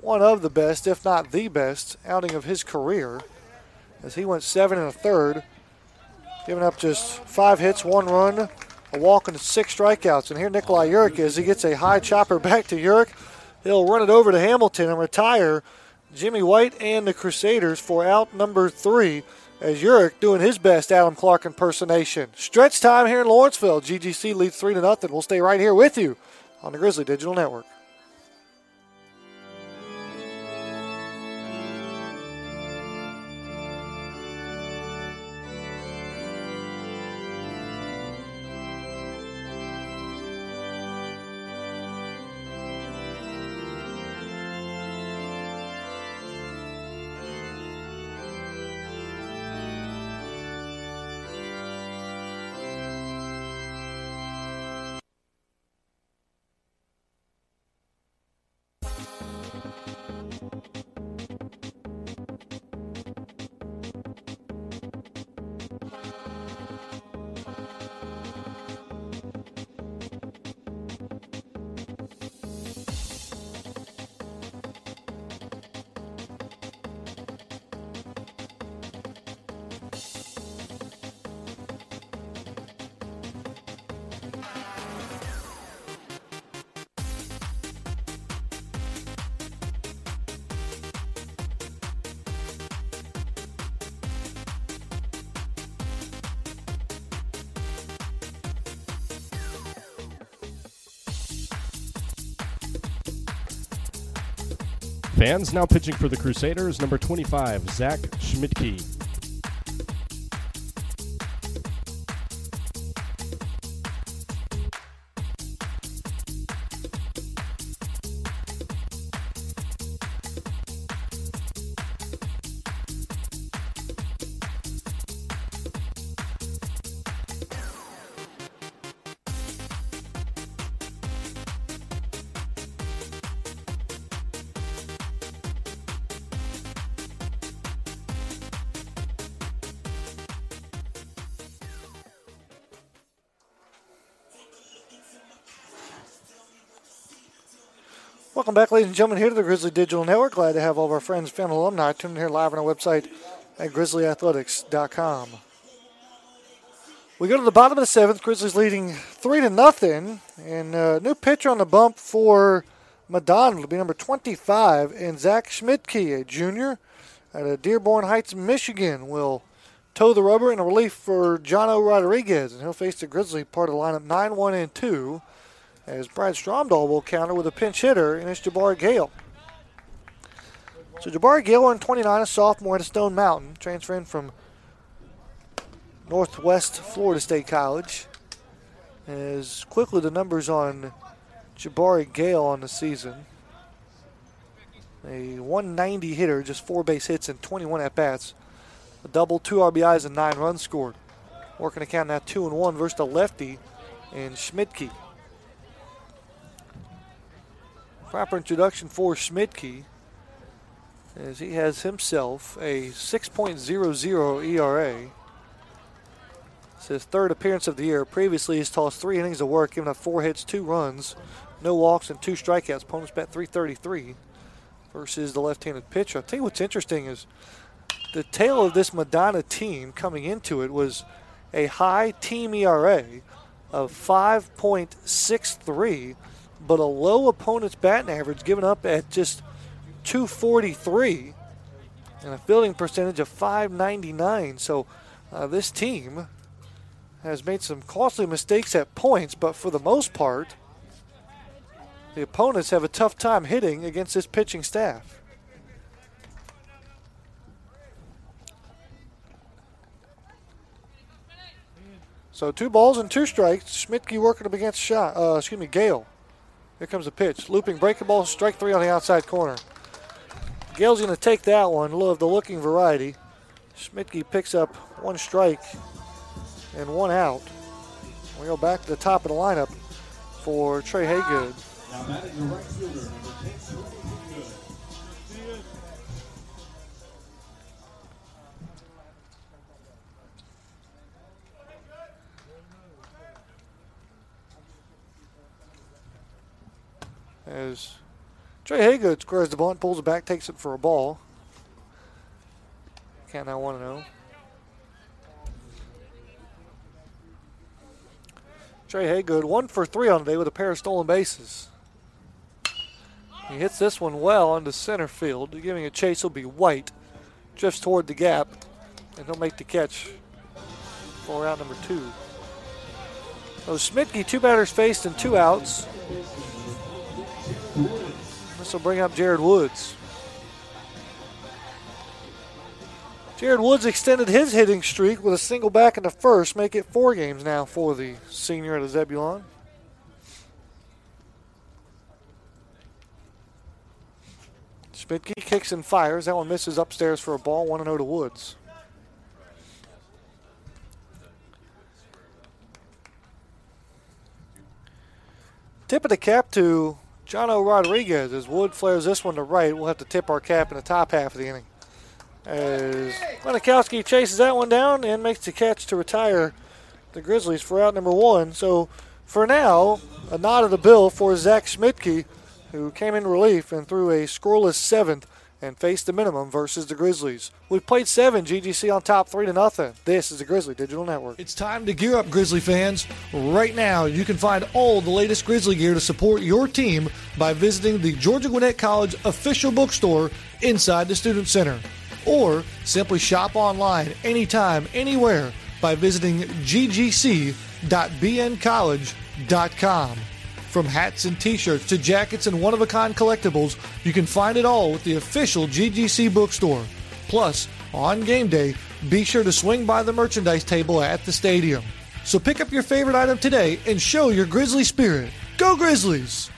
Speaker 5: one of the best, if not the best, outing of his career, as he went seven and a third, giving up just five hits, one run, a walk, and six strikeouts. And here Nikolai Urich is. He gets a high chopper back to Urich. He'll run it over to Hamilton and retire Jimmy White and the Crusaders for out number three as Urich doing his best Adam Clark impersonation. Stretch time here in Lawrenceville. GGC leads 3 to nothing. We'll stay right here with you on the Grizzly Digital Network.
Speaker 3: Fans now pitching for the Crusaders, number 25, Zach Schmidtke.
Speaker 5: Back, ladies and gentlemen, here to the Grizzly Digital Network. Glad to have all of our friends, family, alumni tuning in here live on our website at grizzlyathletics.com. We go to the bottom of the seventh. Grizzlies leading three to nothing, and uh, new pitcher on the bump for Madonna will be number 25, and Zach Schmidtke, a junior at uh, Dearborn Heights, Michigan, will toe the rubber in a relief for Jono Rodriguez, and he'll face the Grizzly part of the lineup 9 1 and 2 as Brad Stromdahl will counter with a pinch hitter, and it's Jabari Gale. So Jabari Gale, on 29, a sophomore at Stone Mountain, transferring from Northwest Florida State College. As quickly the numbers on Jabari Gale on the season. A 190 hitter, just four base hits and 21 at bats. A double, two RBIs, and nine runs scored. Working to count now two and one versus the lefty and Schmidtke. Proper introduction for Schmidtke as he has himself a 6.00 ERA. It's his third appearance of the year. Previously, he's tossed three innings of work, giving up four hits, two runs, no walks, and two strikeouts. Opponents bat 333 versus the left-handed pitcher. I'll tell you what's interesting is the tail of this Madonna team coming into it was a high team ERA of 5.63, but a low opponent's batting average given up at just 243 and a fielding percentage of 599. So uh, this team has made some costly mistakes at points, but for the most part, the opponents have a tough time hitting against this pitching staff. So two balls and two strikes. Schmidtke working up against shot. Uh, excuse me, Gale. Here comes a pitch. Looping breaking ball, strike three on the outside corner. Gale's going to take that one. Love the looking variety. Schmidtke picks up one strike and one out. We go back to the top of the lineup for Trey Haygood. As Trey Haygood squares the bunt, pulls it back, takes it for a ball. Count now 1 0. Trey Haygood, one for three on the day with a pair of stolen bases. He hits this one well into center field. Giving a chase will be White. Drifts toward the gap, and he'll make the catch for out number two. So Schmidtke, two batters faced and two outs. This will bring up Jared Woods. Jared Woods extended his hitting streak with a single back in the first, make it four games now for the senior at Zebulon. Schmidtke kicks and fires. That one misses upstairs for a ball. 1 0 to Woods. Tip of the cap to Jono Rodriguez as Wood flares this one to right. We'll have to tip our cap in the top half of the inning. As Lenikowski chases that one down and makes the catch to retire the Grizzlies for out number one. So for now, a nod of the bill for Zach Schmidtke, who came in relief and threw a scoreless seventh and faced the minimum versus the Grizzlies. We've played seven, GGC on top three to nothing. This is the Grizzly Digital Network.
Speaker 13: It's time to gear up, Grizzly fans. Right now, you can find all the latest Grizzly gear to support your team by visiting the Georgia Gwinnett College official bookstore inside the Student Center. Or simply shop online anytime, anywhere by visiting ggc.bncollege.com.
Speaker 5: From hats and t shirts to jackets and one of a kind collectibles, you can find it all with the official GGC bookstore. Plus, on game day, be sure to swing by the merchandise table at the stadium. So pick up your favorite item today and show your Grizzly spirit. Go Grizzlies!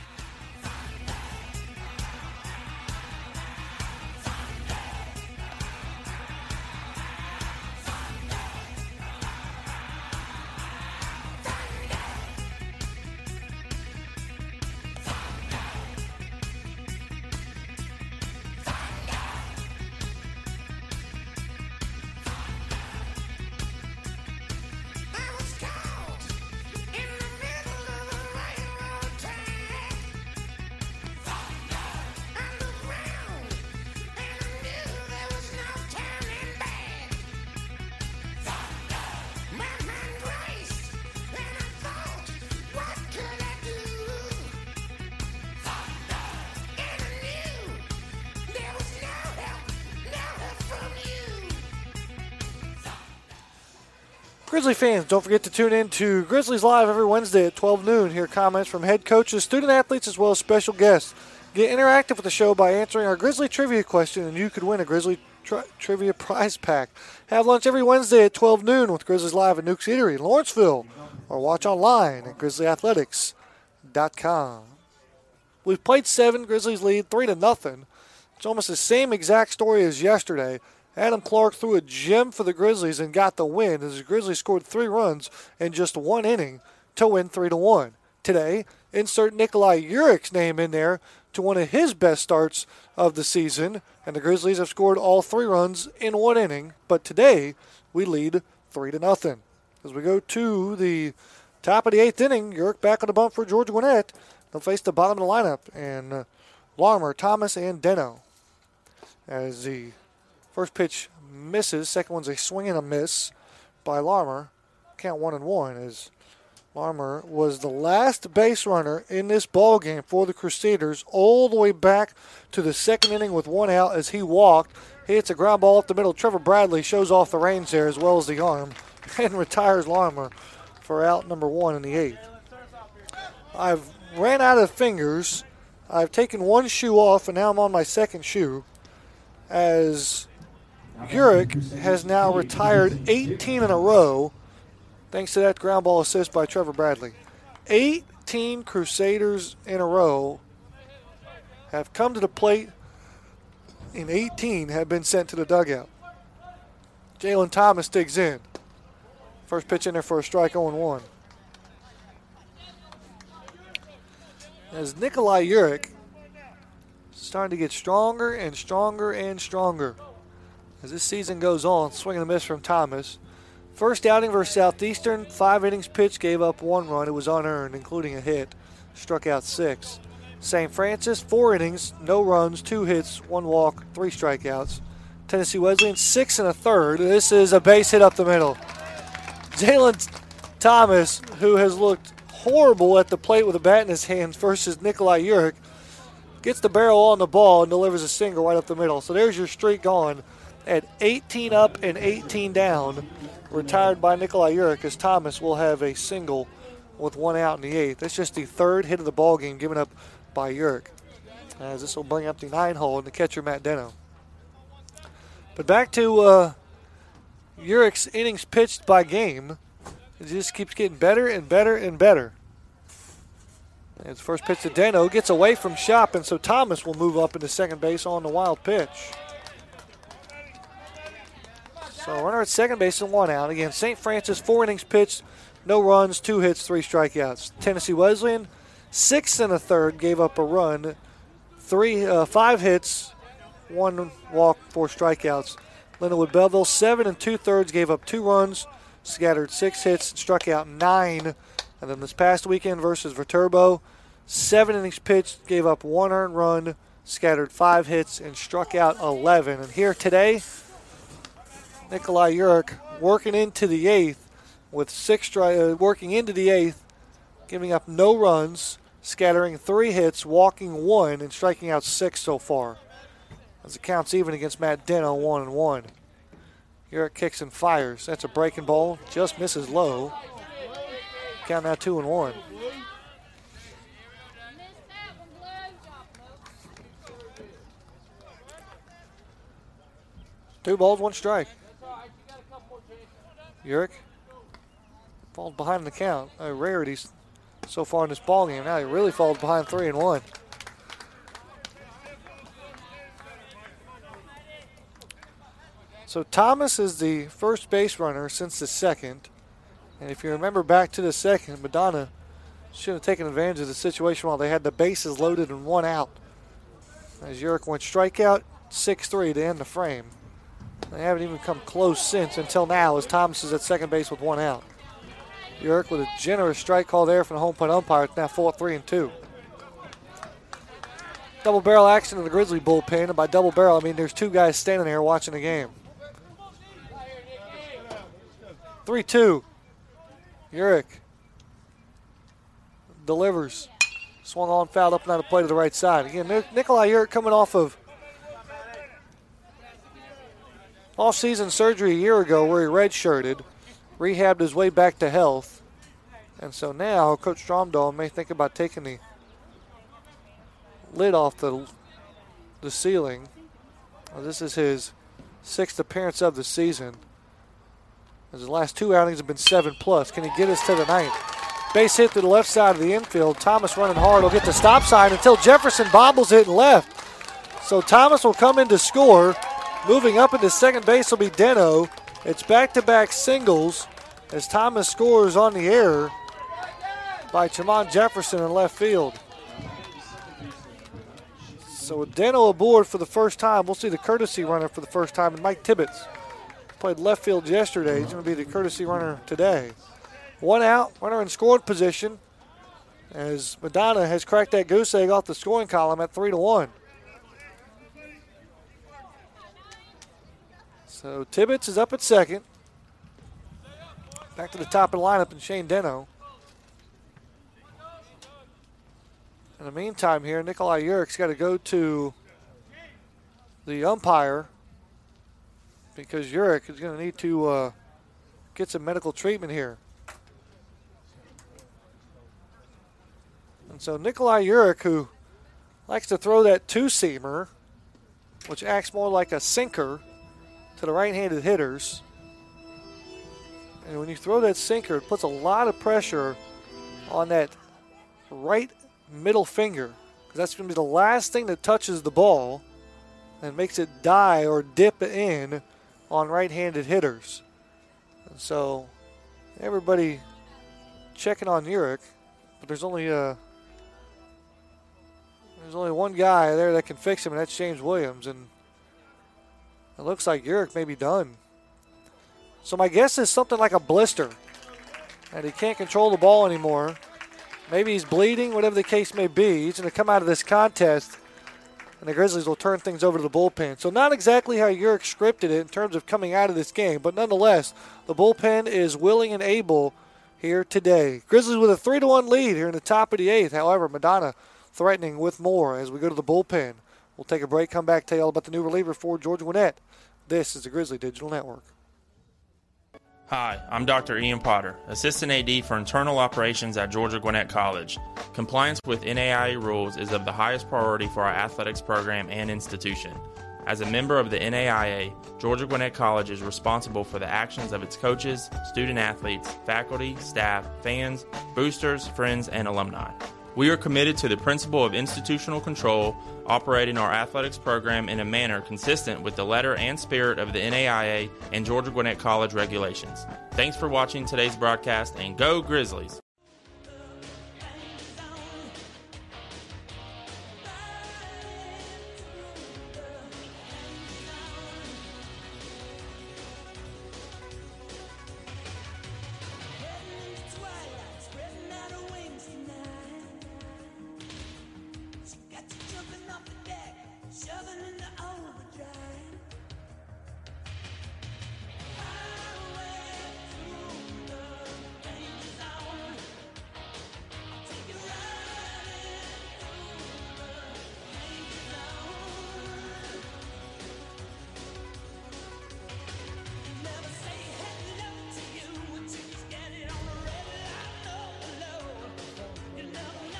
Speaker 5: Grizzly fans, don't forget to tune in to Grizzlies Live every Wednesday at 12 noon. Hear comments from head coaches, student athletes, as well as special guests. Get interactive with the show by answering our Grizzly trivia question, and you could win a Grizzly tri- trivia prize pack. Have lunch every Wednesday at 12 noon with Grizzlies Live at Nuke's Eatery in Lawrenceville, or watch online at grizzlyathletics.com. We've played seven. Grizzlies lead three to nothing. It's almost the same exact story as yesterday. Adam Clark threw a gem for the Grizzlies and got the win as the Grizzlies scored three runs in just one inning to win three to one. Today, insert Nikolai Urich's name in there to one of his best starts of the season, and the Grizzlies have scored all three runs in one inning. But today, we lead three to nothing. As we go to the top of the eighth inning, Urich back on the bump for Georgia Gwinnett. They'll face the bottom of the lineup and uh, Larmer, Thomas, and Deno. As the First pitch misses. Second one's a swing and a miss by Larmer. Count one and one as Larmer was the last base runner in this ball game for the Crusaders, all the way back to the second inning with one out as he walked. He hits a ground ball up the middle. Trevor Bradley shows off the reins there as well as the arm (laughs) and retires Larmer for out number one in the eighth. I've ran out of fingers. I've taken one shoe off and now I'm on my second shoe as Urich has now retired 18 in a row thanks to that ground ball assist by Trevor Bradley. 18 Crusaders in a row have come to the plate, and 18 have been sent to the dugout. Jalen Thomas digs in. First pitch in there for a strike 0 1. As Nikolai Urich starting to get stronger and stronger and stronger as this season goes on. Swing and a miss from Thomas. First outing versus Southeastern, five innings pitched, gave up one run. It was unearned, including a hit. Struck out six. St. Francis, four innings, no runs, two hits, one walk, three strikeouts. Tennessee Wesleyan, six and a third. This is a base hit up the middle. Jalen Thomas, who has looked horrible at the plate with a bat in his hands, versus Nikolai Urich, gets the barrel on the ball and delivers a single right up the middle. So there's your streak gone at 18 up and 18 down, retired by Nikolai Urich, as Thomas will have a single with one out in the eighth. That's just the third hit of the ball game given up by Urich. As this will bring up the nine hole and the catcher Matt Deno. But back to uh, innings pitched by game. It just keeps getting better and better and better. As first pitch to Deno gets away from Shop, and so Thomas will move up into second base on the wild pitch. So runner at second base and one out. Again, St. Francis, four innings pitched, no runs, two hits, three strikeouts. Tennessee Wesleyan, six and a third, gave up a run, three, uh, five hits, one walk, four strikeouts. Lindenwood Belleville, seven and two thirds, gave up two runs, scattered six hits, struck out nine. And then this past weekend versus Viterbo, seven innings pitched, gave up one earned run, scattered five hits, and struck out 11. And here today, Nikolai Urich working into the eighth with six dri- uh, working into the eighth, giving up no runs, scattering three hits, walking one, and striking out six so far. As it counts even against Matt Deno, one and one. Urich kicks and fires. That's a breaking ball, just misses low. Count now two and one. Two balls, one strike. Urich falls behind the count. A rarity so far in this ball game. Now he really falls behind three and one. So Thomas is the first base runner since the second. And if you remember back to the second, Madonna should have taken advantage of the situation while they had the bases loaded and one out. As Urich went strikeout, 6 3 to end the frame. They haven't even come close since until now as Thomas is at second base with one out. Urich with a generous strike call there from the home plate umpire. It's now 4 3 and 2. Double barrel action in the Grizzly bullpen. And by double barrel, I mean there's two guys standing there watching the game. 3 2. Urich delivers. Swung on, fouled up and out of play to the right side. Again, Nikolai Urich coming off of off-season surgery a year ago where he redshirted, rehabbed his way back to health. And so now Coach Stromdahl may think about taking the lid off the, the ceiling. Well, this is his sixth appearance of the season. His last two outings have been seven plus. Can he get us to the ninth? Base hit to the left side of the infield. Thomas running hard will get the stop sign until Jefferson bobbles it and left. So Thomas will come in to score. Moving up into second base will be Deno. It's back to back singles as Thomas scores on the air by Chamon Jefferson in left field. So with Deno aboard for the first time, we'll see the courtesy runner for the first time. And Mike Tibbetts played left field yesterday. He's going to be the courtesy runner today. One out, runner in scoring position as Madonna has cracked that goose egg off the scoring column at 3 to 1. So Tibbetts is up at second. Back to the top of the lineup and Shane Deno. In the meantime, here, Nikolai Urich's got to go to the umpire because Urich is going to need to uh, get some medical treatment here. And so Nikolai Urich, who likes to throw that two seamer, which acts more like a sinker to the right handed hitters. And when you throw that sinker, it puts a lot of pressure on that right middle finger because that's going to be the last thing that touches the ball and makes it die or dip in on right handed hitters. And so everybody checking on Urich, but there's only uh, there's only one guy there that can fix him, and that's James Williams. And it looks like Urich may be done. So my guess is something like a blister, and he can't control the ball anymore. Maybe he's bleeding, whatever the case may be. He's going to come out of this contest, and the Grizzlies will turn things over to the bullpen. So not exactly how Urich scripted it in terms of coming out of this game, but nonetheless, the bullpen is willing and able here today. Grizzlies with a three to one lead here in the top of the eighth. However, Madonna threatening with more as we go to the bullpen. We'll take a break, come back, tell you all about the new reliever for Georgia Gwinnett. This is the Grizzly Digital Network.
Speaker 7: Hi, I'm Dr. Ian Potter, Assistant AD for Internal Operations at Georgia Gwinnett College. Compliance with NAIA rules is of the highest priority for our athletics program and institution. As a member of the NAIA, Georgia Gwinnett College is responsible for the actions of its coaches, student athletes, faculty, staff, fans, boosters, friends, and alumni. We are committed to the principle of institutional control, operating our athletics program in a manner consistent with the letter and spirit of the NAIA and Georgia Gwinnett College regulations. Thanks for watching today's broadcast and go Grizzlies!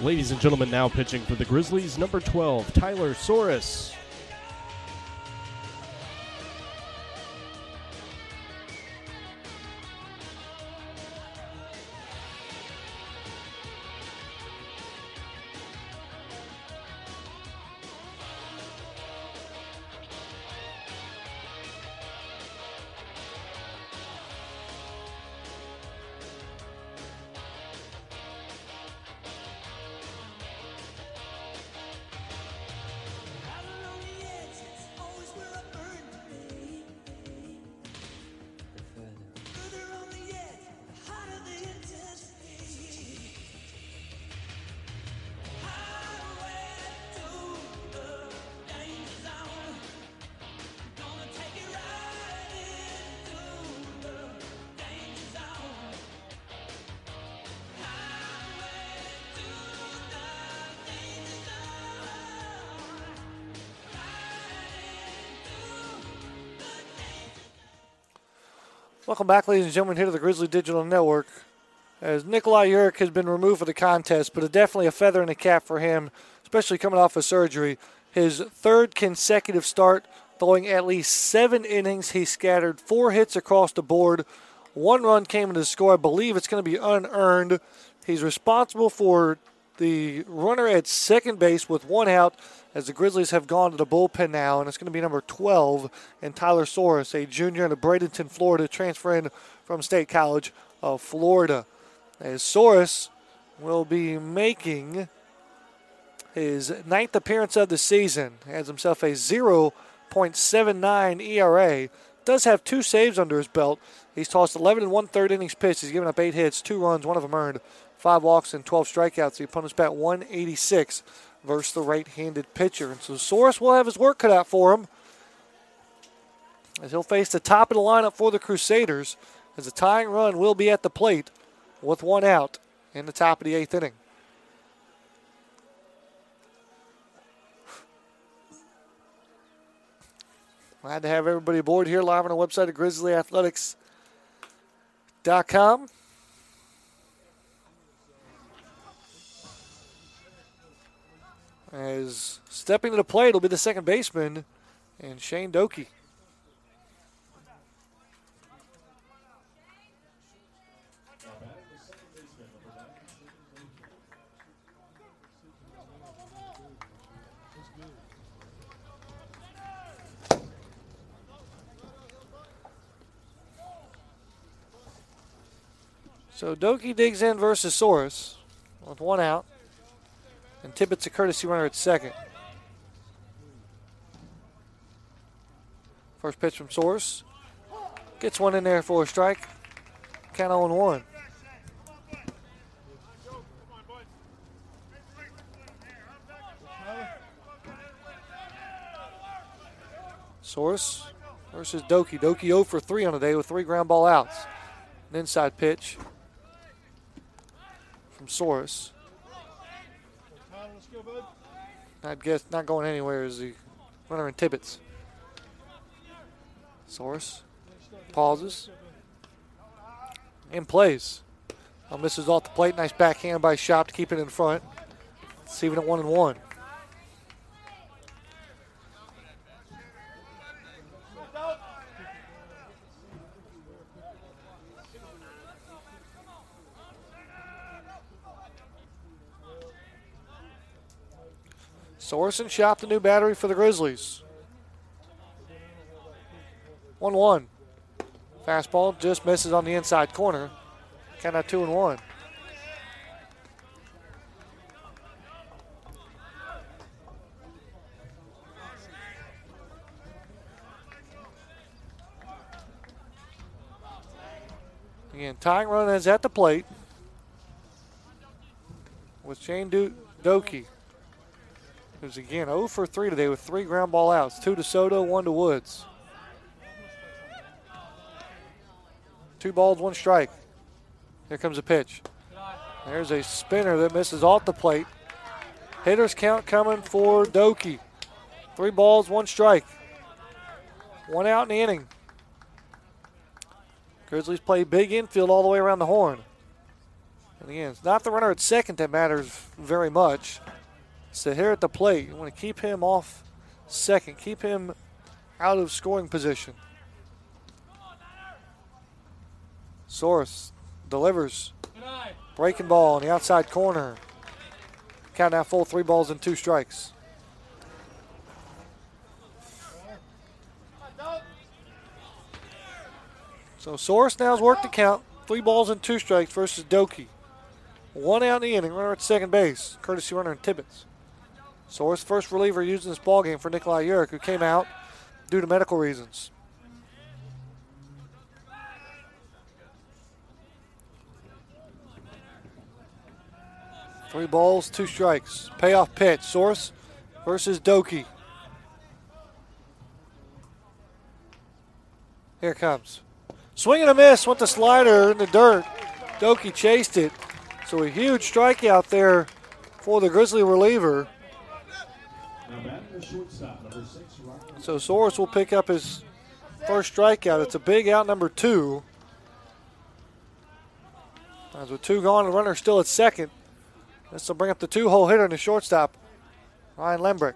Speaker 3: Ladies and gentlemen, now pitching for the Grizzlies, number 12, Tyler Soros.
Speaker 5: Welcome back, ladies and gentlemen, here to the Grizzly Digital Network. As Nikolai Urich has been removed for the contest, but definitely a feather in the cap for him, especially coming off of surgery. His third consecutive start, throwing at least seven innings. He scattered four hits across the board. One run came into the score. I believe it's going to be unearned. He's responsible for the runner at second base with one out as the Grizzlies have gone to the bullpen now, and it's going to be number 12 and Tyler Soros, a junior in a Bradenton, Florida, transferring from State College of Florida. As Soros will be making his ninth appearance of the season, has himself a 0.79 ERA, does have two saves under his belt. He's tossed 11 and one third innings pitched. He's given up eight hits, two runs, one of them earned, five walks, and 12 strikeouts. The opponent's bat 186 versus the right-handed pitcher. And so Soros will have his work cut out for him as he'll face the top of the lineup for the Crusaders as the tying run will be at the plate with one out in the top of the eighth inning. Glad to have everybody aboard here live on our website at grizzlyathletics.com. As stepping to the plate will be the second baseman and Shane Doki. So Doki digs in versus Soros with one out. And Tibbetts' a courtesy runner at second. First pitch from Soros. Gets one in there for a strike. Count on 1. Soros versus Doki. Doki 0 for 3 on the day with three ground ball outs. An inside pitch from Soros. I'd guess not going anywhere is the runner in Tibbetts. Soros pauses and plays. Misses off the plate. Nice backhand by Shop to keep it in front. It's even at one and one. Soros and Shop, the new battery for the Grizzlies. 1 1. Fastball just misses on the inside corner. Count out 2 and 1. Again, tying run is at the plate with Shane Do- Doki. Who's again 0 for 3 today with three ground ball outs. Two to Soto, one to Woods. Two balls, one strike. Here comes a pitch. There's a spinner that misses off the plate. Hitters count coming for Doki. Three balls, one strike. One out in the inning. Grizzlies play big infield all the way around the horn. And again, it's not the runner at second that matters very much. So here at the plate, you want to keep him off second, keep him out of scoring position. Soros delivers. Breaking ball on the outside corner. Count now full three balls and two strikes. So Soros now's worked the count. Three balls and two strikes versus Doki. One out in the inning, runner at second base, courtesy runner in Tibbetts. Soros first reliever used in this ball game for Nikolai Urich, who came out due to medical reasons. Three balls, two strikes. Payoff pitch. Soros versus Doki. Here comes. Swing and a miss. Went the slider in the dirt. Doki chased it. So a huge strikeout there for the Grizzly reliever. So Soros will pick up his first strikeout. It's a big out number two. As with two gone, the runner still at second. This will bring up the two-hole hitter and the shortstop, Ryan Lembrick.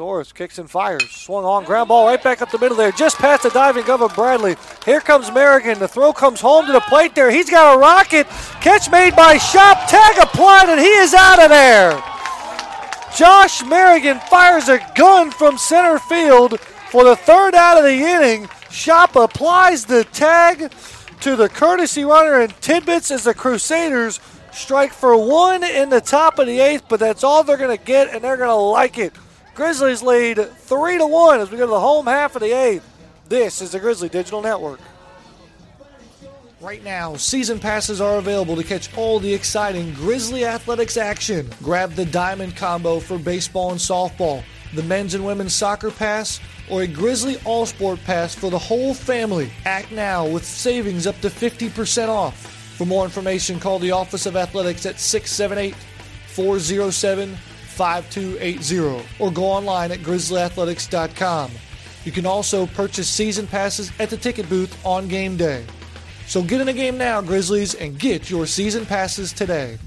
Speaker 5: Soros kicks and fires. Swung on, ground ball right back up the middle there, just past the diving glove of Bradley. Here comes Merrigan. The throw comes home to the plate there. He's got a rocket. Catch made by Shop. Tag applied, and he is out of there. Josh Merrigan fires a gun from center field for the third out of the inning. Shop applies the tag to the courtesy runner and Tibbetts as the Crusaders strike for one in the top of the eighth, but that's all they're going to get, and they're going to like it. Grizzlies lead three to one as we go to the home half of the eighth. This is the Grizzly Digital Network.
Speaker 13: Right now, season passes are available to catch all the exciting Grizzly Athletics action. Grab the Diamond Combo for baseball and softball, the men's and women's soccer pass, or a Grizzly All Sport pass for the whole family. Act now with savings up to 50% off. For more information, call the Office of Athletics at 678 407 5280 or go online at grizzlyathletics.com. You can also purchase season passes at the ticket booth on game day. So get in the game now, Grizzlies, and get your season passes today.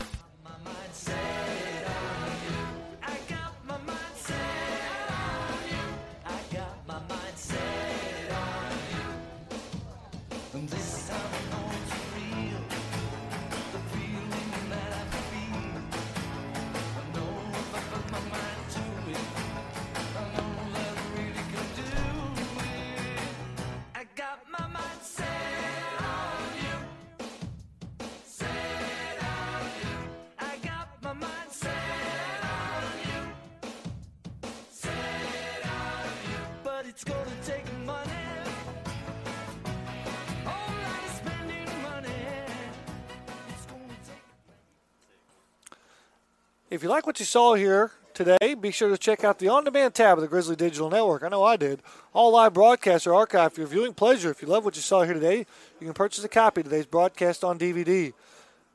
Speaker 5: If you like what you saw here today, be sure to check out the on demand tab of the Grizzly Digital Network. I know I did. All live broadcasts are archived for your viewing pleasure. If you love what you saw here today, you can purchase a copy of today's broadcast on DVD.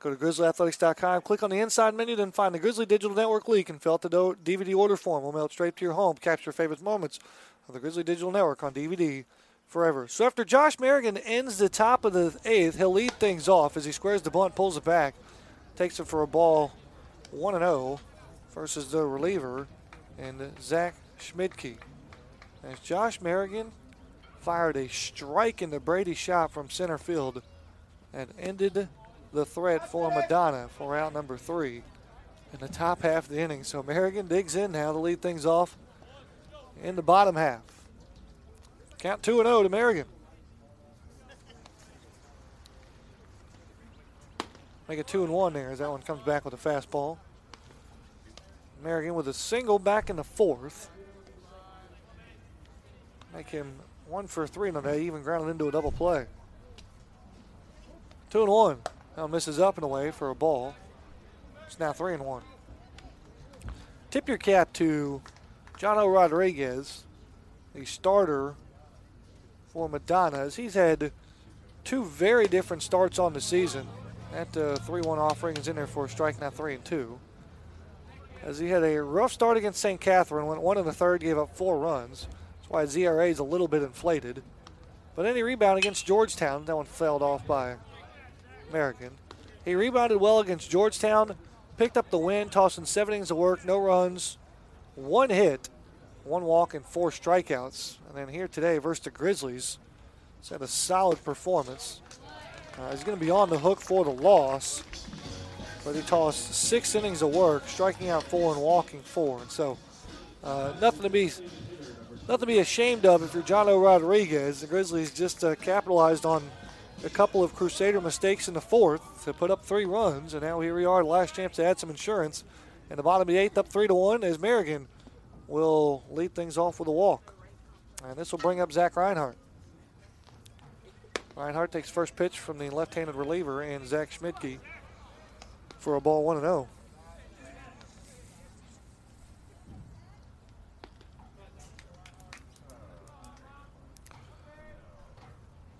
Speaker 5: Go to grizzlyathletics.com, click on the inside menu, then find the Grizzly Digital Network link and fill out the DVD order form. We'll mail it straight to your home. Capture your favorite moments of the Grizzly Digital Network on DVD forever. So after Josh Merrigan ends the top of the eighth, he'll lead things off as he squares the bunt, pulls it back, takes it for a ball 1 0 versus the reliever and Zach Schmidtke. As Josh Merrigan fired a strike into Brady Shop from center field and ended the threat for Madonna for out number three in the top half of the inning. So Merrigan digs in now to lead things off in the bottom half. Count 2 0 to Merrigan. Make it 2 and 1 there as that one comes back with a fastball. Merrigan with a single back in the fourth. Make him one for three today, even grounded into a double play. Two and one. Now misses up and away for a ball. It's now three and one. Tip your cap to John O. Rodriguez, the starter for Madonna. As he's had two very different starts on the season. That uh, 3 1 offering is in there for a strike, now 3 and 2 as he had a rough start against St. Catherine, went one in the third, gave up four runs. That's why ERA is a little bit inflated. But then he rebounded against Georgetown. That one failed off by Merrigan. He rebounded well against Georgetown, picked up the win, tossing seven innings of work, no runs, one hit, one walk, and four strikeouts. And then here today versus the Grizzlies, he's had a solid performance. Uh, he's going to be on the hook for the loss but he tossed six innings of work, striking out four and walking four. And so, uh, nothing to be nothing to be ashamed of if you're John O. Rodriguez. The Grizzlies just uh, capitalized on a couple of Crusader mistakes in the fourth to put up three runs, and now here we are, last chance to add some insurance. And the bottom of the eighth, up three to one, as Merrigan will lead things off with a walk. And this will bring up Zach Reinhardt. Reinhardt takes first pitch from the left-handed reliever and Zach Schmidtke for a ball 1 0.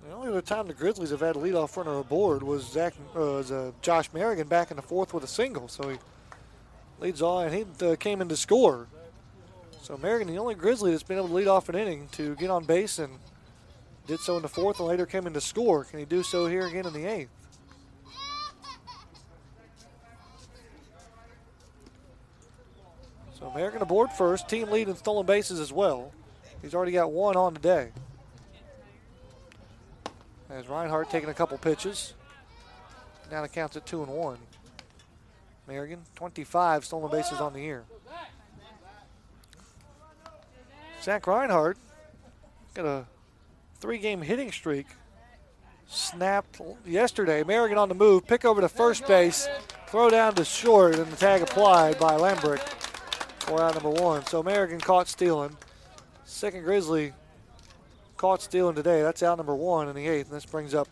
Speaker 5: The only other time the Grizzlies have had a leadoff runner aboard was Zach, uh, was, uh, Josh Merrigan back in the fourth with a single. So he leads on, and he uh, came in to score So Merrigan, the only Grizzly that's been able to lead off an inning to get on base and did so in the fourth and later came in to score. Can he do so here again in the eighth? So Merrigan aboard first, team lead in stolen bases as well. He's already got one on today. As Reinhardt taking a couple pitches. Now it counts at two and one. Merrigan, 25 stolen bases on the year. Zach Reinhardt got a three-game hitting streak. Snapped yesterday. Merrigan on the move, pick over to first base, throw down to short, and the tag applied by Lembrick for out number one. So Merrigan caught stealing. Second Grizzly caught stealing today. That's out number one in the eighth, and this brings up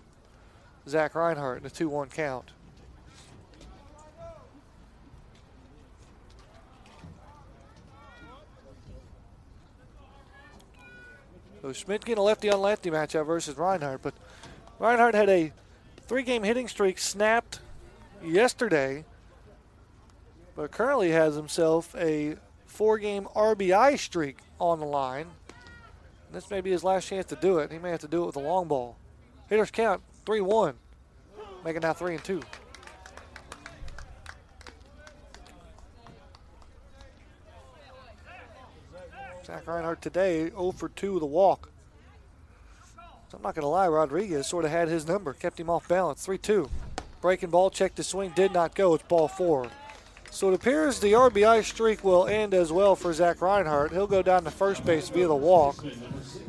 Speaker 5: Zach Reinhardt in a 2 1 count. So Schmidt getting a lefty on lefty matchup versus Reinhardt, but Reinhardt had a three game hitting streak snapped yesterday, but currently has himself a four game RBI streak on the line. This may be his last chance to do it. He may have to do it with a long ball. Hitters count 3 1, making now 3 and 2. Zach Reinhardt today 0 for 2 with a walk. So I'm not going to lie, Rodriguez sort of had his number, kept him off balance. 3 2. Breaking ball, checked the swing, did not go. It's ball four. So it appears the RBI streak will end as well for Zach Reinhardt. He'll go down to first base via the walk.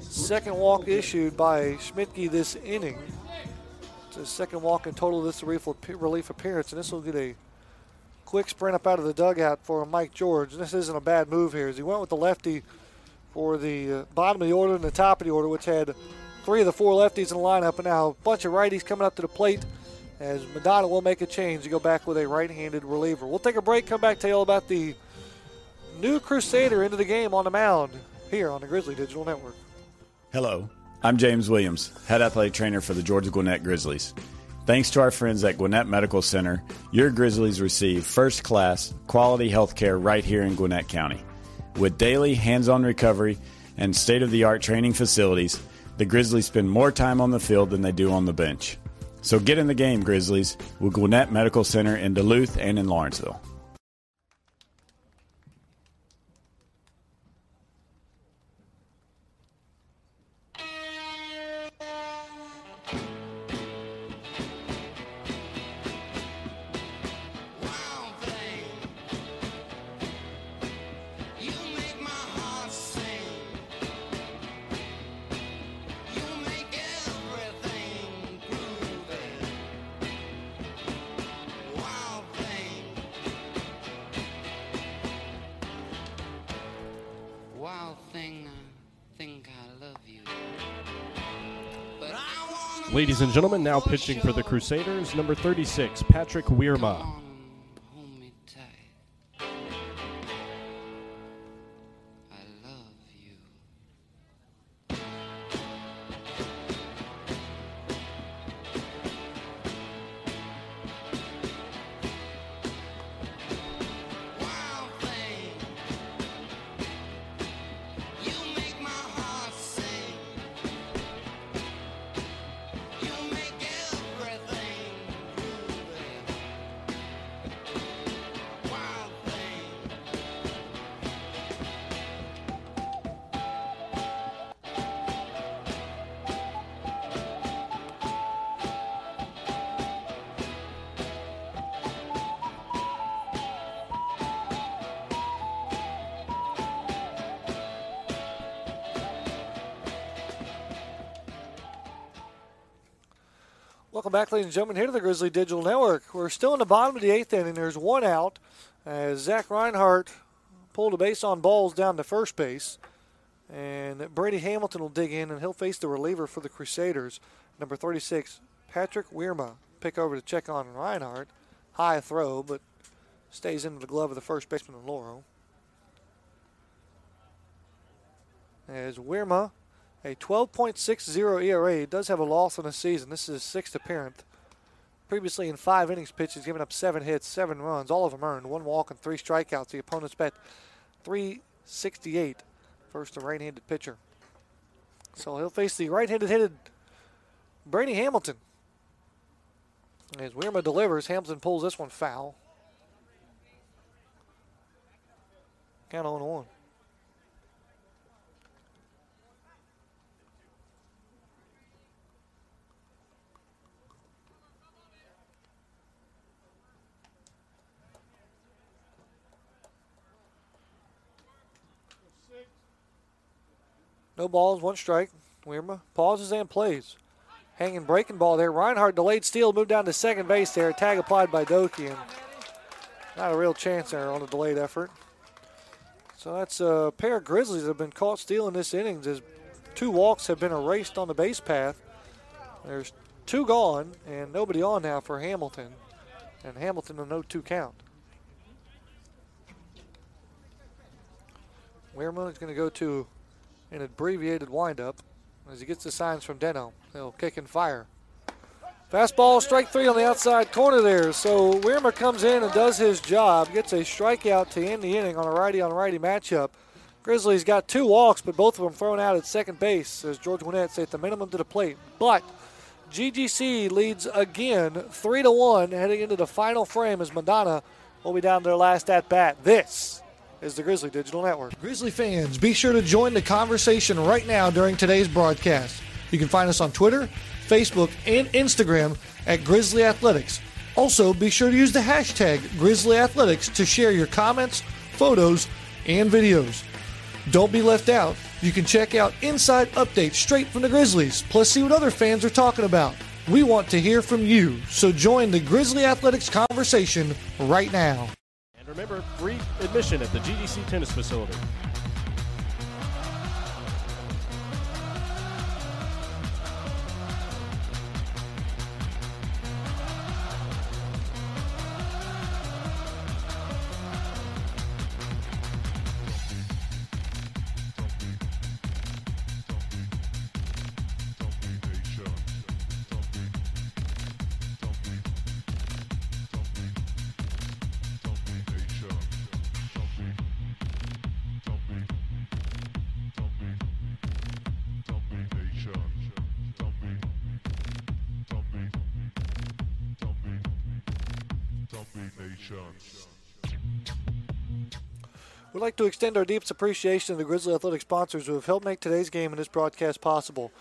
Speaker 5: Second walk issued by Schmidtke this inning. It's his second walk in total this relief appearance, and this will get a quick sprint up out of the dugout for Mike George. And this isn't a bad move here, as he went with the lefty for the uh, bottom of the order and the top of the order, which had three of the four lefties in the lineup, and now a bunch of righties coming up to the plate as Madonna will make a change to go back with a right-handed reliever. We'll take a break, come back, tell you all about the new Crusader into the game on the mound here on the Grizzly Digital Network.
Speaker 10: Hello, I'm James Williams, head athletic trainer for the Georgia Gwinnett Grizzlies. Thanks to our friends at Gwinnett Medical Center, your Grizzlies receive first class, quality health care right here in Gwinnett County. With daily hands on recovery and state of the art training facilities, the Grizzlies spend more time on the field than they do on the bench. So get in the game, Grizzlies, with Gwinnett Medical Center in Duluth and in Lawrenceville.
Speaker 3: Ladies and gentlemen, now pitching for the Crusaders, number 36, Patrick Weirma.
Speaker 5: Back, ladies and gentlemen, here to the Grizzly Digital Network. We're still in the bottom of the eighth inning. There's one out as Zach Reinhardt pulled a base on balls down to first base. And Brady Hamilton will dig in, and he'll face the reliever for the Crusaders, number 36, Patrick Weirma. Pick over to check on Reinhardt. High throw, but stays into the glove of the first baseman, Lauro. As Weirma a 12.60 ERA. He does have a loss in the season. This is his sixth appearance. Previously in five innings pitched, he's given up seven hits, seven runs, all of them earned, one walk and three strikeouts. The opponent's bet 368 First, a right handed pitcher. So he'll face the right handed hitted Brady Hamilton. As Weirma delivers, Hamilton pulls this one foul. Count on one. No balls, one strike. Weirma pauses and plays. Hanging breaking ball there. Reinhardt delayed steal, moved down to second base there. Tag applied by Doki, and not a real chance there on a delayed effort. So that's a pair of Grizzlies that have been caught stealing this innings as two walks have been erased on the base path. There's two gone and nobody on now for Hamilton. And Hamilton a no two count. Weirma is going to go to an abbreviated windup as he gets the signs from Deno. He'll kick and fire. Fastball, strike three on the outside corner there. So Weirma comes in and does his job, gets a strikeout to end the inning on a righty on righty matchup. Grizzlies got two walks, but both of them thrown out at second base as Georgia Gwinnett set the minimum to the plate. But GGC leads again, three to one, heading into the final frame as Madonna will be down their last at bat. This is the Grizzly Digital Network.
Speaker 3: Grizzly fans, be sure to join the conversation right now during today's broadcast. You can find us on Twitter, Facebook, and Instagram at Grizzly Athletics. Also, be sure to use the hashtag Grizzly Athletics to share your comments, photos, and videos. Don't be left out. You can check out inside updates straight from the Grizzlies, plus see what other fans are talking about. We want to hear from you, so join the Grizzly Athletics conversation right now.
Speaker 15: Remember, free admission at the GGC tennis facility.
Speaker 5: Extend our deepest appreciation to the Grizzly Athletic sponsors who have helped make today's game and this broadcast possible.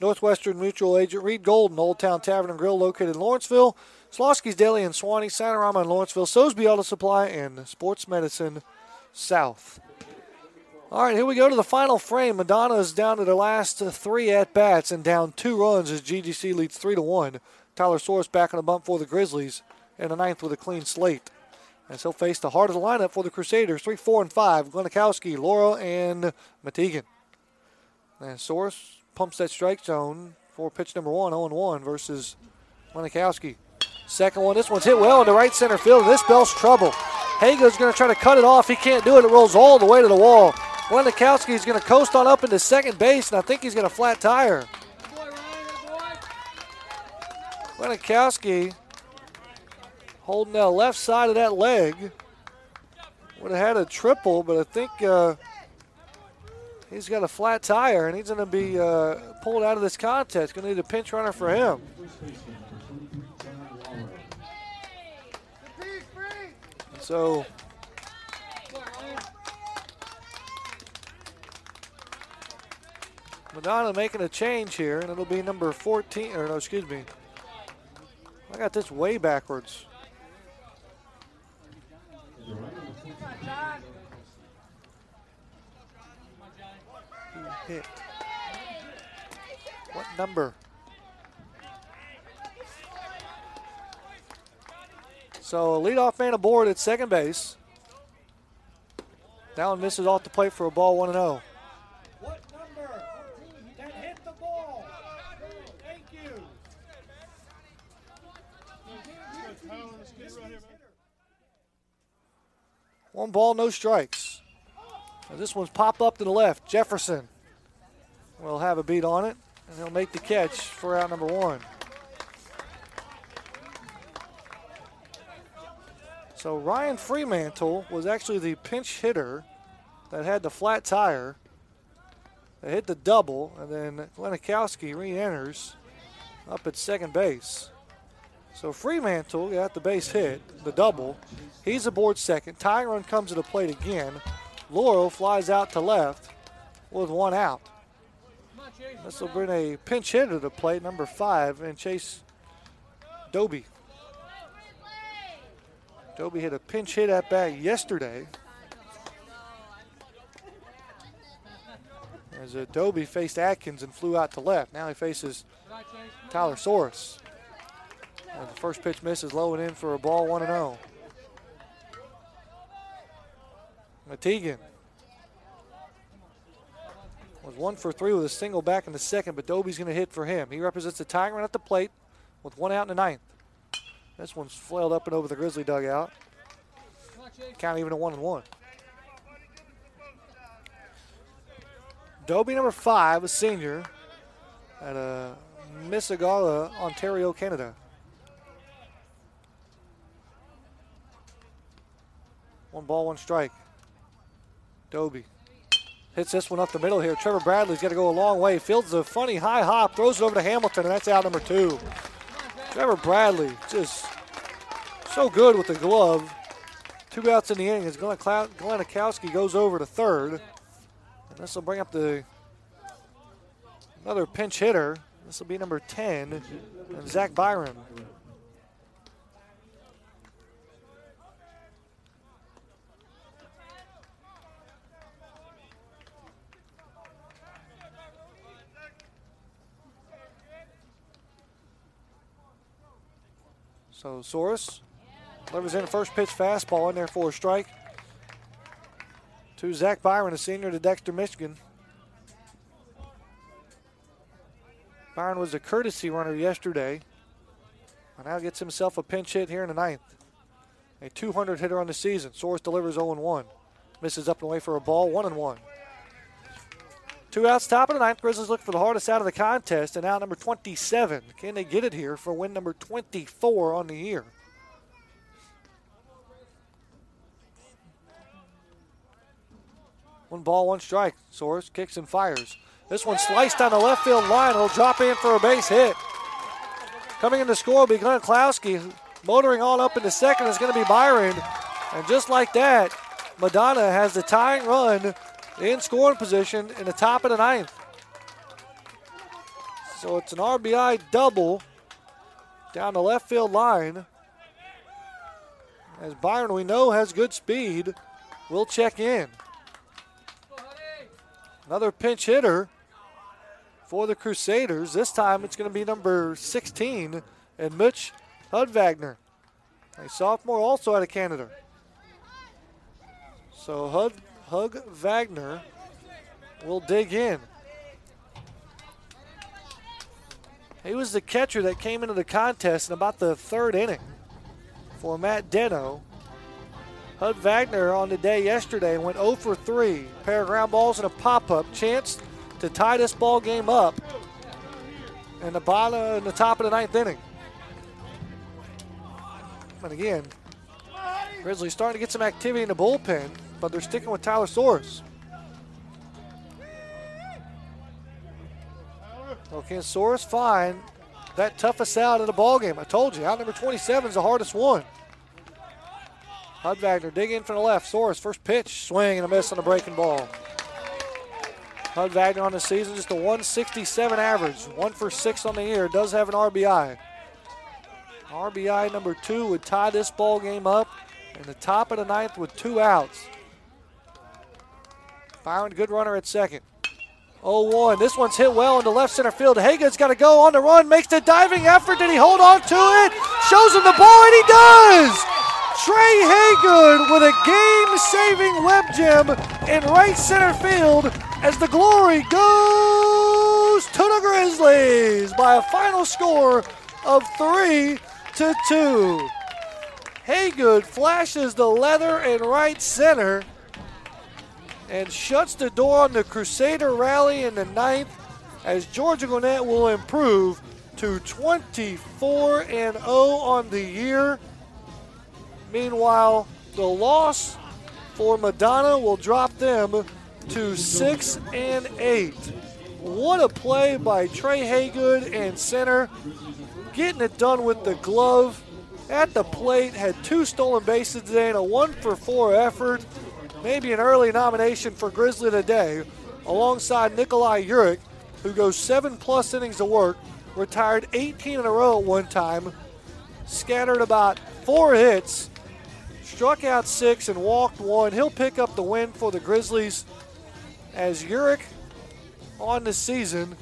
Speaker 5: Northwestern Mutual Agent Reed Golden, Old Town Tavern and Grill located in Lawrenceville, Slosky's Deli in Suwanee, Sanorama in Lawrenceville, Sosby Auto Supply, and Sports Medicine South. All right, here we go to the final frame. Madonna is down to the last three at bats and down two runs as GGC leads three to one. Tyler Soros back on the bump for the Grizzlies in the ninth with a clean slate. As he'll face the heart of the lineup for the Crusaders, three, four, and five. Glenakowski, Laura, and Matigan. And Soros pumps that strike zone for pitch number one, 0 1 versus Glenakowski. Second one, this one's hit well into right center field. This spells trouble. Hago's going to try to cut it off. He can't do it. It rolls all the way to the wall. Glenakowski is going to coast on up into second base, and I think he's going to flat tire. Glenakowski holding the left side of that leg. Would have had a triple, but I think uh, he's got a flat tire and he's going to be uh, pulled out of this contest. Going to need a pinch runner for him. So. Madonna making a change here, and it'll be number 14, or no, excuse me. I got this way backwards. Hit? What number? So leadoff man aboard at second base. That one misses off the plate for a ball 1 0.
Speaker 3: What number that hit the ball? Thank you.
Speaker 5: One ball, no strikes. Now this one's pop up to the left. Jefferson will have a beat on it, and he'll make the catch for out number one. So Ryan Fremantle was actually the pinch hitter that had the flat tire. They hit the double, and then Glenikowski re enters up at second base. So Fremantle got the base hit, the double. He's aboard second. Tying run comes to the plate again. Laurel flies out to left with one out. This will bring a pinch hitter to the plate, number five, and Chase Doby. Doby hit a pinch hit at bat yesterday. As uh, Adobe faced Atkins and flew out to left. Now he faces Tyler Soros. And the first pitch misses low and in for a ball 1 0. Matigan was one for three with a single back in the second, but Dobie's going to hit for him. He represents the Tiger at the plate with one out in the ninth. This one's flailed up and over the Grizzly dugout. Count even a one and one. Dobie, number five, a senior at uh, Mississauga, Ontario, Canada. One ball, one strike. Doby hits this one up the middle here. Trevor Bradley's got to go a long way. Fields a funny high hop, throws it over to Hamilton, and that's out number two. Trevor Bradley just so good with the glove. Two outs in the inning as Glenikowski goes over to third. And this will bring up the another pinch hitter. This will be number 10, and Zach Byron. So Soros delivers in a first pitch fastball in there for a strike. To Zach Byron, a senior to Dexter, Michigan. Byron was a courtesy runner yesterday. And now gets himself a pinch hit here in the ninth. A 200 hitter on the season. Soros delivers 0 1. Misses up and away for a ball, 1 and 1. Two outs, top of the ninth. Grizzlies look for the hardest out of the contest, and out number 27. Can they get it here for win number 24 on the year? One ball, one strike. Soros kicks and fires. This one sliced down the left field line. It'll drop in for a base hit. Coming in to score will be Glenn Klowski. Motoring on up into second is going to be Byron. And just like that, Madonna has the tying run in scoring position in the top of the ninth. So it's an RBI double down the left field line. As Byron, we know, has good speed, will check in. Another pinch hitter for the Crusaders. This time it's going to be number 16 and Mitch Hud Wagner. a sophomore also out of Canada. So Hud, Hud Wagner will dig in. He was the catcher that came into the contest in about the third inning for Matt Deno. Hud Wagner on the day yesterday went 0 for 3. Pair of ground balls and a pop up. Chance to tie this ball game up in the bottom in the top of the ninth inning. And again, Grizzlies starting to get some activity in the bullpen, but they're sticking with Tyler Soros. Okay, can Soros find that toughest out in the ball game? I told you, out number 27 is the hardest one. Hud Wagner dig in from the left. Soros first pitch, swing and a miss on the breaking ball. Hud Wagner on the season just a 167 average, one for six on the year. Does have an RBI. RBI number two would tie this ball game up in the top of the ninth with two outs. Good runner at second. 0-1. This one's hit well into left center field. Haygood's got to go on the run, makes the diving effort. Did he hold on to it? Shows him the ball, and he does! Trey Haygood with a game-saving web gem in right center field as the glory goes to the Grizzlies by a final score of three to two. Haygood flashes the leather in right center and shuts the door on the Crusader rally in the ninth as Georgia Gwinnett will improve to 24 and 0 on the year. Meanwhile, the loss for Madonna will drop them to 6 and 8. What a play by Trey Haygood and center. Getting it done with the glove at the plate. Had two stolen bases today and a one for four effort. Maybe an early nomination for Grizzly today, alongside Nikolai Urich, who goes seven plus innings of work, retired 18 in a row at one time, scattered about four hits, struck out six and walked one. He'll pick up the win for the Grizzlies as Urich on the season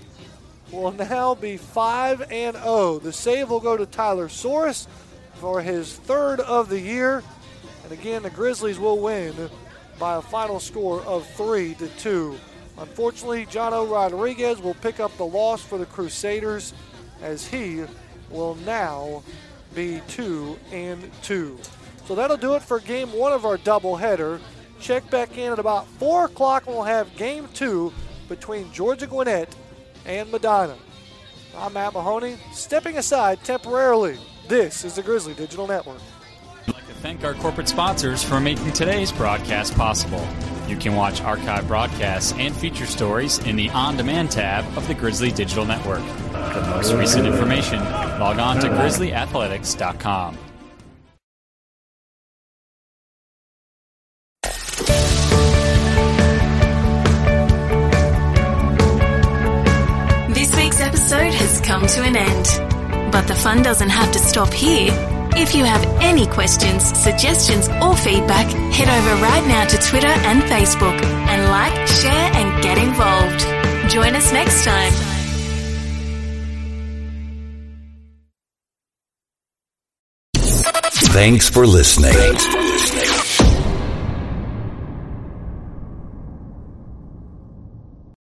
Speaker 5: will now be 5 and 0. The save will go to Tyler Soros for his third of the year. And again, the Grizzlies will win by a final score of 3 to 2. Unfortunately, Jono Rodriguez will pick up the loss for the Crusaders as he will now be 2 and 2. So that'll do it for game one of our doubleheader. Check back in at about 4 o'clock and we'll have game two between Georgia Gwinnett and Madonna. I'm Matt Mahoney, stepping aside temporarily. This is the Grizzly Digital Network.
Speaker 4: Thank our corporate sponsors for making today's broadcast possible. You can watch archive broadcasts and feature stories in the On Demand tab of the Grizzly Digital Network. For most recent information, log on to grizzlyathletics.com.
Speaker 16: This week's episode has come to an end. But the fun doesn't have to stop here. If you have any questions, suggestions, or feedback, head over right now to Twitter and Facebook and like, share, and get involved. Join us next time.
Speaker 2: Thanks for listening. Thanks for listening.